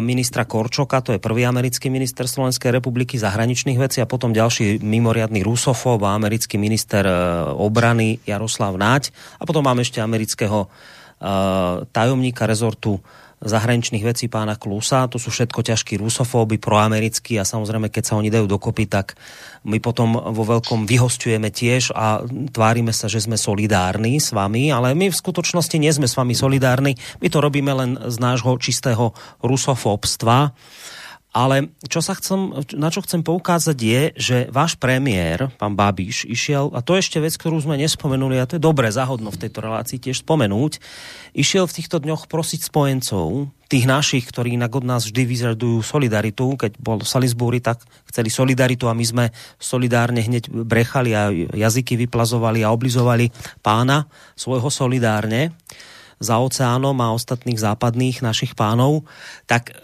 ministra Korčoka, to je prvý americký minister Slovenskej republiky zahraničných vecí a potom ďalší mimoriadný rusofób a americký minister e, obrany Jaroslav Náď. A potom máme ešte amerického e, tajomníka rezortu zahraničných vecí pána Klusa. To sú všetko ťažkí rusofóby, proamerickí a samozrejme, keď sa oni dajú dokopy, tak my potom vo veľkom vyhostujeme tiež a tvárime sa, že sme solidárni s vami, ale my v skutočnosti nie sme s vami solidárni. My to robíme len z nášho čistého rusofóbstva. Ale čo sa chcem, na čo chcem poukázať je, že váš premiér, pán Babiš, išiel, a to je ešte vec, ktorú sme nespomenuli, a to je dobré zahodno v tejto relácii tiež spomenúť, išiel v týchto dňoch prosiť spojencov, tých našich, ktorí inak od nás vždy vyžadujú solidaritu. Keď bol Salisbury, tak chceli solidaritu a my sme solidárne hneď brechali a jazyky vyplazovali a oblizovali pána svojho solidárne za oceánom a ostatných západných našich pánov. Tak e,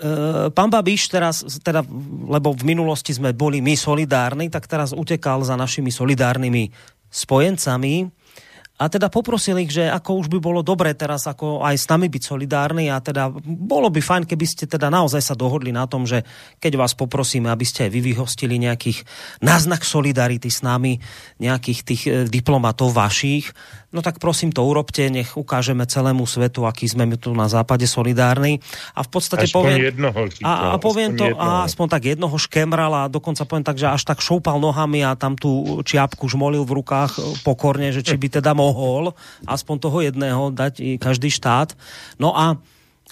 pán Babiš teraz, teda, lebo v minulosti sme boli my solidárni, tak teraz utekal za našimi solidárnymi spojencami, a teda poprosil ich, že ako už by bolo dobré teraz ako aj s nami byť solidárni a teda bolo by fajn, keby ste teda naozaj sa dohodli na tom, že keď vás poprosíme, aby ste aj vy vyhostili nejakých náznak solidarity s nami, nejakých tých e, diplomatov vašich, no tak prosím to urobte, nech ukážeme celému svetu, aký sme tu na západe solidárni. A v podstate aspoň poviem... Jednoho, říkal, a, a poviem to, jednoho. a aspoň tak jednoho škemral a dokonca poviem tak, že až tak šoupal nohami a tam tú čiapku žmolil v rukách pokorne, že či by teda mohol aspoň toho jedného dať každý štát. No a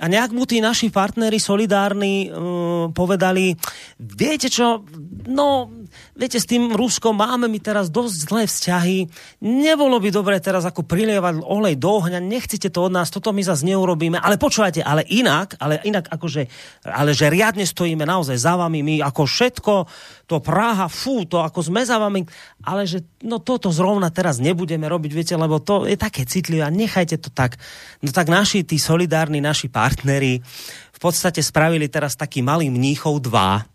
a nejak mu tí naši partnery solidárni uh, povedali, viete čo, no, viete, s tým Ruskom máme mi teraz dosť zlé vzťahy, nebolo by dobré teraz ako prilievať olej do ohňa, nechcete to od nás, toto my zase neurobíme, ale počúvajte, ale inak, ale inak akože, ale že riadne stojíme naozaj za vami, my ako všetko, to Praha, fú, to ako sme za vami, ale že no toto zrovna teraz nebudeme robiť, viete, lebo to je také citlivé a nechajte to tak. No tak naši, tí solidárni, naši partneri v podstate spravili teraz taký malý mníchov dva,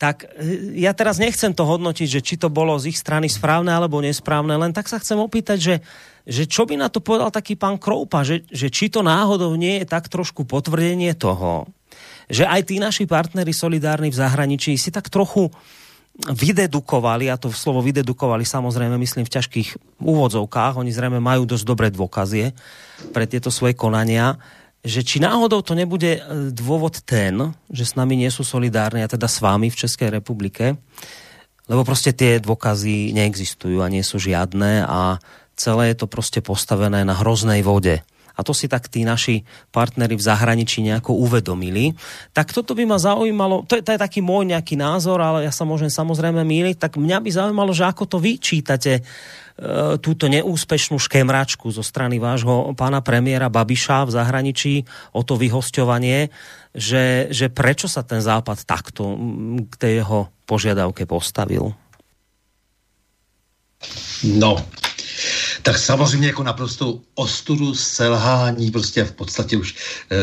tak e, ja teraz nechcem to hodnotiť, že či to bolo z ich strany správne alebo nesprávne, len tak sa chcem opýtať, že, že čo by na to povedal taký pán Kroupa, že, že či to náhodou nie je tak trošku potvrdenie toho, že aj tí naši partnery solidárni v zahraničí si tak trochu vydedukovali, a to slovo vydedukovali samozrejme myslím v ťažkých úvodzovkách, oni zrejme majú dosť dobré dôkazie pre tieto svoje konania, že či náhodou to nebude e, dôvod ten, že s nami nie sú solidárni, a teda s vámi v Českej republike, lebo prostě tie dôkazy neexistujú a nie sú žiadne a celé je to prostě postavené na hroznej vode a to si tak tí naši partnery v zahraničí nejako uvedomili. Tak toto by ma zaujímalo, to je, to je taký môj nejaký názor, ale ja sa môžem samozrejme míliť, tak mňa by zaujímalo, že ako to vyčítate e, túto neúspešnú škemračku zo strany vášho pána premiéra Babiša v zahraničí o to vyhosťovanie, že, že prečo sa ten západ takto k tej jeho požiadavke postavil? No, Tak samozřejmě jako naprosto ostudu, selhání, prostě v podstatě už, eh,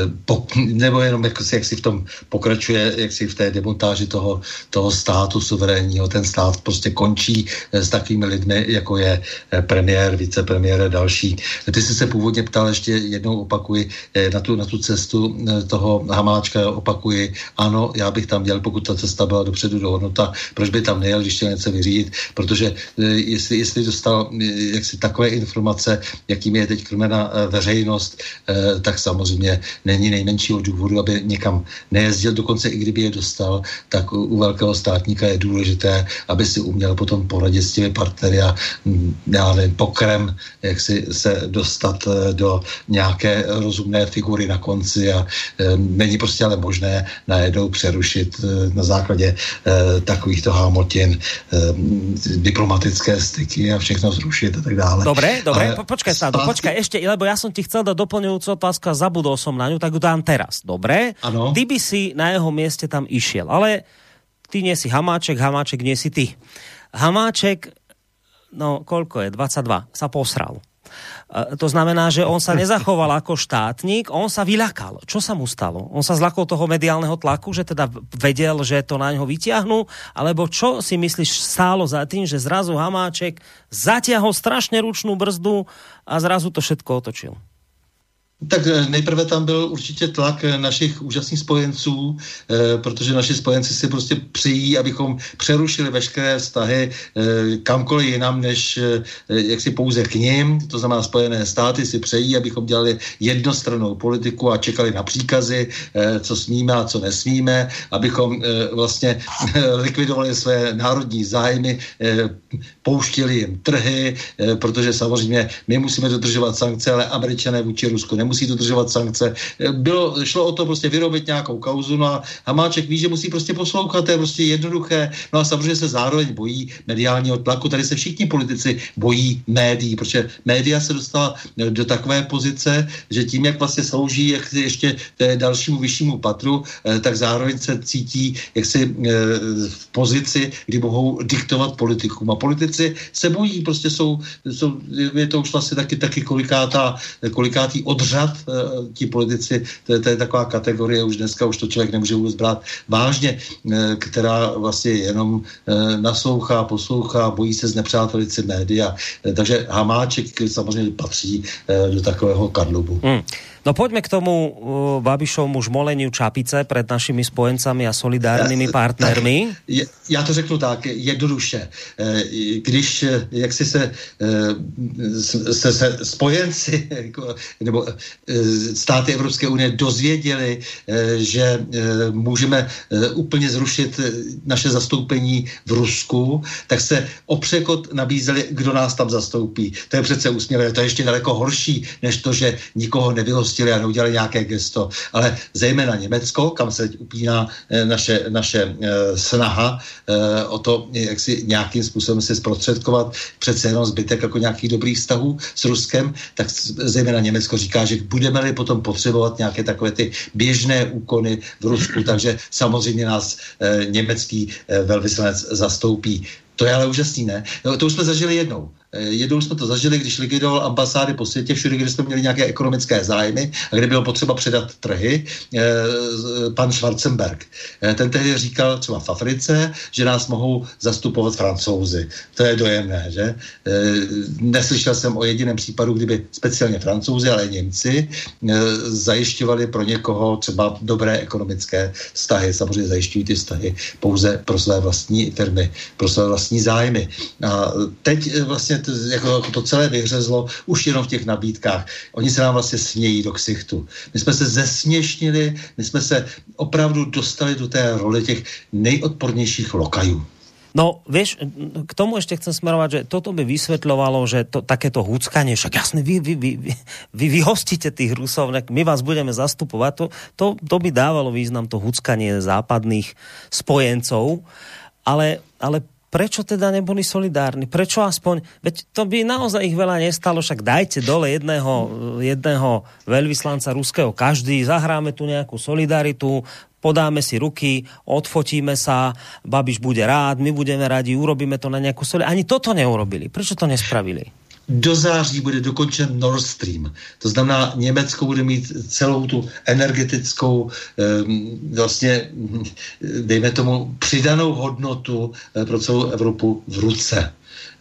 nebo jenom jako si, jak si v tom pokračuje, jak si v té demontáži toho, toho státu suverénního, ten stát prostě končí eh, s takovými lidmi, jako je eh, premiér, vicepremiér a další. Ty jsi se původně ptal, ještě jednou opakuji, na tu, na tu cestu toho Hamáčka opakuji, ano, já bych tam měl, pokud ta cesta byla dopředu dohodnuta, proč by tam nejel, když chtěl něco vyřídit, protože jestli, jestli dostal jaksi takové informace, jakým je teď krmena eh, veřejnost, eh, tak samozřejmě není nejmenšího důvodu, aby někam nejezdil. Dokonce i kdyby je dostal, tak u velkého státníka je důležité, aby si uměl potom poradit s těmi partnery a mm, já nevím, pokrem, jak si se dostat eh, do nějaké rozumné figury na konci a není prostě ale možné najednou přerušit na základě takovýchto hámotin diplomatické styky a všechno zrušit a tak dále. Dobre, dobre, Ale... počkaj sa, spásky... počkaj ešte, lebo ja som ti chcel dať doplňujúcu otázku a zabudol som na ňu, tak ju dám teraz. Dobre? Ano. Ty by si na jeho mieste tam išiel, ale ty nie si Hamáček, Hamáček nie si ty. Hamáček, no koľko je, 22, sa posral. To znamená, že on sa nezachoval ako štátnik, on sa vyľakal. Čo sa mu stalo? On sa zlakol toho mediálneho tlaku, že teda vedel, že to na ňo vyťahnú, alebo čo si myslíš stálo za tým, že zrazu Hamáček zatiahol strašne ručnú brzdu a zrazu to všetko otočil? Tak eh, nejprve tam byl určitě tlak eh, našich úžasných spojenců, eh, protože naši spojenci si prostě přijí, abychom přerušili veškeré vztahy kamkoliv jinam, než jak si pouze k ním. To znamená, Spojené státy si přejí, abychom dělali jednostrannou politiku a čekali na příkazy, co smíme a co nesmíme, abychom vlastně likvidovali své národní zájmy, pouštili jim trhy, protože samozřejmě my musíme dodržovat sankce, ale američané vůči Rusku nemusí dodržovat sankce. Bylo, šlo o to prostě vyrobit nějakou kauzu, no a Hamáček ví, že musí prostě poslouchat, to je prostě jednoduché. No a samozřejmě se zároveň bojí mediálního tlaku. Tady se všichni politici bojí médií, protože média se dostala do takové pozice, že tím, jak vlastně slouží jak ještě té dalšímu vyššímu patru, eh, tak zároveň se cítí jaksi eh, v pozici, kdy mohou diktovat politikům. A politici se bojí, prostě jsou, jsou je to už vlastně taky, taky kolikátá, kolikátý odřad řad eh, ti politici, to je, to je taková kategorie, už dneska už to člověk nemůže vůbec brát vážně, eh, která vlastně jenom eh, naslouchá, poslouchá, bojí se znepřátelit si média. Takže Hamáček samozřejmě patří do takového kadlubu. Hmm. No poďme k tomu uh, Babišovmu žmoleniu čapice před našimi spojencami a solidárnymi partnermi. Já, já to řeknu tak, jednoduše. Eh, když eh, jak si se, eh, se, se spojenci jako, nebo státy Evropské unie dozvěděli, že můžeme úplně zrušit naše zastoupení v Rusku, tak se opřekot nabízeli, kdo nás tam zastoupí. To je přece úsměvé, to je ještě daleko horší, než to, že nikoho nevyhostí nepustili a neudělali nějaké gesto, ale zejména Německo, kam se upíná eh, naše, naše eh, snaha eh, o to, jak si nějakým způsobem si zprostředkovat přece jenom zbytek jako nějakých dobrých vztahů s Ruskem, tak zejména Německo říká, že budeme-li potom potřebovat nějaké takové ty běžné úkony v Rusku, takže samozřejmě nás německý velvyslanec zastoupí. To je ale úžasný, ne? No, to už jsme zažili jednou. Eh, jednou jsme to zažili, když likvidoval ambasády po světě, všude, kde jsme měli nějaké ekonomické zájmy a kde bylo potřeba předat trhy, eh, pan Schwarzenberg. Eh, ten tehdy říkal třeba v Africe, že nás mohou zastupovat francouzi. To je dojemné, že? Neslyšel jsem o jediném případu, kdyby speciálně francouzi, ale Němci zajišťovali pro někoho třeba dobré ekonomické vztahy. Samozřejmě zajišťují ty vztahy pouze pro své vlastní firmy, pro své vlastní zájmy. A teď vlastně to, jako to celé vyhřezlo už jenom v těch nabídkách. Oni se nám vlastně smějí do ksichtu. My jsme se zesměšnili, my jsme se opravdu dostali do té role těch nejodpornějších lokajů. No, vieš, k tomu ešte chcem smerovať, že toto by vysvetľovalo, že to, takéto húckanie, však jasne, vy, vy, vy, vy, vy, vy hostíte tých Rusov, my vás budeme zastupovať, to, to, to by dávalo význam to húckanie západných spojencov, ale, ale prečo teda neboli solidárni? Prečo aspoň, veď to by naozaj ich veľa nestalo, však dajte dole jedného, jedného veľvyslanca ruského každý, zahráme tu nejakú solidaritu, podáme si ruky, odfotíme sa, Babiš bude rád, my budeme rádi, urobíme to na nejakú solidaritu. Ani toto neurobili. Prečo to nespravili? Do září bude dokončen Nord Stream. To znamená, Německo bude mít celou tu energetickou, vlastně, dejme tomu, přidanou hodnotu eh, pro celou Evropu v ruce.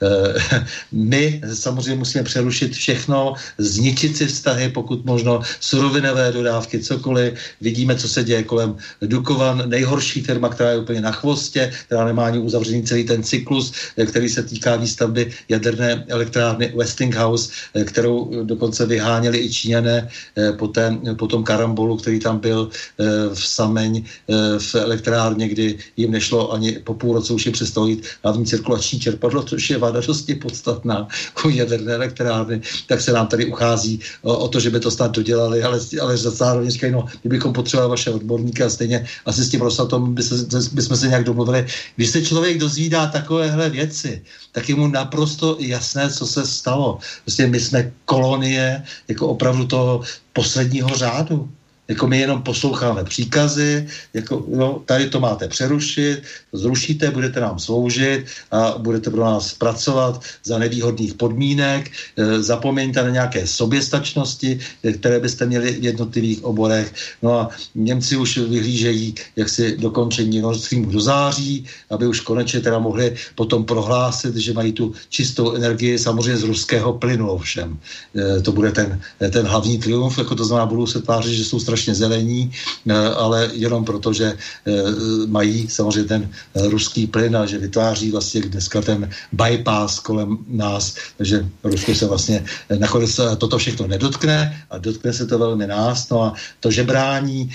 Eh, my samozřejmě musíme přerušit všechno, zničit si vztahy, pokud možno, surovinové dodávky, cokoliv. Vidíme, co se děje kolem Dukovan, nejhorší firma, která je úplně na chvostě, která nemá ani uzavřený celý ten cyklus, eh, který se týká výstavby jaderné elektrárny Westinghouse, eh, kterou dokonce vyháněli i Číňané po, té, po tom karambolu, který tam byl v Sameň v elektrárně, kdy jim nešlo ani po půl roce už je přestalo jít hlavní cirkulační čerpadlo, což je vada dosti podstatná u jaderné elektrárny, tak se nám tady uchází o, o to, že by to snad dodělali, ale, ale zároveň říkají, no, kdybychom potřebovali vaše odborníky a stejně asi s tím Rosatom by, se, by jsme se nějak domluvili. Když se člověk dozvídá takovéhle věci, tak je mu naprosto jasné, co se stalo. Prostě my jsme kolonie jako opravdu toho posledního řádu. Jako my jenom posloucháme příkazy, jako no, tady to máte přerušit, zrušíte, budete nám sloužit a budete pro nás pracovat za nevýhodných podmínek, e, zapomeňte na nějaké soběstačnosti, e, které byste měli v jednotlivých oborech. No a Němci už vyhlížejí jaksi dokončení Nord Streamu do září, aby už konečně teda mohli potom prohlásit, že mají tu čistou energii samozřejmě z ruského plynu ovšem. E, to bude ten, ten hlavní triumf, jako to znamená, budou se tvářit, že jsou strašně strašně zelení, eh, ale jenom proto, že eh, mají samozřejmě ten eh, ruský plyn a že vytváří vlastně dneska ten bypass kolem nás, takže Rusko se vlastně nakonec toto všechno nedotkne a dotkne se to velmi nás. No a to žebrání,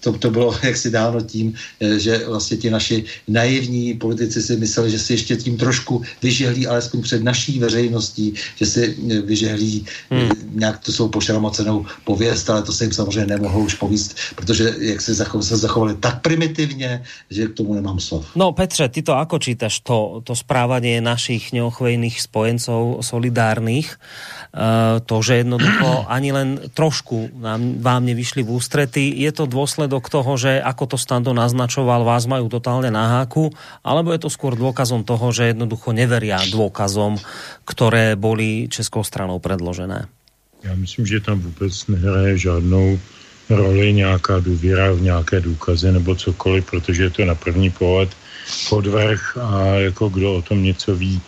to, to bylo jaksi dáno tím, že vlastně ti naši naivní politici si mysleli, že si ještě tím trošku vyžehlí, alespoň před naší veřejností, že si vyžehlí hmm. nějak to svou pošramocenou pověst, ale to se jim samozřejmě nemohou už povíst, protože jak se, zachovali, se zachovali tak primitivně, že k tomu nemám slov. No Petře, ty to ako čítaš, to, to správanie našich neochvejných spojencov solidárnych, uh, to, že jednoducho ani len trošku nám, vám nevyšli v ústrety, je to dôsledok toho, že ako to Stando naznačoval, vás majú totálne na háku, alebo je to skôr dôkazom toho, že jednoducho neveria dôkazom, ktoré boli českou stranou predložené? Já myslím, že tam vůbec nehraje žádnou roli nějaká důvěra v nějaké důkazy nebo cokoliv, protože je to na první pohled podvrh a jako kdo o tom něco ví,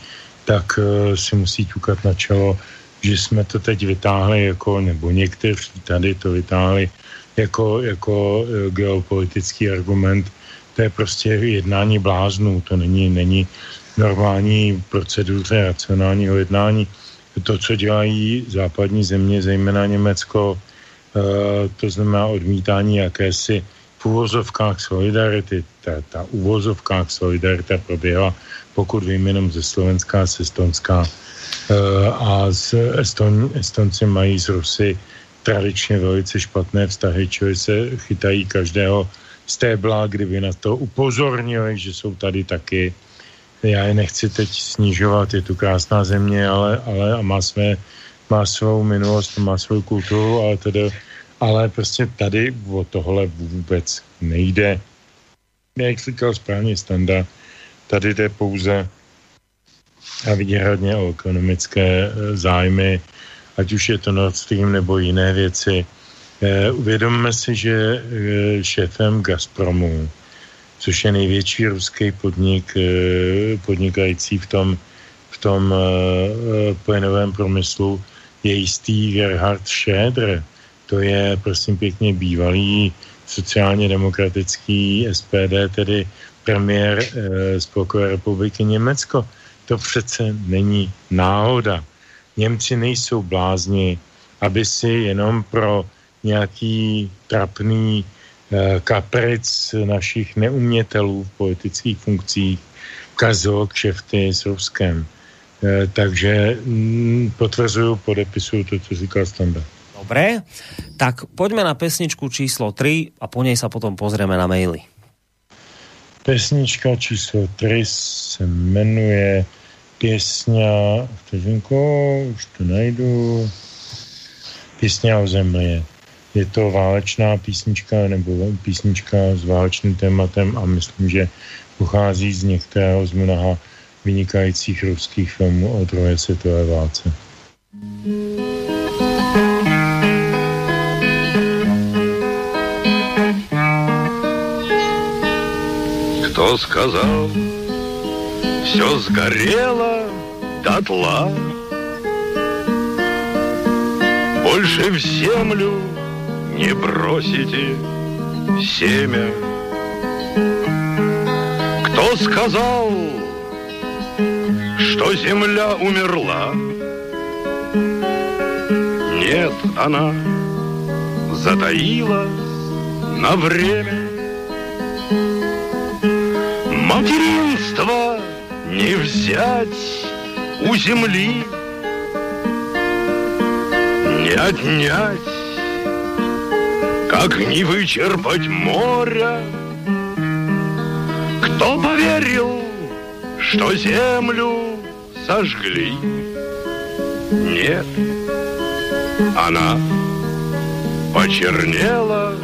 tak uh, si musí ťukat na čelo, že jsme to teď vytáhli jako, nebo někteří tady to vytáhli jako, jako uh, geopolitický argument. To je prostě jednání bláznů, to není, není normální proceduře racionálního jednání to, co dělají západní země, zejména Německo, eh, to znamená odmítání jakési v úvozovkách solidarity. Ta, ta úvozovkách solidarita proběhla, pokud vím, jenom ze Slovenska, z Estonska eh, a z Eston, Estonci mají z Rusy tradičně velice špatné vztahy, čili se chytají každého stébla, kdyby na to upozornili, že jsou tady taky já je nechci teď snižovat, je tu krásná země, ale, ale má, své, má svou minulost, má svou kulturu, ale tedy, ale prostě tady o tohle vůbec nejde. Jak říkal správně Standa, tady jde pouze a výhradně o ekonomické e, zájmy, ať už je to Nord Stream nebo jiné věci. E, uvědomme si, že e, šéfem Gazpromu což je největší ruský podnik eh, podnikající v tom, v tom eh, eh, plynovém průmyslu, je jistý Gerhard Schröder. To je, prosím pěkně, bývalý sociálně demokratický SPD, tedy premiér Spolkové republiky Německo. To přece není náhoda. Němci nejsou blázni, aby si jenom pro nějaký trapný kapric našich neumětelů v politických funkcích kazil kšefty s Ruskem. Eh, takže mm, potvrzuju, podepisuju to, co říkal Standa. Dobré, tak poďme na pesničku číslo 3 a po nej sa potom pozrieme na maily. Pesnička číslo 3 se jmenuje Pěsňa, vteřinku, už to najdu, Pěsňa o zemlě Je to válečná písnička nebo písnička s válečným tématem a myslím, že pochází z některého z mnoha vynikajících ruských filmů o druhé světové válce. Кто сказал, все сгорело дотла? Больше в землю не бросите семя. Кто сказал, что земля умерла? Нет, она затаилась на время. Материнство не взять у земли, не отнять, как не вычерпать моря. Кто поверил, что землю сожгли? Нет, она почернела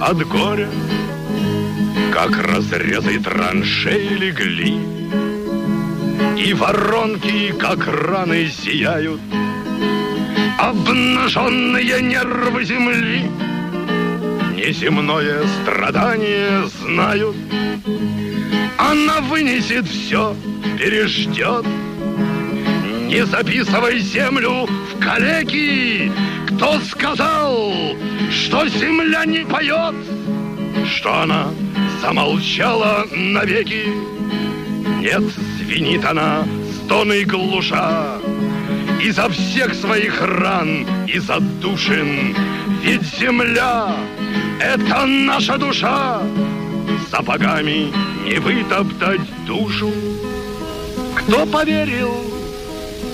от горя как разрезы траншеи легли, И воронки, как раны, зияют, Обнаженные нервы земли Неземное страдание знают. Она вынесет все, переждет. Не записывай землю в калеки. Кто сказал, что земля не поет, что она замолчала навеки. Нет, звенит она, стоны глуша, Изо всех своих ран и задушин. Ведь земля — это наша душа, Сапогами не вытоптать душу. Кто поверил,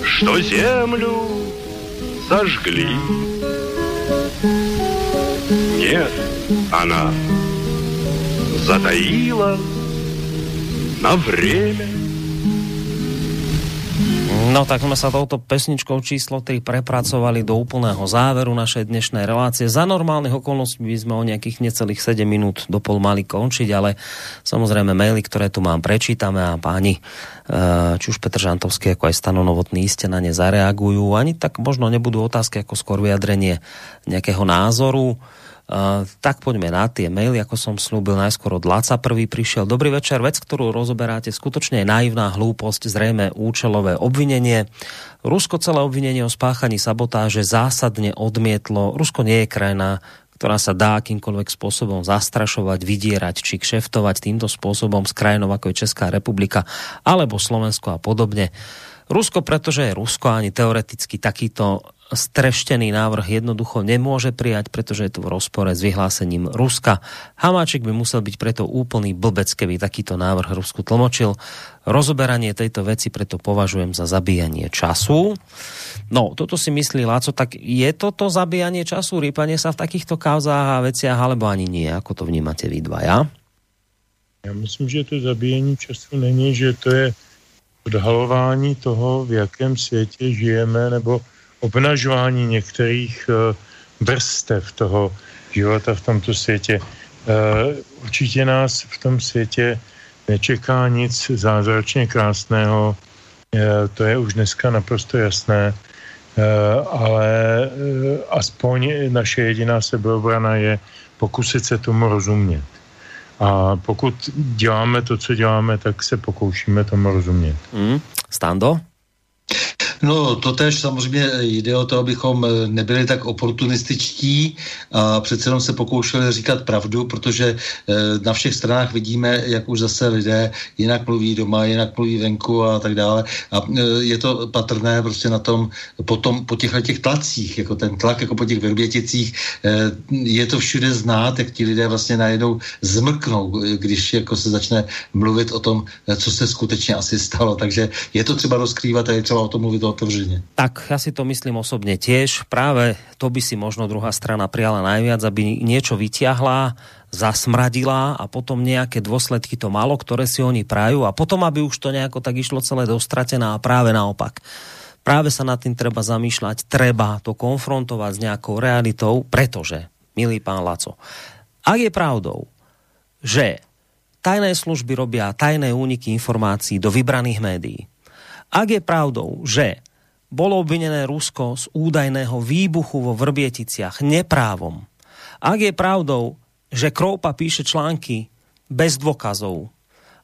что землю сожгли? Нет, она затаила на время. No tak sme sa touto pesničkou číslo 3 prepracovali do úplného záveru našej dnešnej relácie. Za normálnych okolností by sme o nejakých necelých 7 minút do pol mali končiť, ale samozrejme maily, ktoré tu mám, prečítame a páni, eh, či už Petr Žantovský, ako aj Stano Novotný, iste na ne zareagujú. Ani tak možno nebudú otázky, ako skôr vyjadrenie nejakého názoru. Uh, tak poďme na tie maily, ako som slúbil najskôr od Laca. Prvý prišiel. Dobrý večer, vec, ktorú rozoberáte, skutočne je naivná hlúposť, zrejme účelové obvinenie. Rusko celé obvinenie o spáchaní sabotáže zásadne odmietlo. Rusko nie je krajina, ktorá sa dá akýmkoľvek spôsobom zastrašovať, vydierať či kšeftovať týmto spôsobom s krajinou ako je Česká republika alebo Slovensko a podobne. Rusko, pretože je Rusko, ani teoreticky takýto streštený návrh jednoducho nemôže prijať, pretože je to v rozpore s vyhlásením Ruska. Hamáček by musel byť preto úplný blbec, keby takýto návrh Rusku tlmočil. Rozoberanie tejto veci preto považujem za zabíjanie času. No, toto si myslí Láco, tak je toto zabíjanie času, rýpanie sa v takýchto kauzách a veciach, alebo ani nie? Ako to vnímate vy dva, ja? Já myslím, že to zabíjení času není, že to je odhalování toho, v jakém světě žijeme, nebo obnažování některých eh, vrstev toho života v tomto světě. Eh, určitě nás v tom světě nečeká nic zázračně krásného, eh, to je už dneska naprosto jasné, ale aspoň naše jediná sebeobrana je pokusit se tomu rozumět. A pokud děláme to, co děláme, tak se pokoušíme tomu rozumět. Mm. Stando? No, to tež samozřejmě jde o to, abychom eh, nebyli tak oportunističtí a přece jenom se pokoušeli říkat pravdu, protože eh, na všech stranách vidíme, jak už zase lidé jinak mluví doma, jinak mluví venku a tak dále. A eh, je to patrné prostě na tom, potom po těchto těch tlacích, jako ten tlak, jako po těch verběticích, je to všude znát, jak ti lidé vlastně najednou zmrknou, když jako se začne mluvit o tom, co se skutečně asi stalo. Takže je to třeba rozkrývat a je třeba o tom mluvit otevřeně. Tak, ja si to myslím osobne tiež. Práve to by si možno druhá strana prijala najviac, aby niečo vyťahla, zasmradila a potom nejaké dôsledky to malo, ktoré si oni prajú a potom, aby už to nejako tak išlo celé dostratená a práve naopak. Práve sa nad tým treba zamýšľať, treba to konfrontovať s nejakou realitou, pretože, milý pán Laco, ak je pravdou, že tajné služby robia tajné úniky informácií do vybraných médií. Ak je pravdou, že bolo obvinené Rusko z údajného výbuchu vo Vrbieticiach neprávom, ak je pravdou, že Kroupa píše články bez dôkazov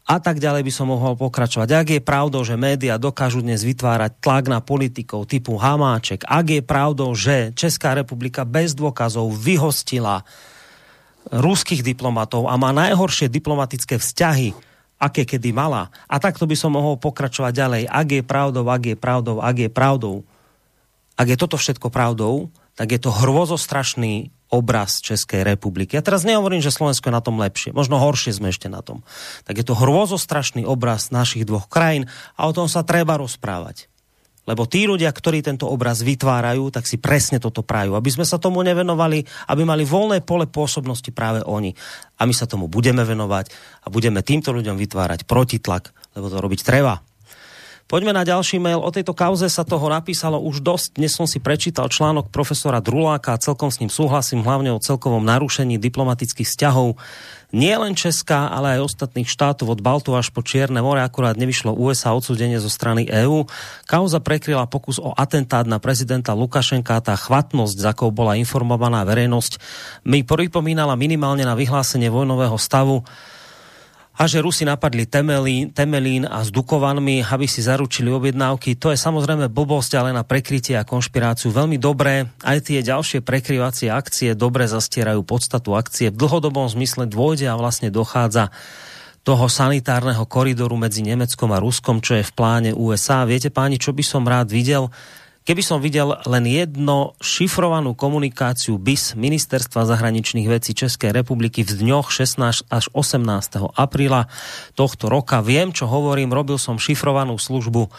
a tak ďalej by som mohol pokračovať. Ak je pravdou, že média dokážu dnes vytvárať tlak na politikov typu Hamáček, ak je pravdou, že Česká republika bez dôkazov vyhostila ruských diplomatov a má najhoršie diplomatické vzťahy, aké kedy mala. A takto by som mohol pokračovať ďalej. Ak je pravdou, ak je pravdou, ak je pravdou, ak je toto všetko pravdou, tak je to hrozostrašný obraz Českej republiky. Ja teraz nehovorím, že Slovensko je na tom lepšie, možno horšie sme ešte na tom. Tak je to hrôzostrašný obraz našich dvoch krajín a o tom sa treba rozprávať. Lebo tí ľudia, ktorí tento obraz vytvárajú, tak si presne toto prajú. Aby sme sa tomu nevenovali, aby mali voľné pole pôsobnosti práve oni. A my sa tomu budeme venovať a budeme týmto ľuďom vytvárať protitlak, lebo to robiť treba. Poďme na ďalší mail. O tejto kauze sa toho napísalo už dosť. Dnes som si prečítal článok profesora Druláka a celkom s ním súhlasím, hlavne o celkovom narušení diplomatických vzťahov nie len Česká, ale aj ostatných štátov od Baltu až po Čierne more, akurát nevyšlo USA odsudenie zo strany EÚ. Kauza prekryla pokus o atentát na prezidenta Lukašenka, tá chvatnosť, za akou bola informovaná verejnosť, mi pripomínala minimálne na vyhlásenie vojnového stavu a že Rusi napadli Temelín, Temelín a s Dukovanmi, aby si zaručili objednávky. To je samozrejme blbosť, ale na prekrytie a konšpiráciu veľmi dobré. Aj tie ďalšie prekryvacie akcie dobre zastierajú podstatu akcie. V dlhodobom zmysle dôjde a vlastne dochádza toho sanitárneho koridoru medzi Nemeckom a Ruskom, čo je v pláne USA. Viete páni, čo by som rád videl? Keby som videl len jedno šifrovanú komunikáciu BIS Ministerstva zahraničných vecí Českej republiky v dňoch 16 až 18. apríla tohto roka. Viem, čo hovorím, robil som šifrovanú službu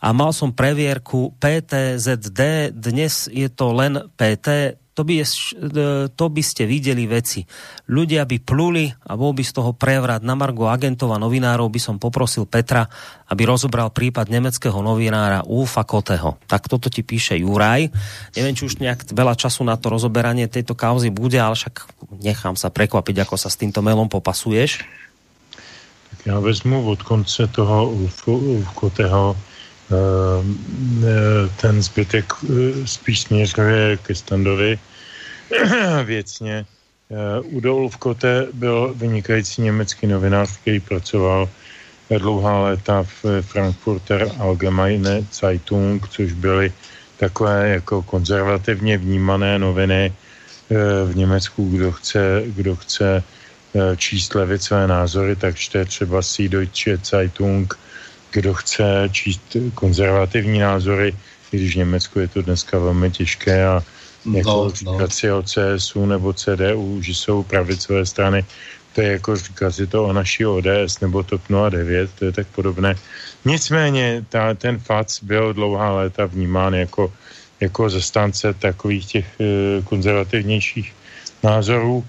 a mal som previerku PTZD, dnes je to len PT, to by, je, to by ste videli veci. Ľudia by pluli a bol by z toho prevrat na Margo agentov a novinárov by som poprosil Petra, aby rozobral prípad nemeckého novinára Ulfa Koteho. Tak toto ti píše Juraj. Neviem, či už nejak veľa času na to rozoberanie tejto kauzy bude, ale však nechám sa prekvapiť, ako sa s týmto mailom popasuješ. Tak já vezmu od konce toho Ulf Koteho ten zbytek e, spíš směřuje ke Standovi věcně. E, Udo Ulfkote byl vynikající německý novinář, který pracoval dlouhá léta v Frankfurter Allgemeine Zeitung, což byly takové jako konzervativně vnímané noviny v Německu, kdo chce, kdo chce číst levicové názory, tak čte třeba Süddeutsche Zeitung, kdo chce číst konzervativní názory, když v Německu je to dneska velmi těžké a jako no, říkat no. si o CSU nebo CDU, že jsou pravicové strany, to je jako říkat si to o naší ODS nebo TOP 09, to je tak podobné. Nicméně ta, ten FAC byl dlouhá léta vnímán jako, jako zastánce takových těch e, konzervativnějších názorů.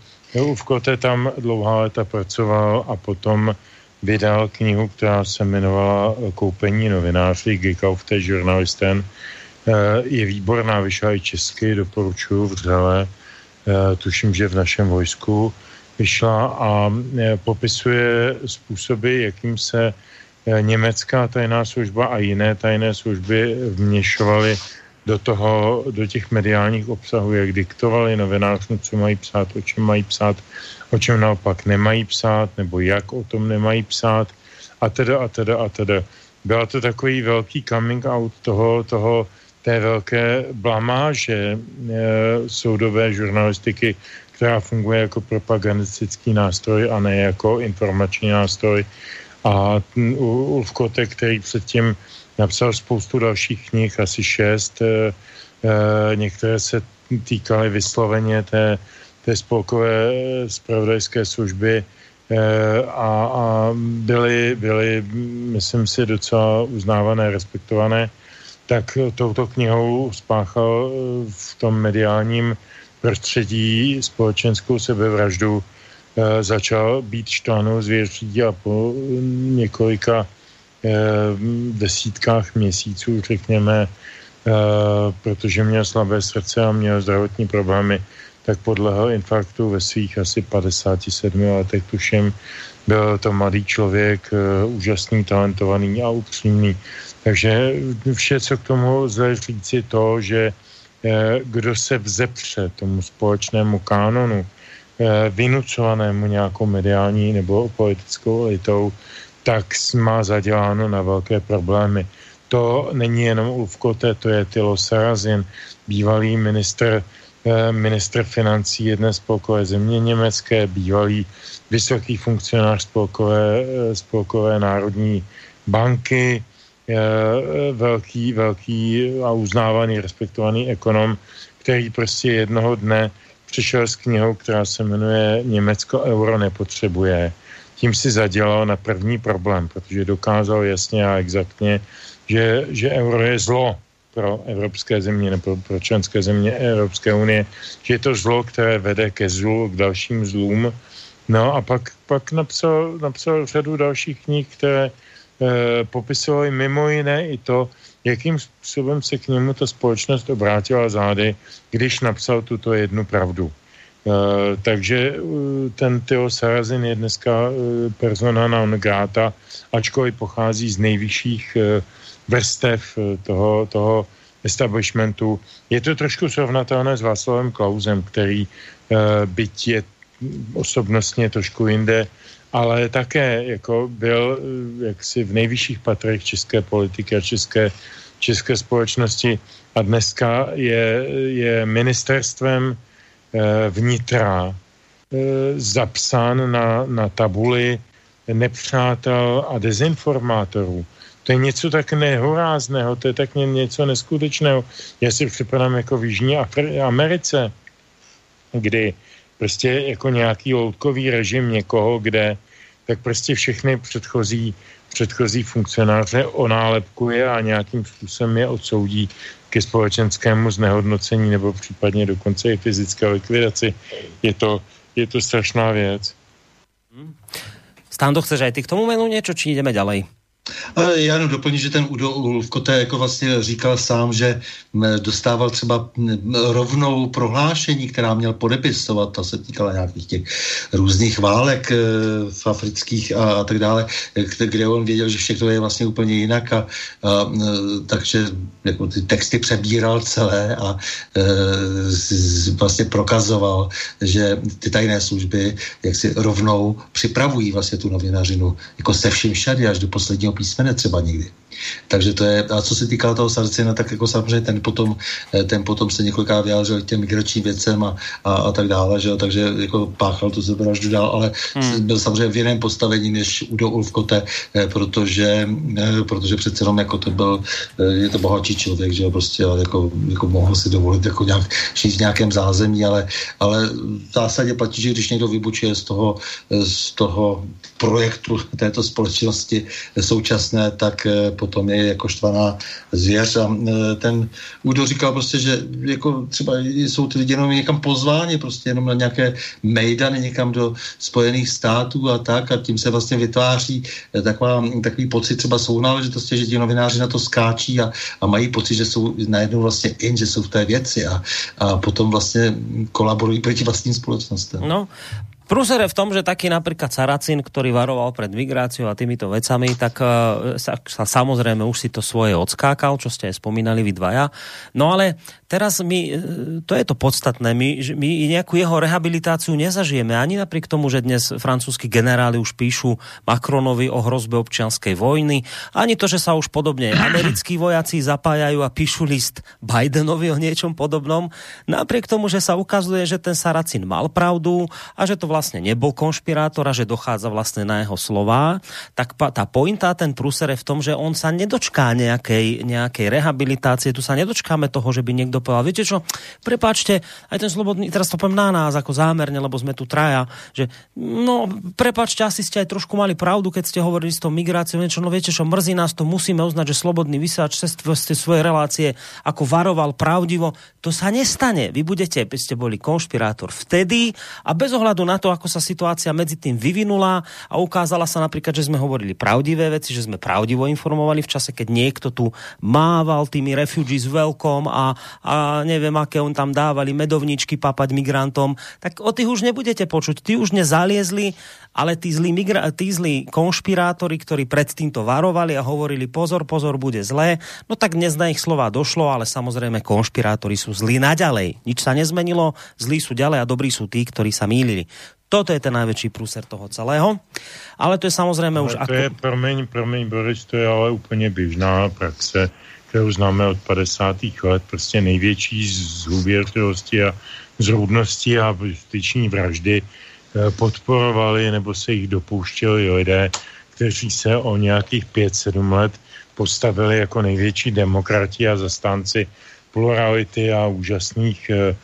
V Kote tam dlouhá léta pracoval a potom vydal knihu, která se jmenovala Koupení novináři, Gekaufte žurnalisten. Eh, je výborná, vyšla i česky, doporučuji vřele. Eh, tuším, že v našem vojsku vyšla a eh, popisuje způsoby, jakým se německá tajná služba a jiné tajné služby vměšovaly do toho, do těch mediálních obsahů, jak diktovali novinářům, co mají psát, o čem mají psát, o čem naopak nemají psát, nebo jak o tom nemají psát, a teda, a teda, a teda. Byla to takový velký coming out toho, toho té velké blamáže e, soudové žurnalistiky, která funguje jako propagandistický nástroj a ne jako informační nástroj. A Ulf Kote, který předtím napsal spoustu dalších knih, asi šest, e, některé se týkaly vysloveně té té spolkové spravodajské služby. Eh, a, a byly, byly, myslím si, docela uznávané, respektované, tak touto knihou spáchal eh, v tom mediálním prostředí společenskou sebevraždu, eh, začal být štvanou zvěří a po několika desítkách měsíců, řekněme, protože měl slabé srdce a měl zdravotní problémy, tak podlehl infarktu ve svých asi 57 letech, tuším. Byl to mladý člověk, eh, úžasný, talentovaný a upřímný. Takže vše, co k tomu lze říci, to, že eh, kdo se vzepře tomu společnému kánonu, vynucovanému nějakou mediální nebo politickou elitou, tak má zaděláno na velké problémy. To není jenom Ulfkote, to je Tilo Sarazin, bývalý minister, eh, minister financí jedné spolkové země německé, bývalý vysoký funkcionář spolkové, eh, spolkové národní banky, eh, velký, velký a uznávaný, respektovaný ekonom, který prostě jednoho dne přišel s knihou, která se jmenuje Německo euro nepotřebuje. Tím si zadělal na první problém, protože dokázal jasně a exaktně, že, že euro je zlo pro evropské země nebo pro členské země Evropské unie, že je to zlo, které vede ke zlu, k dalším zlům. No a pak, pak napsal, napsal řadu dalších knih, které e, popisovaly mimo jiné i to, jakým způsobem se k němu ta společnost obrátila zády, když napsal tuto jednu pravdu. Uh, takže uh, ten Theo Sarazin je dneska uh, persona non grata, ačkoliv pochází z nejvyšších vrstev toho, toho establishmentu. Je to trošku srovnatelné s Václavem Klausem, který byť je osobnostně trošku jinde, ale také jako byl jaksi v nejvyšších patrech české politiky a české, české společnosti a dneska je, je ministerstvem eh, vnitra eh, zapsán na, na tabuli nepřátel a dezinformátorů. To je něco tak nehorázného, to je tak něco neskutečného. Já si připadám jako v Jižní Americe, kdy prostě jako nějaký loutkový režim někoho, kde tak prostě všechny předchozí, předchozí funkcionáře onálepkuje a nějakým způsobem je odsoudí ke společenskému znehodnocení nebo případně dokonce i fyzické likvidaci. Je to, je to strašná věc. Stando, chceš aj ty k tomu menu něco, či jdeme ďalej? Já jenom doplním, že ten Udo Ulfkote jako vlastně říkal sám, že dostával třeba rovnou prohlášení, která měl podepisovat, ta se týkala nějakých těch různých válek e, v afrických a, a tak dále, kde on věděl, že všechno je vlastně úplně jinak a, a takže jako ty texty přebíral celé a e, vlastně prokazoval, že ty tajné služby jak si rovnou připravují vlastně tu novinařinu jako se vším všady až do posledního písmene třeba nikdy. Takže to je, a co se týká toho Sarcina, tak jako samozřejmě ten potom, eh, ten potom se několikrát vyjádřil k těm migračním věcem a, a, a tak dále, že jo? takže jako páchal tu sebevraždu dál, ale hmm. byl samozřejmě v jiném postavení než Udo Ulfkote, eh, protože, eh, protože přece jenom jako to byl, je to bohatší člověk, že jo, prostě jako, jako mohl si dovolit jako nějak, žít v nějakém zázemí, ale, ale v zásadě platí, že když někdo vybučuje z toho, z toho projektu této společnosti současné, tak potom je jako štvaná zvěř a e, ten Udo říkal prostě, že jako třeba jsou ty lidi jenom někam pozváni, prostě jenom na nějaké mejdany někam do Spojených států a tak a tím se vlastně vytváří e, taková, takový pocit třeba sounáležitosti, že ti novináři na to skáčí a, a mají pocit, že jsou najednou vlastně in, že jsou v té věci a, a potom vlastně kolaborují proti vlastním společnostem. No, Prúser je v tom, že taký napríklad Saracin, ktorý varoval pred migráciou a týmito vecami, tak uh, sa, sa samozrejme už si to svoje odskákal, čo ste aj spomínali vy dvaja. No ale teraz my, e, to je to podstatné, my, my nejakú jeho rehabilitáciu nezažijeme, ani napriek tomu, že dnes francúzski generáli už píšu Macronovi o hrozbe občianskej vojny, ani to, že sa už podobne americkí vojaci zapájajú a píšu list Bidenovi o niečom podobnom, napriek tomu, že sa ukazuje, že ten Saracin mal pravdu a že to vlastne nebol konšpirátor a že dochádza vlastne na jeho slova, tak tá pointa, ten prúser je v tom, že on sa nedočká nejakej, nejakej rehabilitácie, tu sa nedočkáme toho, že by niekto niekto povedal, viete čo, prepáčte, aj ten slobodný, teraz to poviem na nás ako zámerne, lebo sme tu traja, že no, prepáčte, asi ste aj trošku mali pravdu, keď ste hovorili s tou migráciou, niečo, no viete čo, mrzí nás to, musíme uznať, že slobodný vysáč cez svoje relácie ako varoval pravdivo, to sa nestane. Vy budete, by ste boli konšpirátor vtedy a bez ohľadu na to, ako sa situácia medzi tým vyvinula a ukázala sa napríklad, že sme hovorili pravdivé veci, že sme pravdivo informovali v čase, keď niekto tu mával tými refugees welcome a neviem, aké on tam dávali medovničky papať migrantom, tak o tých už nebudete počuť. Tí už nezaliezli, ale tí zlí, migra- tí zlí konšpirátori, ktorí predtým to varovali a hovorili pozor, pozor, bude zlé, no tak dnes na ich slova došlo, ale samozrejme konšpirátori sú zlí naďalej. Nič sa nezmenilo, zlí sú ďalej a dobrí sú tí, ktorí sa mýlili. Toto je ten najväčší prúser toho celého. Ale to je samozrejme už... To ako... je, promiň, promiň, Boris, to je ale úplně běžná praxe, kterou známe od 50. let. Prostě největší zhůvěřivosti a zrůdnosti a styční vraždy eh, podporovali nebo se jich dopouštěli lidé, kteří se o nějakých 5-7 let postavili jako největší demokrati a zastánci plurality a úžasných eh,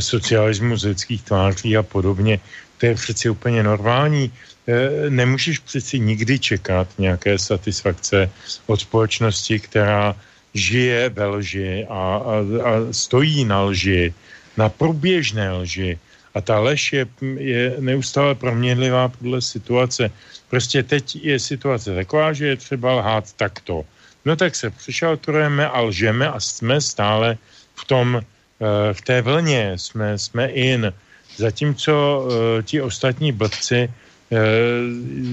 socialismu z lidských tváří a podobně. To je přeci úplně normální. E, nemůžeš přeci nikdy čekat nějaké satisfakce od společnosti, která žije ve lži a, a, a stojí na lži, na průběžné lži. A ta lež je, je neustále proměnlivá podle situace. Prostě teď je situace taková, že je třeba lhát takto. No tak se přešalturujeme a lžeme a jsme stále v tom, Eh, v té vlně jsme, jsme in, zatímco uh, ti ostatní blbci, uh,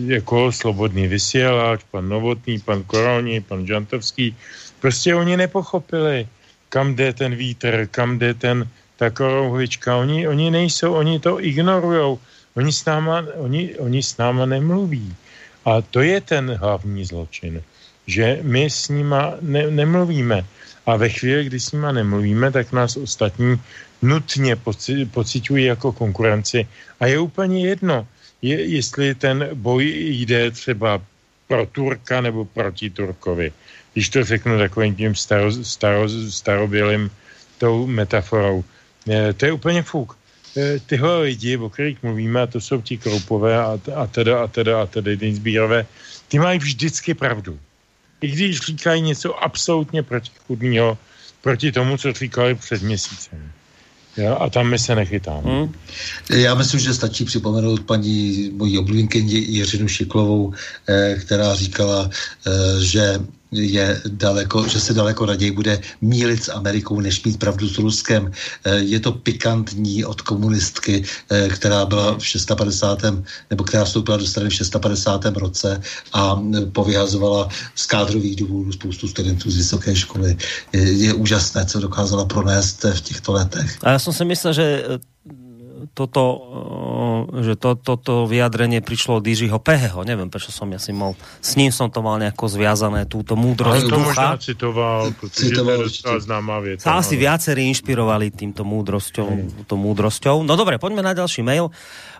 jako Slobodný vysílač, pan Novotný, pan Koroni, pan Žantovský, prostě oni nepochopili, kam jde ten vítr, kam jde ten, ta korouhlička. Oni, oni nejsou, oni to ignorujou. Oni s, náma, oni, oni s náma nemluví. A to je ten hlavní zločin, že my s nima ne, nemluvíme. A ve chvíli, kdy s nima nemluvíme, tak nás ostatní nutně poci, pocitují jako konkurenci. A je úplně jedno, je, jestli ten boj jde třeba pro Turka nebo proti Turkovi. Když to řeknu takovým tím staro, staro, starobělým tou metaforou. E, to je úplně fuk. E, tyhle lidi, o kterých mluvíme, to jsou ti kroupové a, a teda a teda a teda Dinsbírové, ty mají vždycky pravdu i když říkají něco absolutně protichudného proti tomu, co říkali před měsícem. Ja, a tam my se nechytáme. Hmm. Já myslím, že stačí připomenout paní mojí oblíbenkyni Jiřinu Šiklovou, eh, která říkala, eh, že je daleko, že se daleko raději bude mílit s Amerikou, než mít pravdu s Ruskem. Eh, je to pikantní od komunistky, eh, která byla v 650. nebo která vstoupila do strany v 650. roce a eh, povyhazovala z kádrových důvodů spoustu studentů z vysoké školy. Je, je úžasné, co dokázala pronést v těchto letech. A já jsem si myslel, že toto, eh, že to, toto vyjadrenie prišlo od Jiřího Peheho. Neviem, prečo som ja si mal, s ním som to mal nejako zviazané, túto múdrosť Ale to možná citoval, protože citoval, to je známá věc. Asi viacerí inšpirovali týmto múdrosťou, hmm. múdrosťou. No dobre, poďme na ďalší mail. Uh,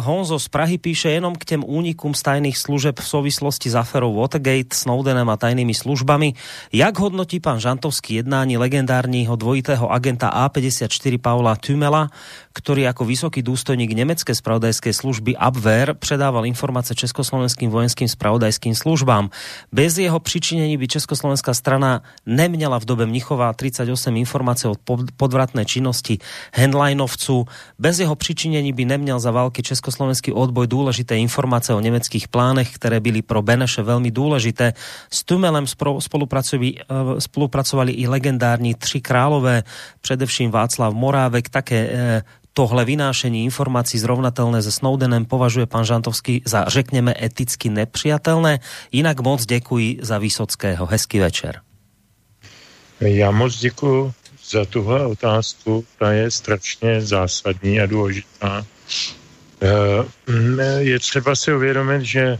Honzo z Prahy píše jenom k těm únikům z tajných služeb v souvislosti s aferou Watergate, Snowdenem a tajnými službami. Jak hodnotí pán Žantovský jednání legendárního dvojitého agenta A54 Paula Tümela, ktorý ako vysoký důstojník nemecké spravodajské služby Abwehr predával informace československým vojenským spravodajským službám. Bez jeho přičinení by československá strana neměla v dobe Mnichova 38 informací od podvratné činnosti Henleinovcu. Bez jeho přičinení by neměl za války československý odboj důležité informace o německých plánech, které byly pro Beneše velmi důležité. S Tumelem spolupracovali, eh, spolupracovali i legendární tři králové, především Václav Morávek, také eh, tohle vynášení informací zrovnatelné se Snowdenem považuje pan Žantovský za, řekněme, eticky nepřijatelné. Jinak moc děkuji za Vysockého. Hezký večer. Já moc děkuji za tuhle otázku. Ta je strašně zásadní a důležitá. Eh, je třeba si uvědomit, že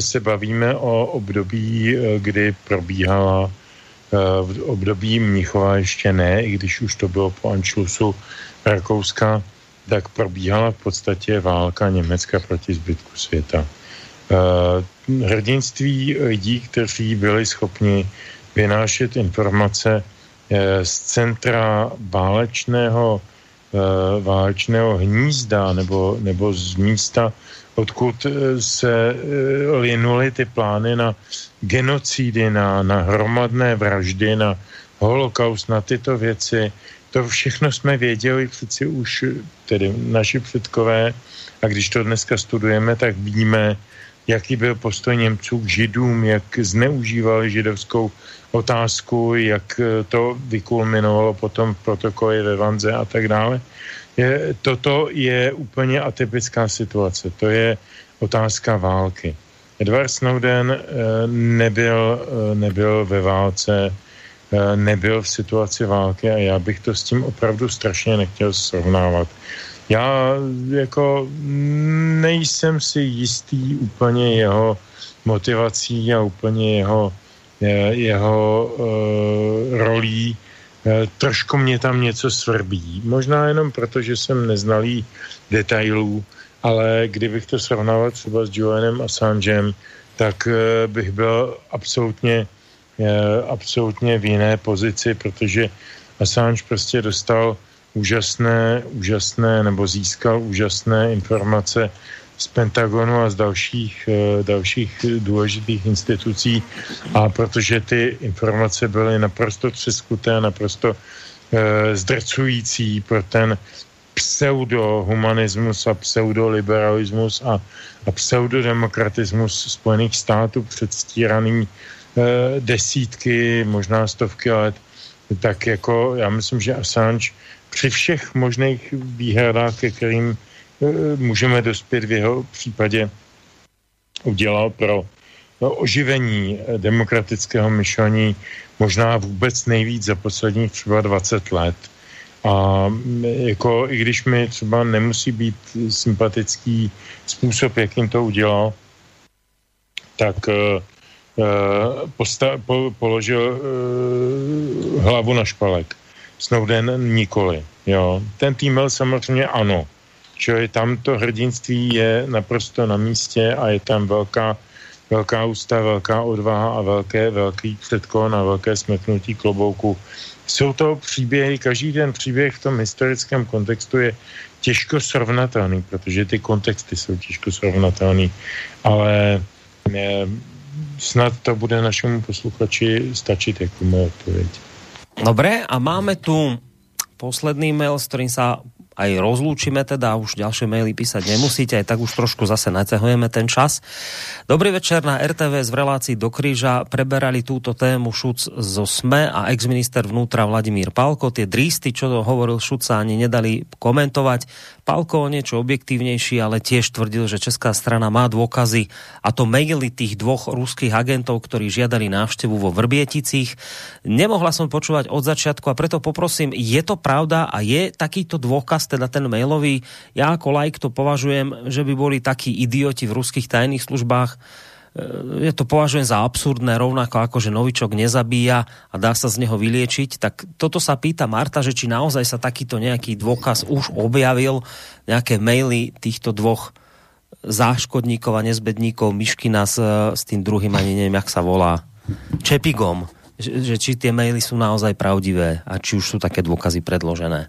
se bavíme o období, eh, kdy probíhala eh, v období Mnichova ještě ne, i když už to bylo po Anšlusu Rakouska, tak probíhala v podstatě válka Německa proti zbytku světa. Hrdinství lidí, kteří byli schopni vynášet informace z centra válečného válečného hnízda nebo, nebo z místa, odkud eh, se eh, linuly ty plány na genocidy, na, na hromadné vraždy, na holokaust, na tyto věci. To všechno jsme věděli přeci už, tedy naši předkové, A když to dneska studujeme, tak vidíme, jaký byl postoj Němců k židům, jak zneužívali židovskou otázku, jak to vykulminovalo potom v protokoli ve Vanze a tak dále. Je, toto je úplně atypická situace. To je otázka války. Edward Snowden eh, nebyl, eh, nebyl ve válce, eh, nebyl v situaci války a já bych to s tím opravdu strašně nechtěl srovnávat. Já jako nejsem si jistý úplně jeho motivací a úplně jeho, jeho uh, rolí. Uh, trošku mě tam něco svrbí. Možná jenom proto, že jsem neznalý detailů, ale kdybych to srovnával třeba s Julianem Assangem, tak uh, bych byl absolutně, uh, absolutně v jiné pozici, protože Assange prostě dostal úžasné, úžasné, nebo získal úžasné informace z Pentagonu a z dalších, eh, dalších důležitých institucí. A protože ty informace byly naprosto třeskuté, naprosto eh, zdrcující pro ten pseudohumanismus a pseudoliberalismus a, a pseudodemokratismus Spojených států předstíraný eh, desítky, možná stovky let, tak jako já myslím, že Assange při všech možných výhradách, ke kterým e, můžeme dospět v jeho případě, udělal pro no, oživení demokratického myšlení možná vůbec nejvíc za posledních třeba 20 let. A jako, i když mi třeba nemusí být sympatický způsob, jakým to udělal, tak uh, posta- po- položil uh, hlavu na špalek. Snowden nikoli. Jo. Ten tým samozřejmě ano. Čili tam to hrdinství je naprosto na místě a je tam velká, velká ústa, velká odvaha a velké, velký předkon a velké smeknutí klobouku. Jsou to příběhy, každý den příběh v tom historickém kontextu je těžko srovnatelný, protože ty kontexty jsou těžko srovnatelný, ale ne, snad to bude našemu posluchači stačit jako moje odpověď. Dobre, a máme tu posledný mail, s ktorým sa aj rozlúčime teda, už ďalšie maily písať nemusíte, aj tak už trošku zase naťahujeme ten čas. Dobrý večer na RTV z relácii do kríža preberali túto tému Šuc zo SME a exminister vnútra Vladimír Palko. Tie drísty, čo hovoril Šuc, sa ani nedali komentovať. Palko niečo objektívnejší, ale tiež tvrdil, že česká strana má dôkazy a to maily tých dvoch ruských agentov, ktorí žiadali návštevu vo Vrbieticích. Nemohla som počúvať od začiatku a preto poprosím, je to pravda a je takýto dôkaz, teda ten mailový, ja ako like to považujem, že by boli takí idioti v ruských tajných službách, ja to považujem za absurdné, rovnako ako, že novičok nezabíja a dá sa z neho vyliečiť, tak toto sa pýta Marta, že či naozaj sa takýto nejaký dôkaz už objavil, nejaké maily týchto dvoch záškodníkov a nezbedníkov. Myškina s, s tým druhým, ani neviem, jak sa volá, Čepigom, že, že či tie maily sú naozaj pravdivé a či už sú také dôkazy predložené.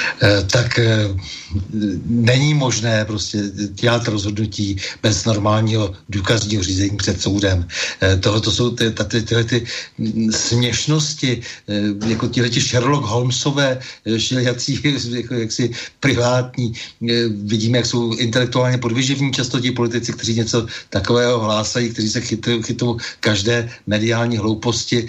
tak eh, není možné prostě dělat rozhodnutí bez normálního důkazního řízení před soudem. Eh, tohle to jsou ty, ty, tyhle ty směšnosti, jako tyhle ty Sherlock Holmesové šiljací, jako jaksi privátní. Vidíme, jak jsou intelektuálně podvyživní často ti politici, kteří něco takového hlásají, kteří se chytou každé mediální hlouposti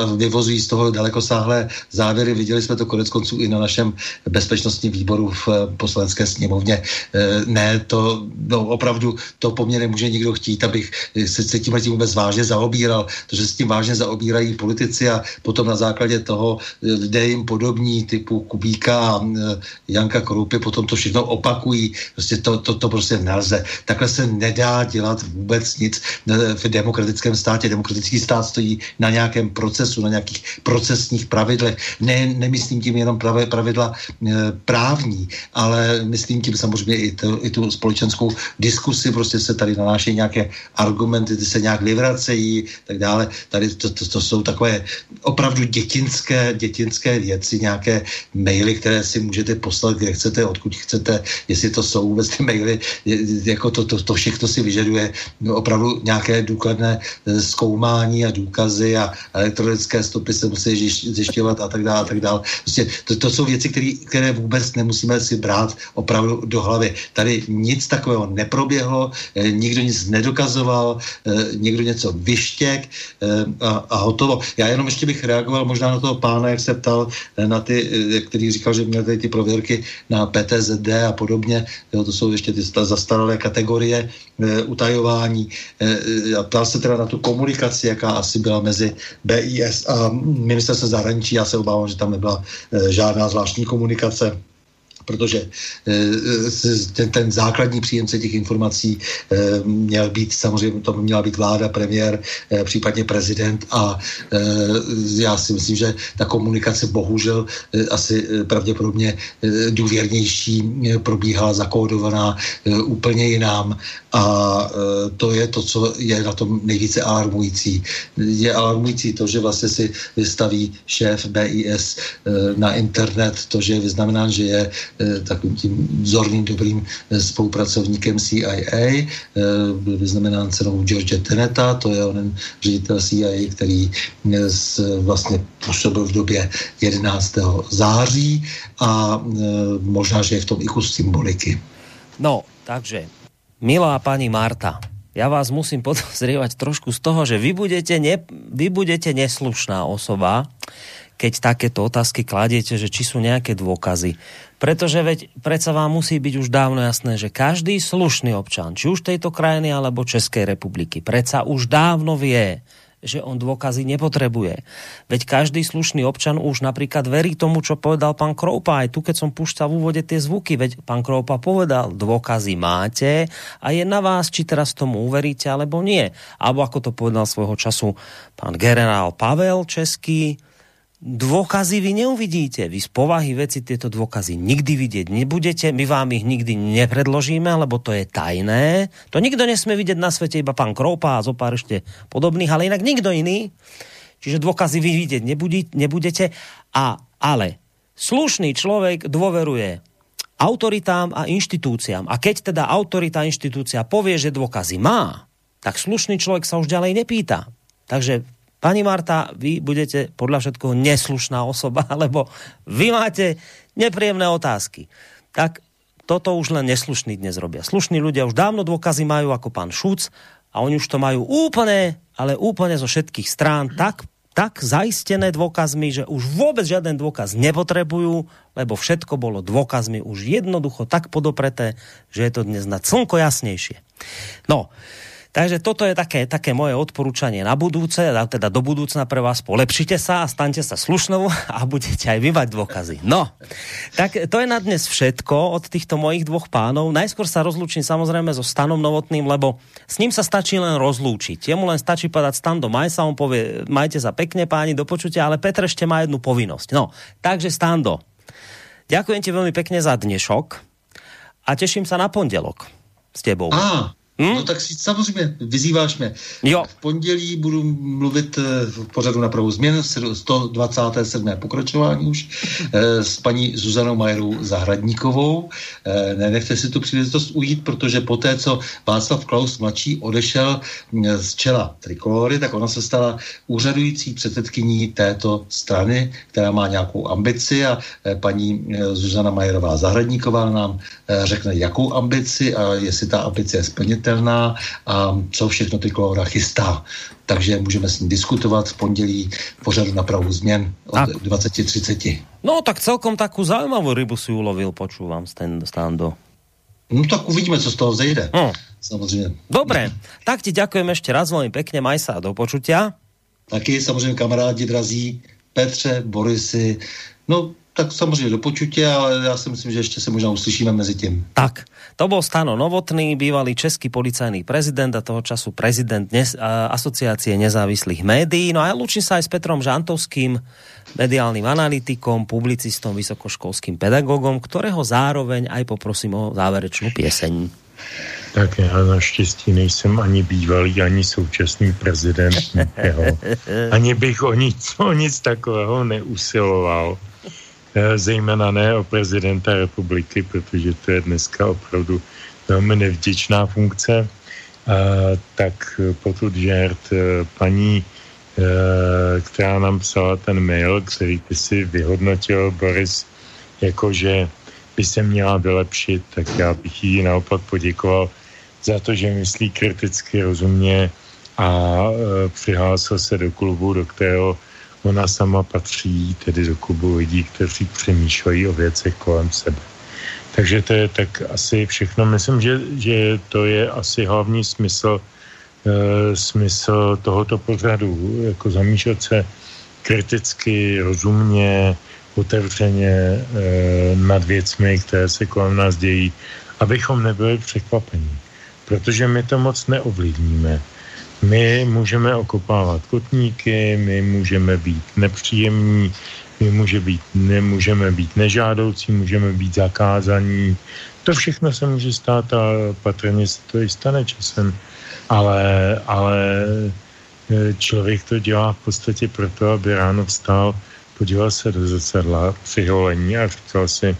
a vyvozují z toho dalekosáhlé závěry. Viděli jsme to konec konců i na našem bezpečnostním výboru v eh, poslanecké sněmovně. Eh, ne, to no, opravdu to po mně nemůže nikdo chtít, abych se, se tím tím vůbec vážně zaobíral, protože s tím vážně zaobírají politici a potom na základě toho eh, lidé jim podobní typu Kubíka a Janka Kroupy potom to všechno opakují. Prostě to, to, to prostě nelze. Takhle se nedá dělat vůbec nic v demokratickém státě. Demokratický stát stojí na nějakém procesu, na nějakých procesních pravidlech. Ne, nemyslím tím jenom pravidla právní, ale myslím tím samozřejmě i, to, i tu společenskou diskusi, prostě se tady nanášejí nějaké argumenty, ty se nějak vyvracejí, tak dále. Tady to, to, to jsou takové opravdu dětinské, dětinské věci, nějaké maily, které si můžete poslat, kde chcete, odkud chcete, jestli to jsou vůbec ty maily, jako to, to, to všechno si vyžaduje opravdu nějaké důkladné eh, zkoumání a důkazy a elektronické stopy se musí zjišťovat a tak dále a tak dále. Prostě to, to jsou věci, které které vůbec nemusíme si brát opravdu do hlavy. Tady nic takového neproběhlo, nikdo nic nedokazoval, někdo něco vyštěk a, a hotovo. Já jenom ještě bych reagoval možná na toho pána, jak se ptal na ty, který říkal, že měl tady ty prověrky na PTZD a podobně. Jo, to jsou ještě ty zastaralé kategorie utajování. A ptal se teda na tu komunikaci, jaká asi byla mezi BIS a ministerstvem zahraničí. Já se obávám, že tam nebyla eh, žádná zvláštní komunikace protože eh, ten, ten základní příjemce těch informací eh, měl být, samozřejmě to měla být vláda, premiér, eh, případně prezident a já si myslím, že ta komunikace bohužel asi pravděpodobně důvěrnější probíhala zakódovaná úplně jinám a to je to, co je na tom nejvíce alarmující. Je alarmující to, že vlastně si vystaví šéf BIS na internet to, že je vyznamenán, že je Eh, takovým tím vzorným dobrým spolupracovníkem CIA. Byl vyznamenán cenou George Teneta, to je onen ředitel CIA, který vlastně působil v době 11. září a možná, že je v tom i kus symboliky. No, takže, milá paní Marta, ja vás musím podozrievať trošku z toho, že vy budete, ne, vy budete neslušná osoba, keď takéto otázky kladiete, že či sú nejaké dôkazy. Pretože veď predsa vám musí byť už dávno jasné, že každý slušný občan, či už tejto krajiny alebo Českej republiky, predsa už dávno vie, že on dôkazy nepotrebuje. Veď každý slušný občan už napríklad verí tomu, čo povedal pán Kroupa. Aj tu, keď som púšťal v úvode tie zvuky, veď pán Kroupa povedal, dôkazy máte a je na vás, či teraz tomu uveríte alebo nie. Alebo ako to povedal svojho času pán generál Pavel Český, dôkazy vy neuvidíte. Vy z povahy veci tieto dôkazy nikdy vidieť nebudete, my vám ich nikdy nepredložíme, lebo to je tajné. To nikto nesmie vidieť na svete, iba pán Kroupa a zo pár ešte podobných, ale inak nikto iný. Čiže dôkazy vy vidieť nebudete. A, ale slušný človek dôveruje autoritám a inštitúciám. A keď teda autorita a inštitúcia povie, že dôkazy má, tak slušný človek sa už ďalej nepýta. Takže Pani Marta, vy budete podľa všetkoho neslušná osoba, lebo vy máte nepríjemné otázky. Tak toto už len neslušní dnes robia. Slušní ľudia už dávno dôkazy majú ako pán Šuc a oni už to majú úplne, ale úplne zo všetkých strán tak, tak zaistené dôkazmi, že už vôbec žiaden dôkaz nepotrebujú, lebo všetko bolo dôkazmi už jednoducho tak podopreté, že je to dnes na slnko jasnejšie. No, Takže toto je také, také moje odporúčanie na budúce, teda do budúcna pre vás. Polepšite sa a staňte sa slušnou a budete aj vyvať dôkazy. No, tak to je na dnes všetko od týchto mojich dvoch pánov. Najskôr sa rozlúčim samozrejme so Stanom Novotným, lebo s ním sa stačí len rozlúčiť. Jemu len stačí povedať Stan do Majsa, on povie, majte sa pekne páni, do počutia, ale Petr ešte má jednu povinnosť. No, takže Stando, ďakujem ti veľmi pekne za dnešok a teším sa na pondelok s tebou. Ah. Hmm? No tak si samozřejmě vyzýváš mě. Jo. V pondělí budu mluvit eh, v pořadu na pravou změn, 127. pokračování už, eh, s paní Zuzanou Majerou Zahradníkovou. Eh, nenechte si tu příležitost ujít, protože poté, co Václav Klaus mladší odešel z čela Trikolory, tak ona se stala úřadující předsedkyní této strany, která má nějakou ambici a paní Zuzana Majerová Zahradníková nám řekne, jakou ambici a jestli ta ambice je splnit splnitelná a co všechno ty Klóra chystá. Takže můžeme s ním diskutovat v pondělí pořadu na pravou změn od 20.30. No tak celkom takú zaujímavú rybu si ulovil, počúvam, Stando. No tak uvidíme, co z toho zejde. No. Samozřejmě. Dobre, tak ti ďakujem ešte raz veľmi pekne, maj sa do počutia. Taky samozřejmě kamarádi drazí, Petře, Borisy, no tak samozřejmě do počutě, ale já si myslím, že ještě se možná uslyšíme mezi tím. Tak, to bol Stano Novotný, bývalý český policajný prezident a toho času prezident nes, a, asociácie nezávislých médií. No a ja lúčim sa aj s Petrom Žantovským, mediálnym analytikom, publicistom, vysokoškolským pedagogom, ktorého zároveň aj poprosím o záverečnú pieseň. Tak já naštěstí nejsem ani bývalý, ani současný prezident. Ani bych o nic, o nic takového neusiloval. Eh, zejména ne o prezidenta republiky, protože to je dneska opravdu velmi nevděčná funkce. Tak potud žert eh, paní, eh, která nám psala ten mail, který ty si vyhodnotil, Boris, jakože by se měla vylepšit, tak já bych jí naopak poděkoval za to, že myslí kriticky, rozumně a e, přihlásil se do klubu, do kterého ona sama patří, tedy do klubu lidí, kteří přemýšlejí o věcech kolem sebe. Takže to je tak asi všechno. Myslím, že, že to je asi hlavní smysl, e, smysl tohoto pořadu, jako zamýšlet se kriticky, rozumně, otevřeně e, nad věcmi, které se kolem nás dějí, abychom nebyli překvapení. Protože my to moc neovlivníme. My můžeme okopávat kotníky, my můžeme být nepříjemní, my může být, nemůžeme být nežádoucí, můžeme být zakázaní. To všechno se může stát a patrně se to i stane časem. Ale, ale e, člověk to dělá v podstatě proto, aby ráno vstal, podíval se do zrcadla při holení a říkal si,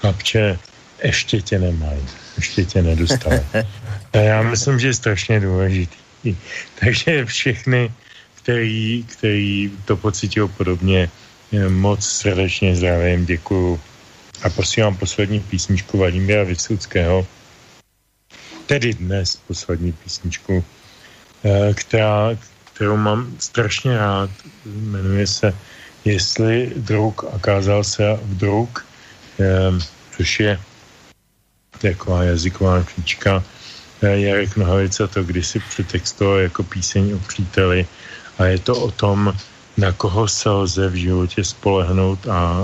chlapče, ještě tě nemají, ještě tě nedostali. A já myslím, že je strašně důležitý. Takže všechny, který, který to pocitují podobně, moc srdečně zdravím, děkuju. A posílám poslední písničku Vladimíra Vysuckého, tedy dnes poslední písničku, eh, která, kterou mám strašně rád, jmenuje se Jestli druk okázal se v druk, eh, což je taková jazyková klíčka. Eh, Jarek Nohavica to kdysi přetextoval jako píseň o příteli a je to o tom, na koho se lze v životě spolehnout a,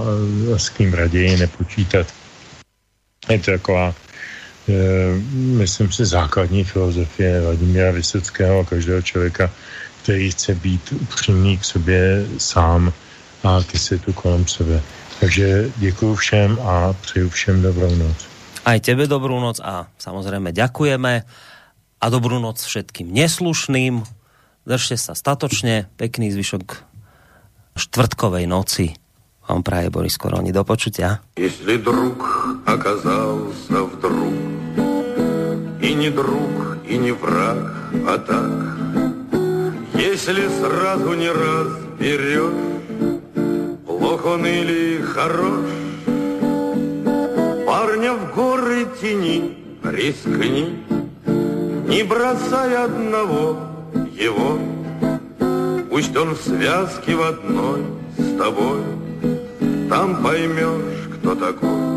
a s kým raději nepočítat. Je to taková, e, myslím si, základní filozofie Vladimíra Vysockého a každého člověka, který chce být upřímný k sobě sám a ke světu kolem sebe. Takže děkuji všem a přeju všem dobrou noc. Aj tebe dobrú noc a samozrejme ďakujeme a dobrú noc všetkým neslušným. Držte sa statočne, pekný zvyšok štvrtkovej noci. Vám praje Boris Koroni. Do počutia. Если друг оказался вдруг И не друг, и не враг, а так Если сразу не разберешь Плох он или хорош В горы тени рискни Не бросай одного его. Пусть он в связке в одной с тобой Там поймешь, кто такой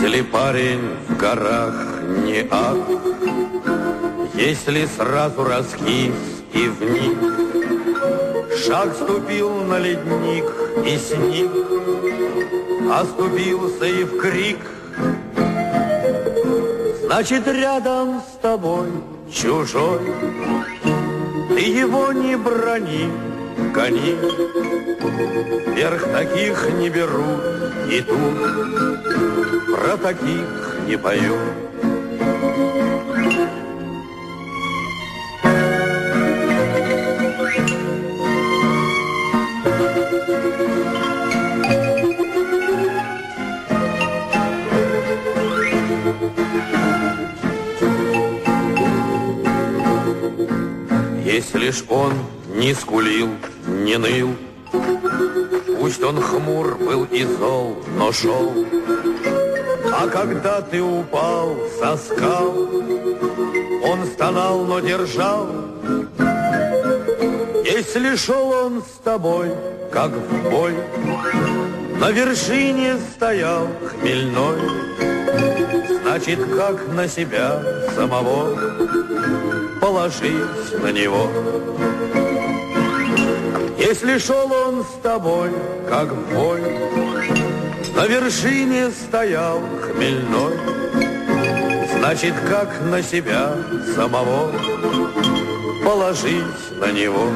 Если парень в горах не ад, Если сразу раскис и вниз, Шаг ступил на ледник и сник, Оступился и в крик. Значит, рядом с тобой чужой, Ты его не брони, гони, Вверх таких не берут и тут про таких не пою. Если ж он не скулил, не ныл, Пусть он хмур был и зол, но шел а когда ты упал со скал, он стонал, но держал. Если шел он с тобой, как в бой, на вершине стоял хмельной, значит, как на себя самого положись на него. Если шел он с тобой, как в бой, на вершине стоял хмельной, Значит, как на себя самого Положить на него